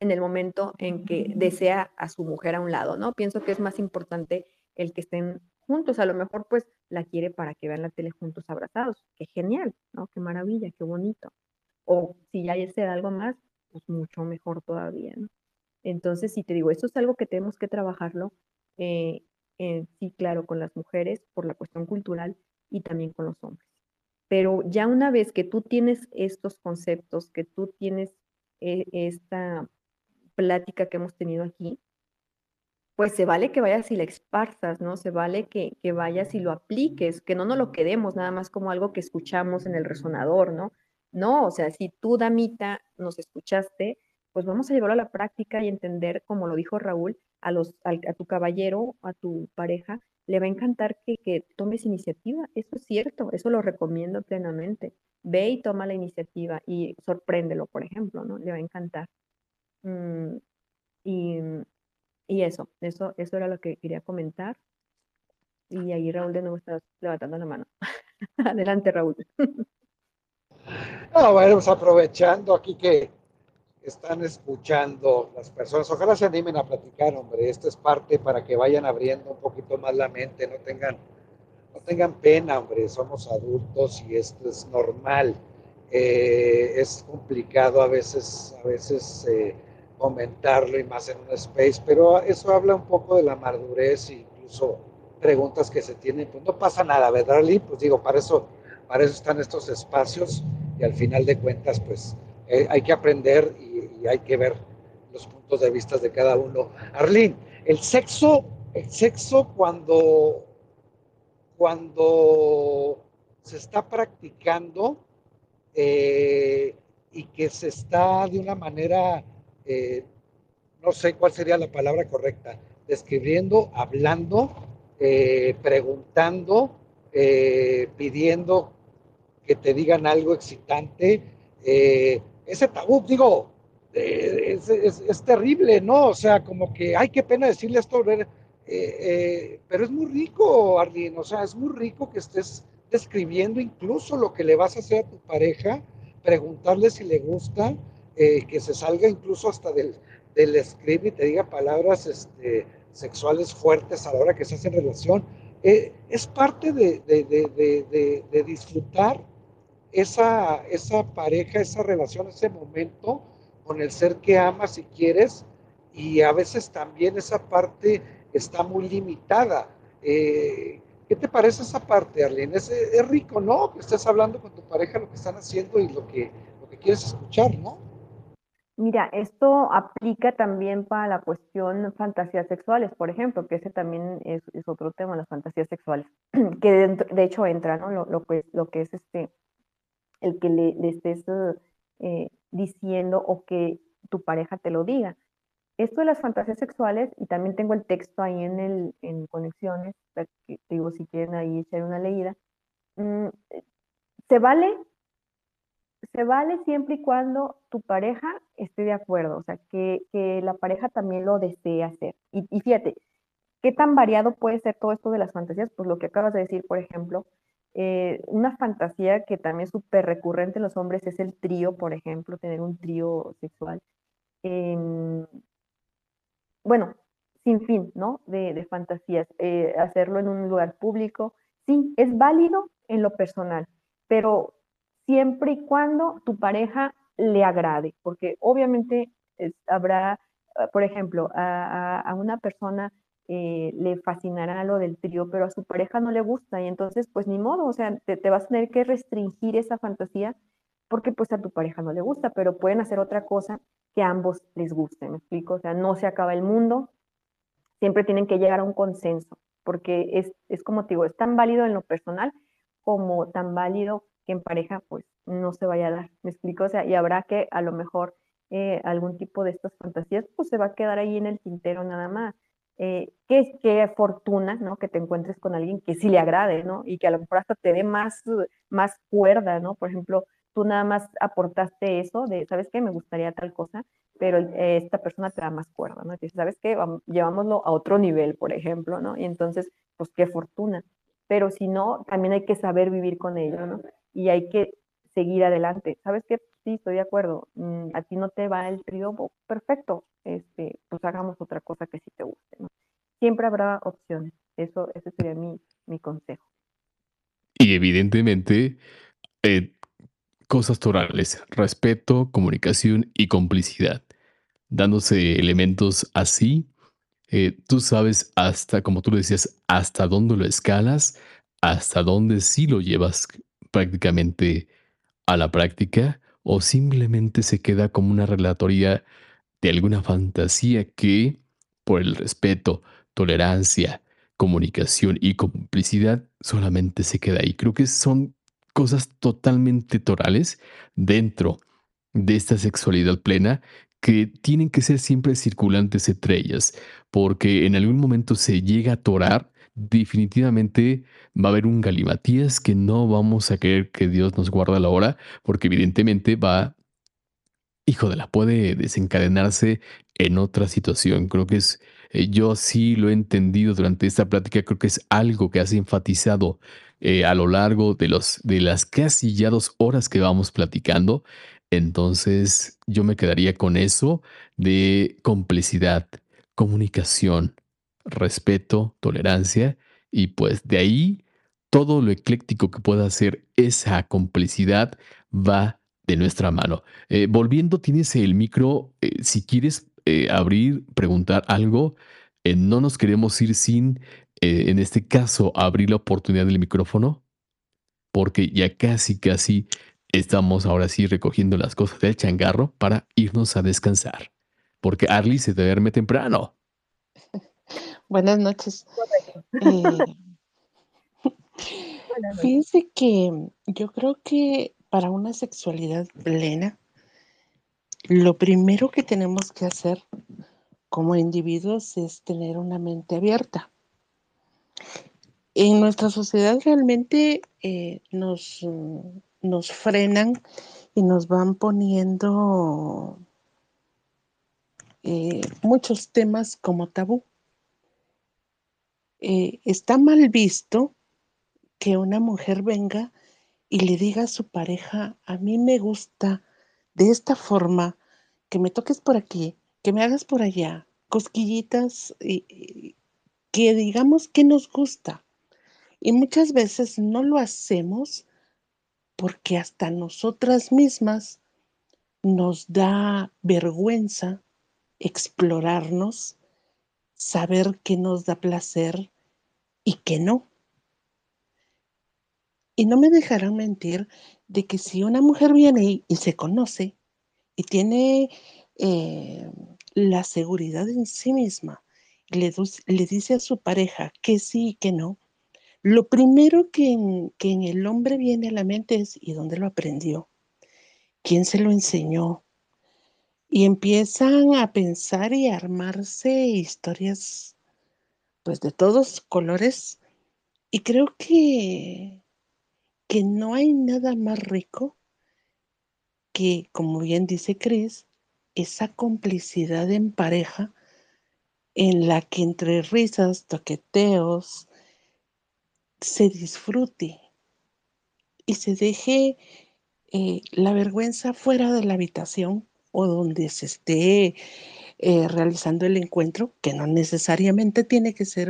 en el momento en que desea a su mujer a un lado, ¿no? Pienso que es más importante el que estén juntos, a lo mejor pues la quiere para que vean la tele juntos abrazados, qué genial, ¿no? Qué maravilla, qué bonito. O si ya da algo más, pues mucho mejor todavía, ¿no? Entonces, si te digo, esto es algo que tenemos que trabajarlo, eh, sí, claro, con las mujeres por la cuestión cultural y también con los hombres. Pero ya una vez que tú tienes estos conceptos, que tú tienes eh, esta plática que hemos tenido aquí, pues se vale que vayas y la esparzas, ¿no? Se vale que, vayas y lo apliques, que no nos lo quedemos nada más como algo que escuchamos en el resonador, ¿no? No, o sea, si tú, damita, nos escuchaste, pues vamos a llevarlo a la práctica y entender, como lo dijo Raúl, a, los, a, tu caballero, a tu pareja, le va a encantar que, que, tomes iniciativa. Eso es cierto, eso lo recomiendo plenamente. Ve y toma la iniciativa y sorpréndelo, por ejemplo, ¿no? Le va a encantar. Mm, y, y, eso, eso, eso era lo que quería comentar. Y ahí Raúl de nuevo está levantando la mano. Adelante, Raúl. Ah, bueno, pues aprovechando aquí que están escuchando las personas, ojalá se animen a platicar, hombre. Esto es parte para que vayan abriendo un poquito más la mente, no tengan, no tengan pena, hombre. Somos adultos y esto es normal. Eh, es complicado a veces, a veces eh, comentarlo y más en un space, pero eso habla un poco de la madurez e incluso preguntas que se tienen, pues no pasa nada, ¿verdad, Lee? Pues digo, para eso, para eso están estos espacios y al final de cuentas, pues eh, hay que aprender y, hay que ver los puntos de vista de cada uno. Arlene, el sexo, el sexo cuando, cuando se está practicando eh, y que se está de una manera, eh, no sé cuál sería la palabra correcta, describiendo, hablando, eh, preguntando, pidiendo que te digan algo excitante. ese tabú, digo, es, terrible, ¿no? O sea, como que, ay, qué pena decirle esto, pero es muy rico, Arlene, o sea, es muy rico que estés describiendo incluso lo que le vas a hacer a tu pareja, preguntarle si le gusta, que se salga incluso hasta del, del script y te diga palabras este, sexuales fuertes a la hora que se hace relación. Eh, es parte de, de, disfrutar esa, esa pareja, esa relación, ese momento con el ser que amas y quieres, y a veces también esa parte está muy limitada. Eh, ¿Qué te parece esa parte, Arlene? Es, rico, ¿no? Que estés hablando con tu pareja lo que están haciendo y lo que, lo que quieres escuchar, ¿no? Mira, esto aplica también para la cuestión fantasías sexuales, por ejemplo, que ese también es, otro tema, las fantasías sexuales, que de, hecho entra, ¿no? Lo, que es este, el que le, estés eh, diciendo o que tu pareja te lo diga. Esto de las fantasías sexuales, y también tengo el texto ahí en, en conexiones, que, digo, si quieren ahí echar una leída, mm, se vale, se vale siempre y cuando tu pareja esté de acuerdo, o sea, que, la pareja también lo desee hacer. Y, y, fíjate, ¿qué tan variado puede ser todo esto de las fantasías? Pues lo que acabas de decir, por ejemplo, eh, una fantasía que también es súper recurrente en los hombres es el trío, por ejemplo, tener un trío sexual. Em, bueno, sin fin, ¿no? De, fantasías, eh, hacerlo en un lugar público. Sí, es válido en lo personal, pero siempre y cuando tu pareja le agrade, porque obviamente habrá, ah, por ejemplo, a, una persona eh, le fascinará lo del trío, pero a su pareja no le gusta y entonces pues ni modo, o sea, te, te vas a tener que restringir esa fantasía porque pues a tu pareja no le gusta, pero pueden hacer otra cosa que a ambos les guste, ¿me explico? O sea, no se acaba el mundo, siempre tienen que llegar a un consenso, porque es, es como te digo, es tan válido en lo personal como tan válido que en pareja pues no se vaya a dar, ¿me explico? O sea, y habrá que a lo mejor eh, algún tipo de estas fantasías pues se va a quedar ahí en el tintero nada más. Eh, qué, qué fortuna, ¿no? Que te encuentres con alguien que sí le agrade, ¿no? Y que a lo mejor hasta te dé más, más cuerda, ¿no? Por ejemplo, tú nada más aportaste eso de, ¿sabes qué? Me gustaría tal cosa, pero eh, esta persona te da más cuerda, ¿no? ¿sabes qué? llevámoslo a otro nivel, por ejemplo, ¿no? Y entonces, pues qué fortuna. Pero si no, también hay que saber vivir con ello, ¿no? Y hay que seguir adelante. ¿Sabes qué? Sí, estoy de acuerdo. Mm, a ti no te va el trío, perfecto. Este, pues hagamos otra cosa que sí te guste. Siempre habrá opciones. Eso, ese sería mi, mi consejo. Y evidentemente, eh, cosas torales, respeto, comunicación y complicidad. Dándose elementos así, eh, tú sabes hasta, como tú lo decías, hasta dónde lo escalas, hasta dónde sí lo llevas prácticamente a la práctica o simplemente se queda como una relatoría de alguna fantasía que, por el respeto, tolerancia, comunicación y complicidad, solamente se queda ahí. Creo que son cosas totalmente torales dentro de esta sexualidad plena que tienen que ser siempre circulantes entre ellas, porque en algún momento se llega a torar, definitivamente va a haber un galimatías que no vamos a querer que Dios nos guarde la hora, porque evidentemente va, hijo de la, puede desencadenarse en otra situación. Creo que es, eh, yo sí lo he entendido durante esta plática, creo que es algo que has enfatizado eh, a lo largo de, los, de las casi ya dos horas que vamos platicando. Entonces yo me quedaría con eso de complicidad, comunicación, respeto, tolerancia y pues de ahí todo lo ecléctico que pueda hacer esa complicidad va de nuestra mano. Eh, volviendo, tienes el micro, eh, si quieres abrir, preguntar algo, no nos queremos ir sin eh, en este caso, abrir la oportunidad del micrófono, porque ya casi, casi estamos ahora sí recogiendo las cosas del changarro para irnos a descansar. Porque Arlie se duerme temprano. Buenas noches. Eh, fíjense que yo creo que para una sexualidad plena, lo primero que tenemos que hacer como individuos es tener una mente abierta. En nuestra sociedad realmente eh, nos, nos frenan y nos van poniendo eh, muchos temas como tabú. Eh, está mal visto que una mujer venga y le diga a su pareja, a mí me gusta de esta forma, que me toques por aquí, que me hagas por allá, cosquillitas, y, que digamos que nos gusta. Y muchas veces no lo hacemos porque hasta nosotras mismas nos da vergüenza explorarnos, saber qué nos da placer y qué no. Y no me dejarán mentir de que si una mujer viene y, se conoce y tiene eh, la seguridad en sí misma, y le, le, dice a su pareja que sí y que no, lo primero que que en el hombre viene a la mente es ¿y dónde lo aprendió? ¿Quién se lo enseñó? Y empiezan a pensar y a armarse historias pues de todos colores. Y creo que que no hay nada más rico que, como bien dice Chris, esa complicidad en pareja en la que entre risas, toqueteos, se disfrute y se deje eh, la vergüenza fuera de la habitación o donde se esté eh, realizando el encuentro, que no necesariamente tiene que ser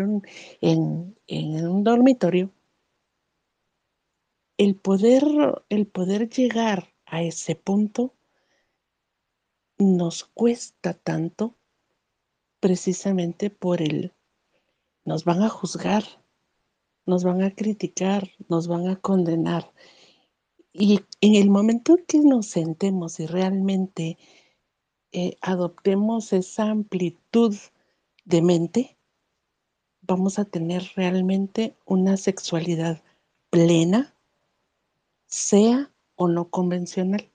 en un dormitorio, el poder, el poder llegar a ese punto nos cuesta tanto precisamente por el nos van a juzgar, nos van a criticar, nos van a condenar. Y en el momento que nos sentemos y realmente eh, adoptemos esa amplitud de mente, vamos a tener realmente una sexualidad plena, sea o no convencional.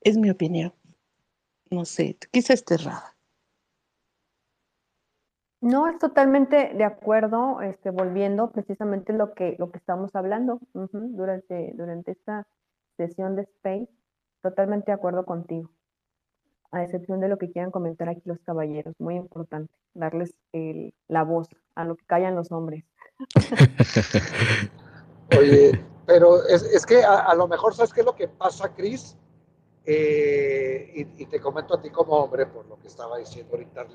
Es mi opinión. No sé, quizá esté errada. No, es totalmente de acuerdo, este, volviendo precisamente lo que, lo que estamos hablando durante, durante esta sesión de Space, totalmente de acuerdo contigo, a excepción de lo que quieran comentar aquí los caballeros, muy importante, darles la voz a lo que callan los hombres. Oye, pero es, que a, lo mejor, ¿sabes qué es lo que pasa, Cris? Eh, y, te comento a ti como hombre, por lo que estaba diciendo ahorita,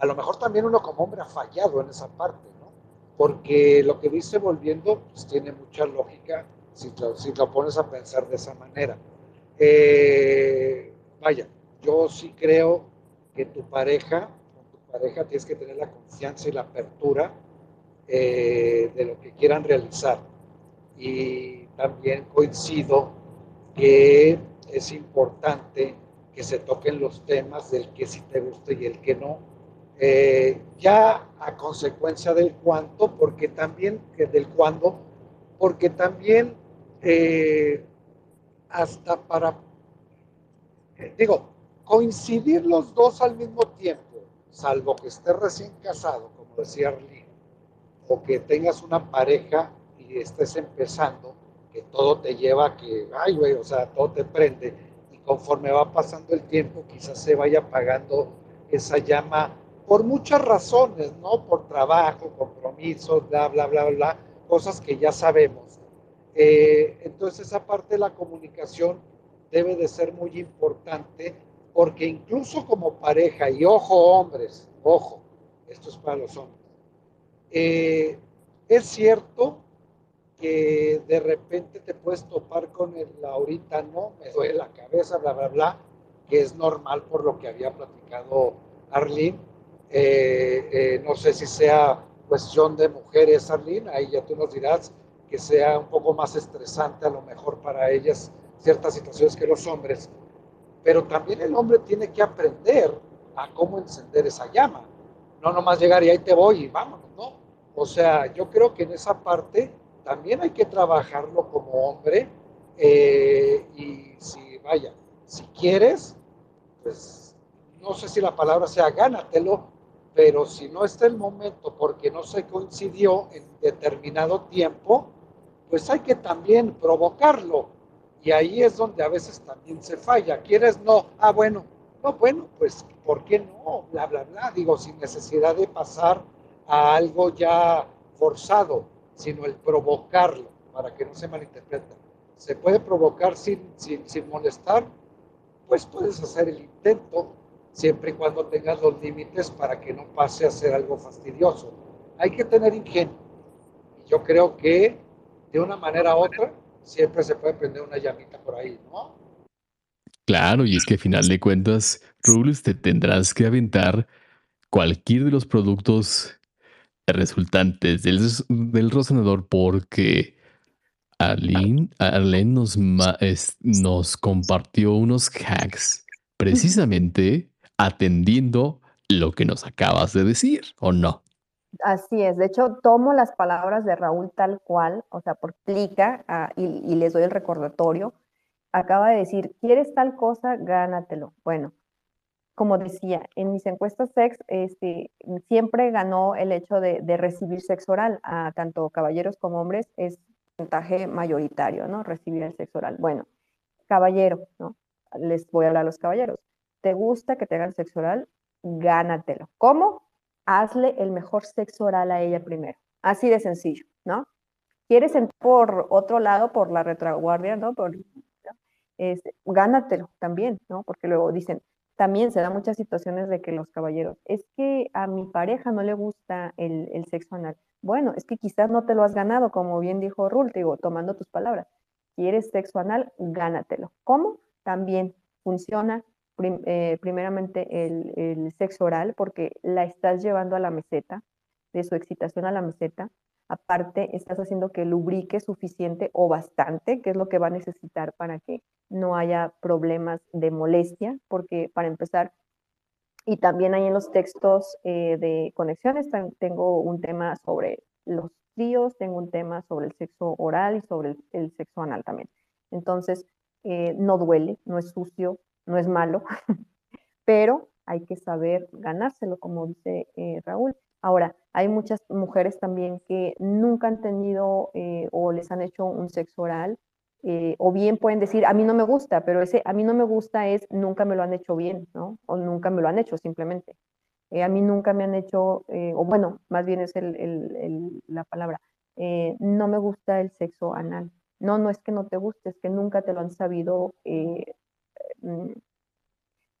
a lo mejor también uno como hombre ha fallado en esa parte, ¿no? Porque lo que dice volviendo, pues tiene mucha lógica si lo, si lo pones a pensar de esa manera. Eh, vaya, yo sí creo que tu pareja, con tu pareja tienes que tener la confianza y la apertura eh, de lo que quieran realizar y también coincido que es importante que se toquen los temas del que sí te guste y el que no. Eh, ya a consecuencia del cuánto, porque también, del cuándo, porque también eh, hasta para, eh, digo, coincidir los dos al mismo tiempo, salvo que estés recién casado, como decía Arlene, o que tengas una pareja estés empezando, que todo te lleva a que, ay, güey, o sea, todo te prende. Y conforme va pasando el tiempo, quizás se vaya apagando esa llama por muchas razones, ¿no? Por trabajo, compromisos, bla, bla, bla, bla, cosas que ya sabemos. Eh, entonces esa parte de la comunicación debe de ser muy importante porque incluso como pareja, y ojo hombres, ojo, esto es para los hombres, eh, es cierto que de repente te puedes topar con el ahorita no, me duele la cabeza, bla, bla, bla, que es normal por lo que había platicado Arlene. Eh, eh, no sé si sea cuestión de mujeres, Arlene, ahí ya tú nos dirás que sea un poco más estresante a lo mejor para ellas ciertas situaciones que los hombres, pero también el hombre tiene que aprender a cómo encender esa llama. no nomás llegar y ahí te voy y vámonos, ¿no? O sea, yo creo que en esa parte también hay que trabajarlo como hombre eh, y si, vaya, si quieres, pues no sé si la palabra sea gánatelo, pero si no está el momento porque no se coincidió en determinado tiempo, pues hay que también provocarlo. Y ahí es donde a veces también se falla. ¿Quieres? No. Ah, bueno. No, bueno, pues ¿por qué no? Bla, bla, bla. Digo, sin necesidad de pasar a algo ya forzado, sino el provocarlo, para que no se malinterprete. Se puede provocar sin, sin, sin molestar, pues puedes hacer el intento, siempre y cuando tengas los límites para que no pase a ser algo fastidioso. Hay que tener ingenio. Y yo creo que de una manera u otra siempre se puede prender una llamita por ahí, ¿no? Claro, y es que a final de cuentas, Rules, te tendrás que aventar cualquier de los productos resultantes del, del razonador porque Arlene, Arlene nos, nos compartió unos hacks precisamente atendiendo lo que nos acabas de decir, ¿o no? Así es, de hecho tomo las palabras de Raúl tal cual, o sea, por clica ah, y, les doy el recordatorio. Acaba de decir, ¿quieres tal cosa? Gánatelo. Bueno, como decía, en mis encuestas sex este, siempre ganó el hecho de, recibir sexo oral a tanto caballeros como hombres, es porcentaje mayoritario, ¿no? Recibir el sexo oral. Bueno, caballero, ¿no? Les voy a hablar a los caballeros. ¿Te gusta que te hagan sexo oral? Gánatelo. ¿Cómo? Hazle el mejor sexo oral a ella primero. Así de sencillo, ¿no? ¿Quieres entrar por otro lado, por la retroguardia, ¿no? Por, este, gánatelo también, ¿no? Porque luego dicen, también se dan muchas situaciones de que los caballeros, es que a mi pareja no le gusta el, el sexo anal. Bueno, es que quizás no te lo has ganado, como bien dijo Rul, te digo, tomando tus palabras. ¿Quieres sexo anal? Gánatelo. ¿Cómo? También funciona eh, primeramente el, sexo oral, porque la estás llevando a la meseta, de su excitación a la meseta. Aparte, estás haciendo que lubrique suficiente o bastante, que es lo que va a necesitar para que no haya problemas de molestia, porque para empezar, y también hay en los textos eh, de conexiones, tengo un tema sobre los tríos, tengo un tema sobre el sexo oral y sobre el, sexo anal también. Entonces, eh, no duele, no es sucio, no es malo, pero hay que saber ganárselo, como dice eh, Raúl. Ahora, hay muchas mujeres también que nunca han tenido eh, o les han hecho un sexo oral, eh, o bien pueden decir, a mí no me gusta, pero ese a mí no me gusta es nunca me lo han hecho bien, ¿no? O nunca me lo han hecho simplemente. a mí nunca me han hecho, o bueno, más bien es la palabra, no me gusta el sexo anal. No, no es que no te guste, es que nunca te lo han sabido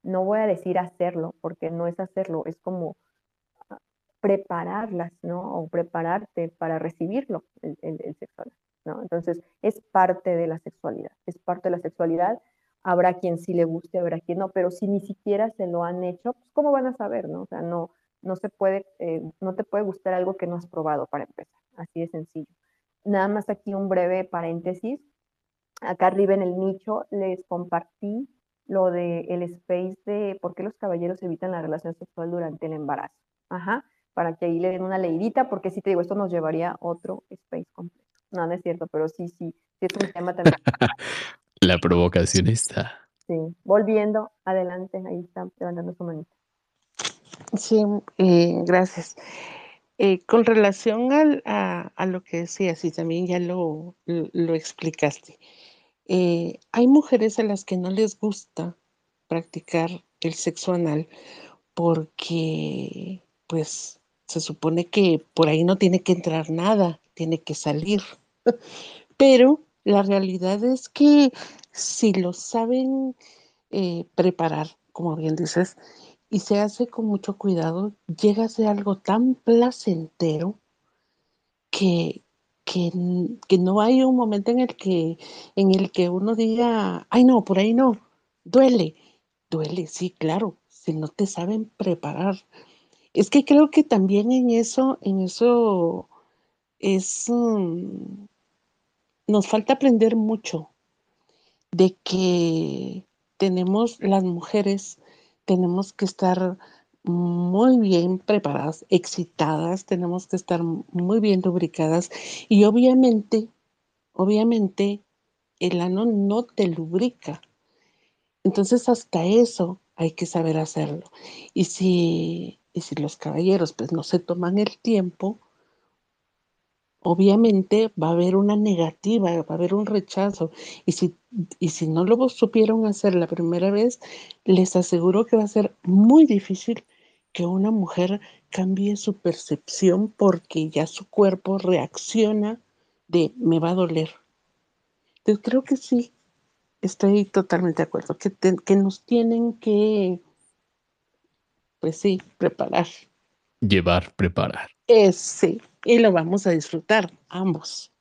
no voy a decir hacerlo, porque no es hacerlo, es como ah, prepararlas, ¿no? O prepararte para recibirlo, el, el, sexual, ¿no? Entonces, es parte de la sexualidad, es parte de la sexualidad. Habrá quien sí le guste, habrá quien no, pero si ni siquiera se lo han hecho, pues ¿cómo van a saber, no? O sea, no, no se puede, eh, no te puede gustar algo que no has probado para empezar, así de sencillo. Nada más aquí un breve paréntesis. Acá arriba en el nicho les compartí lo de el space de por qué los caballeros evitan la relación sexual durante el embarazo. Ajá, para que ahí le den una leidita, porque si te digo, esto nos llevaría a otro space completo. No, no es cierto, pero sí, sí, sí es un tema también. la provocación está. Sí, volviendo, adelante, ahí está levantando su manita. Sí, eh, gracias. Eh, con relación al, a, a, lo que decías, y también ya lo, lo explicaste, eh, hay mujeres a las que no les gusta practicar el sexo anal porque pues se supone que por ahí no tiene que entrar nada, tiene que salir. Pero la realidad es que si lo saben eh, preparar, como bien dices, y se hace con mucho cuidado, llega a ser algo tan placentero que, que, no hay un momento en el que en el que uno diga, ay no, por ahí no, duele, duele, sí, claro, si no te saben preparar. Es que creo que también en eso, en eso es, mm, nos falta aprender mucho de que tenemos las mujeres, tenemos que estar muy bien preparadas, excitadas, tenemos que estar muy bien lubricadas y obviamente, obviamente el ano no te lubrica. Entonces hasta eso hay que saber hacerlo. Y si, y si los caballeros pues no se toman el tiempo, obviamente va a haber una negativa, va a haber un rechazo. Y si, y si no lo supieron hacer la primera vez, les aseguro que va a ser muy difícil que una mujer cambie su percepción porque ya su cuerpo reacciona de me va a doler. Entonces creo que sí, estoy totalmente de acuerdo, que, que nos tienen que, pues sí, preparar. Llevar, preparar. Sí, y lo vamos a disfrutar ambos.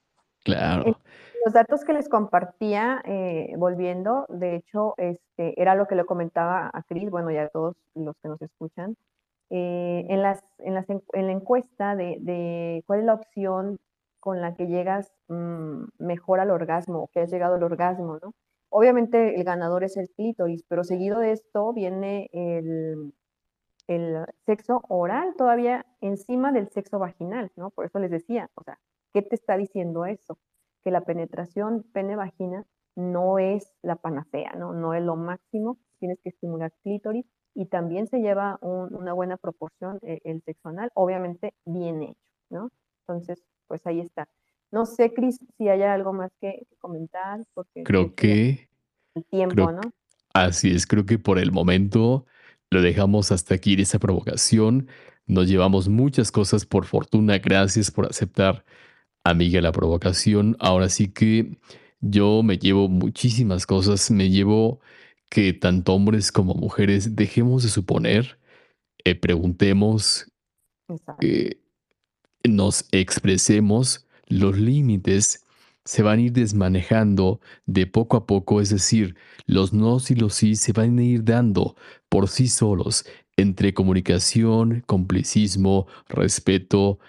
Claro. Los datos que les compartía, eh, volviendo, de hecho, este, era lo que le comentaba a Cris, bueno, ya todos los que nos escuchan, eh, en, las, en, las, en, la encuesta de, de, cuál es la opción con la que llegas mm, mejor al orgasmo, o que has llegado al orgasmo, ¿no? Obviamente el ganador es el clítoris, pero seguido de esto viene el, el sexo oral todavía encima del sexo vaginal, ¿no? Por eso les decía, o sea, ¿qué te está diciendo eso? Que la penetración pene-vagina no es la panacea, ¿no? No es lo máximo, tienes que estimular clítoris y también se lleva una buena proporción eh, el, sexo anal, obviamente bien hecho, ¿no? Entonces, pues ahí está. No sé, Cris, si hay algo más que, comentar. Porque creo que... El tiempo, ¿no? Así es, creo que por el momento lo dejamos hasta aquí en esa provocación. Nos llevamos muchas cosas por fortuna. Gracias por aceptar, amiga, la provocación. Ahora sí que yo me llevo muchísimas cosas. Me llevo que tanto hombres como mujeres dejemos de suponer, eh, preguntemos, eh, nos expresemos los límites se van a ir desmanejando de poco a poco, es decir, los nos y los sí se van a ir dando por sí solos entre comunicación, complicismo, respeto,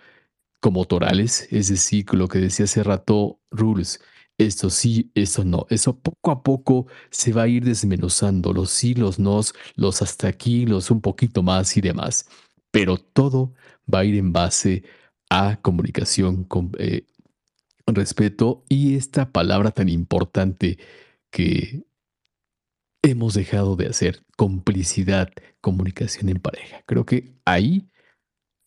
como torales, es decir, lo que decía hace rato Rules, esto sí, esto no, eso poco a poco se va a ir desmenuzando, los sí, los nos, los hasta aquí, los un poquito más y demás, pero todo va a ir en base a comunicación, eh, respeto y esta palabra tan importante que hemos dejado de hacer, complicidad, comunicación en pareja. Creo que ahí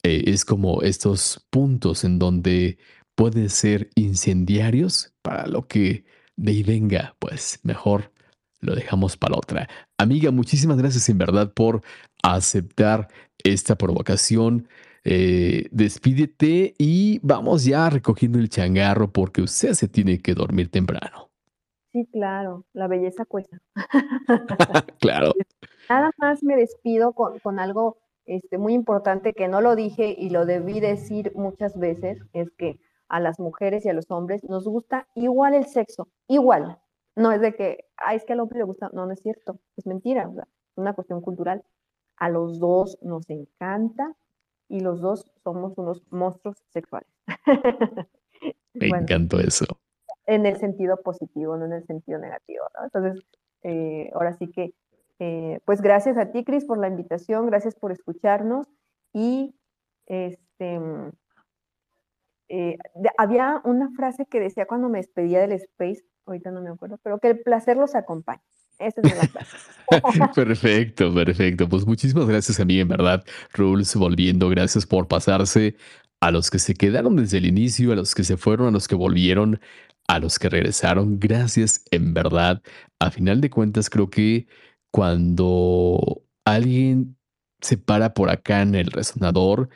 eh, es como estos puntos en donde pueden ser incendiarios para lo que de ahí venga, pues mejor lo dejamos para otra. Amiga, muchísimas gracias en verdad por aceptar esta provocación. Eh, despídete y vamos ya recogiendo el changarro porque usted se tiene que dormir temprano. Sí, claro, la belleza cuesta. claro. Nada más me despido con, con algo este, muy importante que no lo dije y lo debí decir muchas veces, es que a las mujeres y a los hombres nos gusta igual el sexo, igual. No es de que, es que al hombre le gusta, no, no es cierto, es mentira, es una cuestión cultural. A los dos nos encanta y los dos somos unos monstruos sexuales. Me encantó eso. En el sentido positivo, no en el sentido negativo. Entonces, eh, ahora sí que, eh, pues gracias a ti, Cris, por la invitación, gracias por escucharnos y este, eh, había una frase que decía cuando me despedía del Space, ahorita no me acuerdo, pero que el placer los acompañe. Esa es la perfecto, perfecto. Pues muchísimas gracias a mí, en verdad. Rules, volviendo, gracias por pasarse. A los que se quedaron desde el inicio, a los que se fueron, a los que volvieron, a los que regresaron, gracias en verdad. A final de cuentas, creo que cuando alguien se para por acá en el resonador,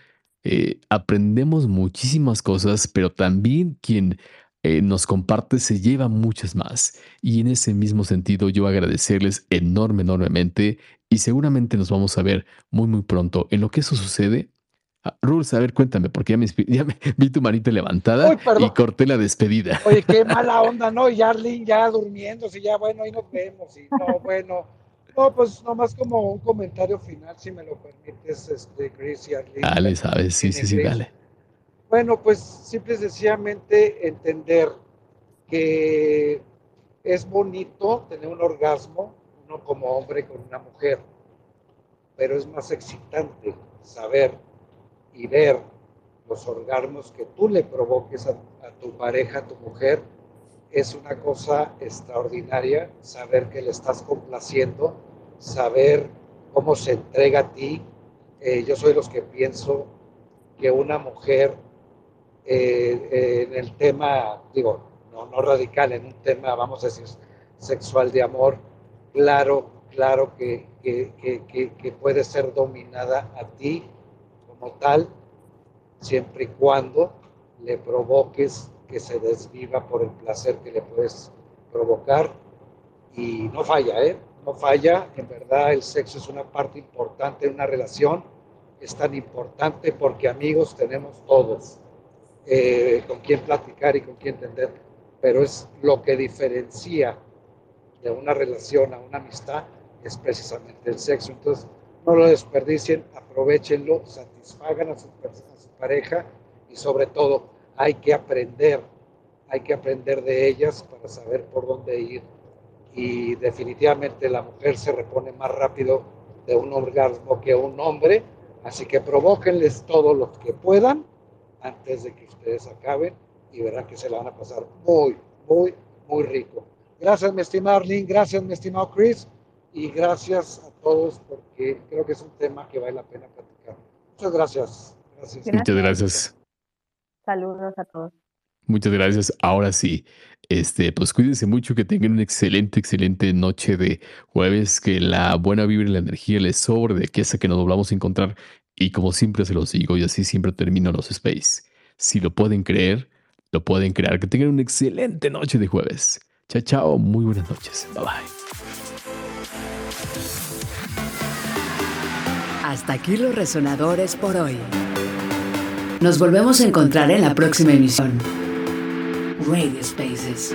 eh, aprendemos muchísimas cosas, pero también quien eh, nos comparte se lleva muchas más. Y en ese mismo sentido, yo agradecerles enorme, enormemente y seguramente nos vamos a ver muy, muy pronto. En lo que eso sucede, uh, Rules, a ver, cuéntame, porque ya me, ya vi tu manita levantada y corté la despedida. Oye, qué mala onda, ¿no? Y Arlene ya durmiendo, si ya, bueno, ahí nos vemos. Y no, bueno. No, pues nomás como un comentario final, si me lo permites, este, Chris y Arlene. Dale, sabes, sí, sí, sí, dale. Bueno, pues simple y sencillamente entender que es bonito tener un orgasmo, uno como hombre con una mujer, pero es más excitante saber y ver los orgasmos que tú le provoques a, tu pareja, a tu mujer, es una cosa extraordinaria saber que le estás complaciendo, saber cómo se entrega a ti. Eh, yo soy los que pienso que una mujer eh, en el tema, digo, no, no radical, en un tema, vamos a decir, sexual de amor, claro, claro que, que, puede ser dominada a ti como tal, siempre y cuando le provoques que se desviva por el placer que le puedes provocar. Y no falla, ¿eh? No falla. En verdad, el sexo es una parte importante de una relación. Es tan importante porque amigos tenemos todos, eh, con quien platicar y con quien entender. Pero es lo que diferencia de una relación a una amistad es precisamente el sexo. Entonces, no lo desperdicien, aprovechenlo, satisfagan a su, pareja y sobre todo hay que aprender, hay que aprender de ellas para saber por dónde ir. Y definitivamente la mujer se repone más rápido de un orgasmo que un hombre, así que provóquenles todo lo que puedan antes de que ustedes acaben y verán que se la van a pasar muy, muy, muy rico. Gracias, mi estimado Arlene, gracias, mi estimado Chris y gracias a todos porque creo que es un tema que vale la pena platicar. Muchas gracias. Muchas gracias. Saludos a todos. Muchas gracias. Ahora sí, este, pues cuídense mucho, que tengan una excelente, excelente noche de jueves, que la buena vibra y la energía les sobre de que esa que nos volvamos a encontrar. Y como siempre se los digo, y así siempre termino los space. Si lo pueden creer, lo pueden crear. Que tengan una excelente noche de jueves. Chao, chao. Muy buenas noches. Bye bye. Hasta aquí los resonadores por hoy. Nos volvemos a encontrar en la próxima emisión. Radio Spaces.